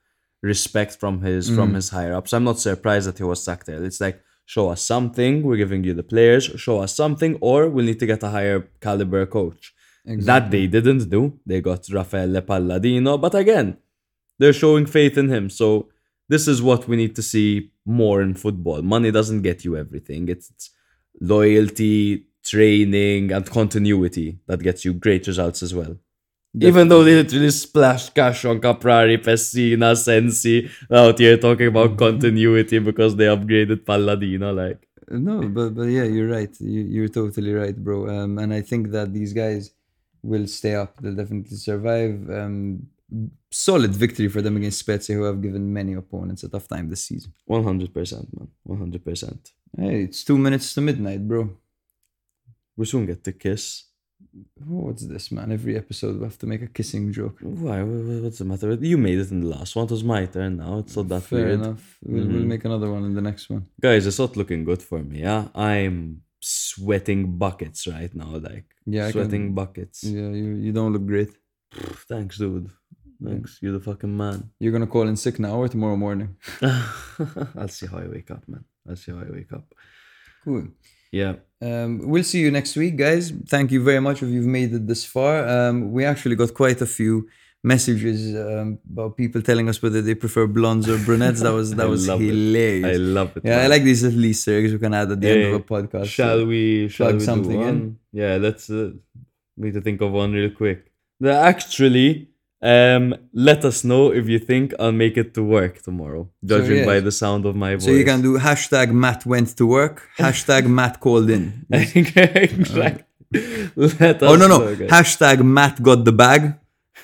respect from his Mm. from his higher ups. I'm not surprised that he was sacked there. It's like show us something, we're giving you the players, show us something, or we'll need to get a higher caliber coach. That they didn't do. They got Raffaele Palladino, but again, they're showing faith in him. So this is what we need to see more in football. Money doesn't get you everything. It's, it's loyalty, training, and continuity that gets you great results as well. Even though they literally splashed cash on Caprari, Pessina, Sensi, out here talking about continuity because they upgraded Palladino, like No, but but yeah, you're right. You, you're totally right, bro. Um, and I think that these guys will stay up. They'll definitely survive. Um, solid victory for them against Spezia, who have given many opponents a tough time this season. 100%, man. 100%. Hey, it's two minutes to midnight, bro. We soon get to kiss. What's this, man? Every episode we have to make a kissing joke. Why? Wha- wha- What's the matter? You made it in the last one. It was my turn now. It's not that Fair weird. enough. We'll, we'll Mhm. make another one in the next one. Guys, it's not looking good for me, yeah? I'm sweating buckets right now, like Yeah, sweating can, buckets. yeah. You you don't look great. Thanks, dude. Thanks. You're the fucking man. You're gonna call in sick now or tomorrow morning. [LAUGHS] I'll see how I wake up, man. I'll see how I wake up. Cool. Yeah. Um, we'll see you next week, guys. Thank you very much if you've made it this far. Um, we actually got quite a few messages um, about people telling us whether they prefer blondes or brunettes. That was [LAUGHS] that was love it. hilarious. I love it. yeah, I like these little Easter eggs we can add at the end of a podcast. Shall we? Shall plug we something do in? Yeah, let's. Uh, need to think of one real quick. The actually, um, let us know if you think I'll make it to work tomorrow, judging yeah. by the sound of my voice. So you can do hashtag Matt went to work, hashtag Matt called in. [LAUGHS] exactly. Let us Oh no no, hashtag Matt got the bag,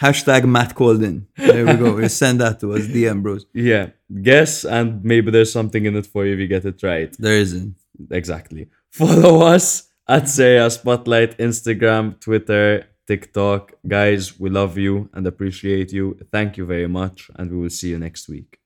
hashtag Matt called in. There we go. [LAUGHS] Send that to us, DM bros. Yeah, guess, and maybe there's something in it for you if you get it right. There isn't. Exactly. Follow us at Serie A Spotlight, Instagram, Twitter, TikTok. Guys, we love you and appreciate you. Thank you very much, and we will see you next week.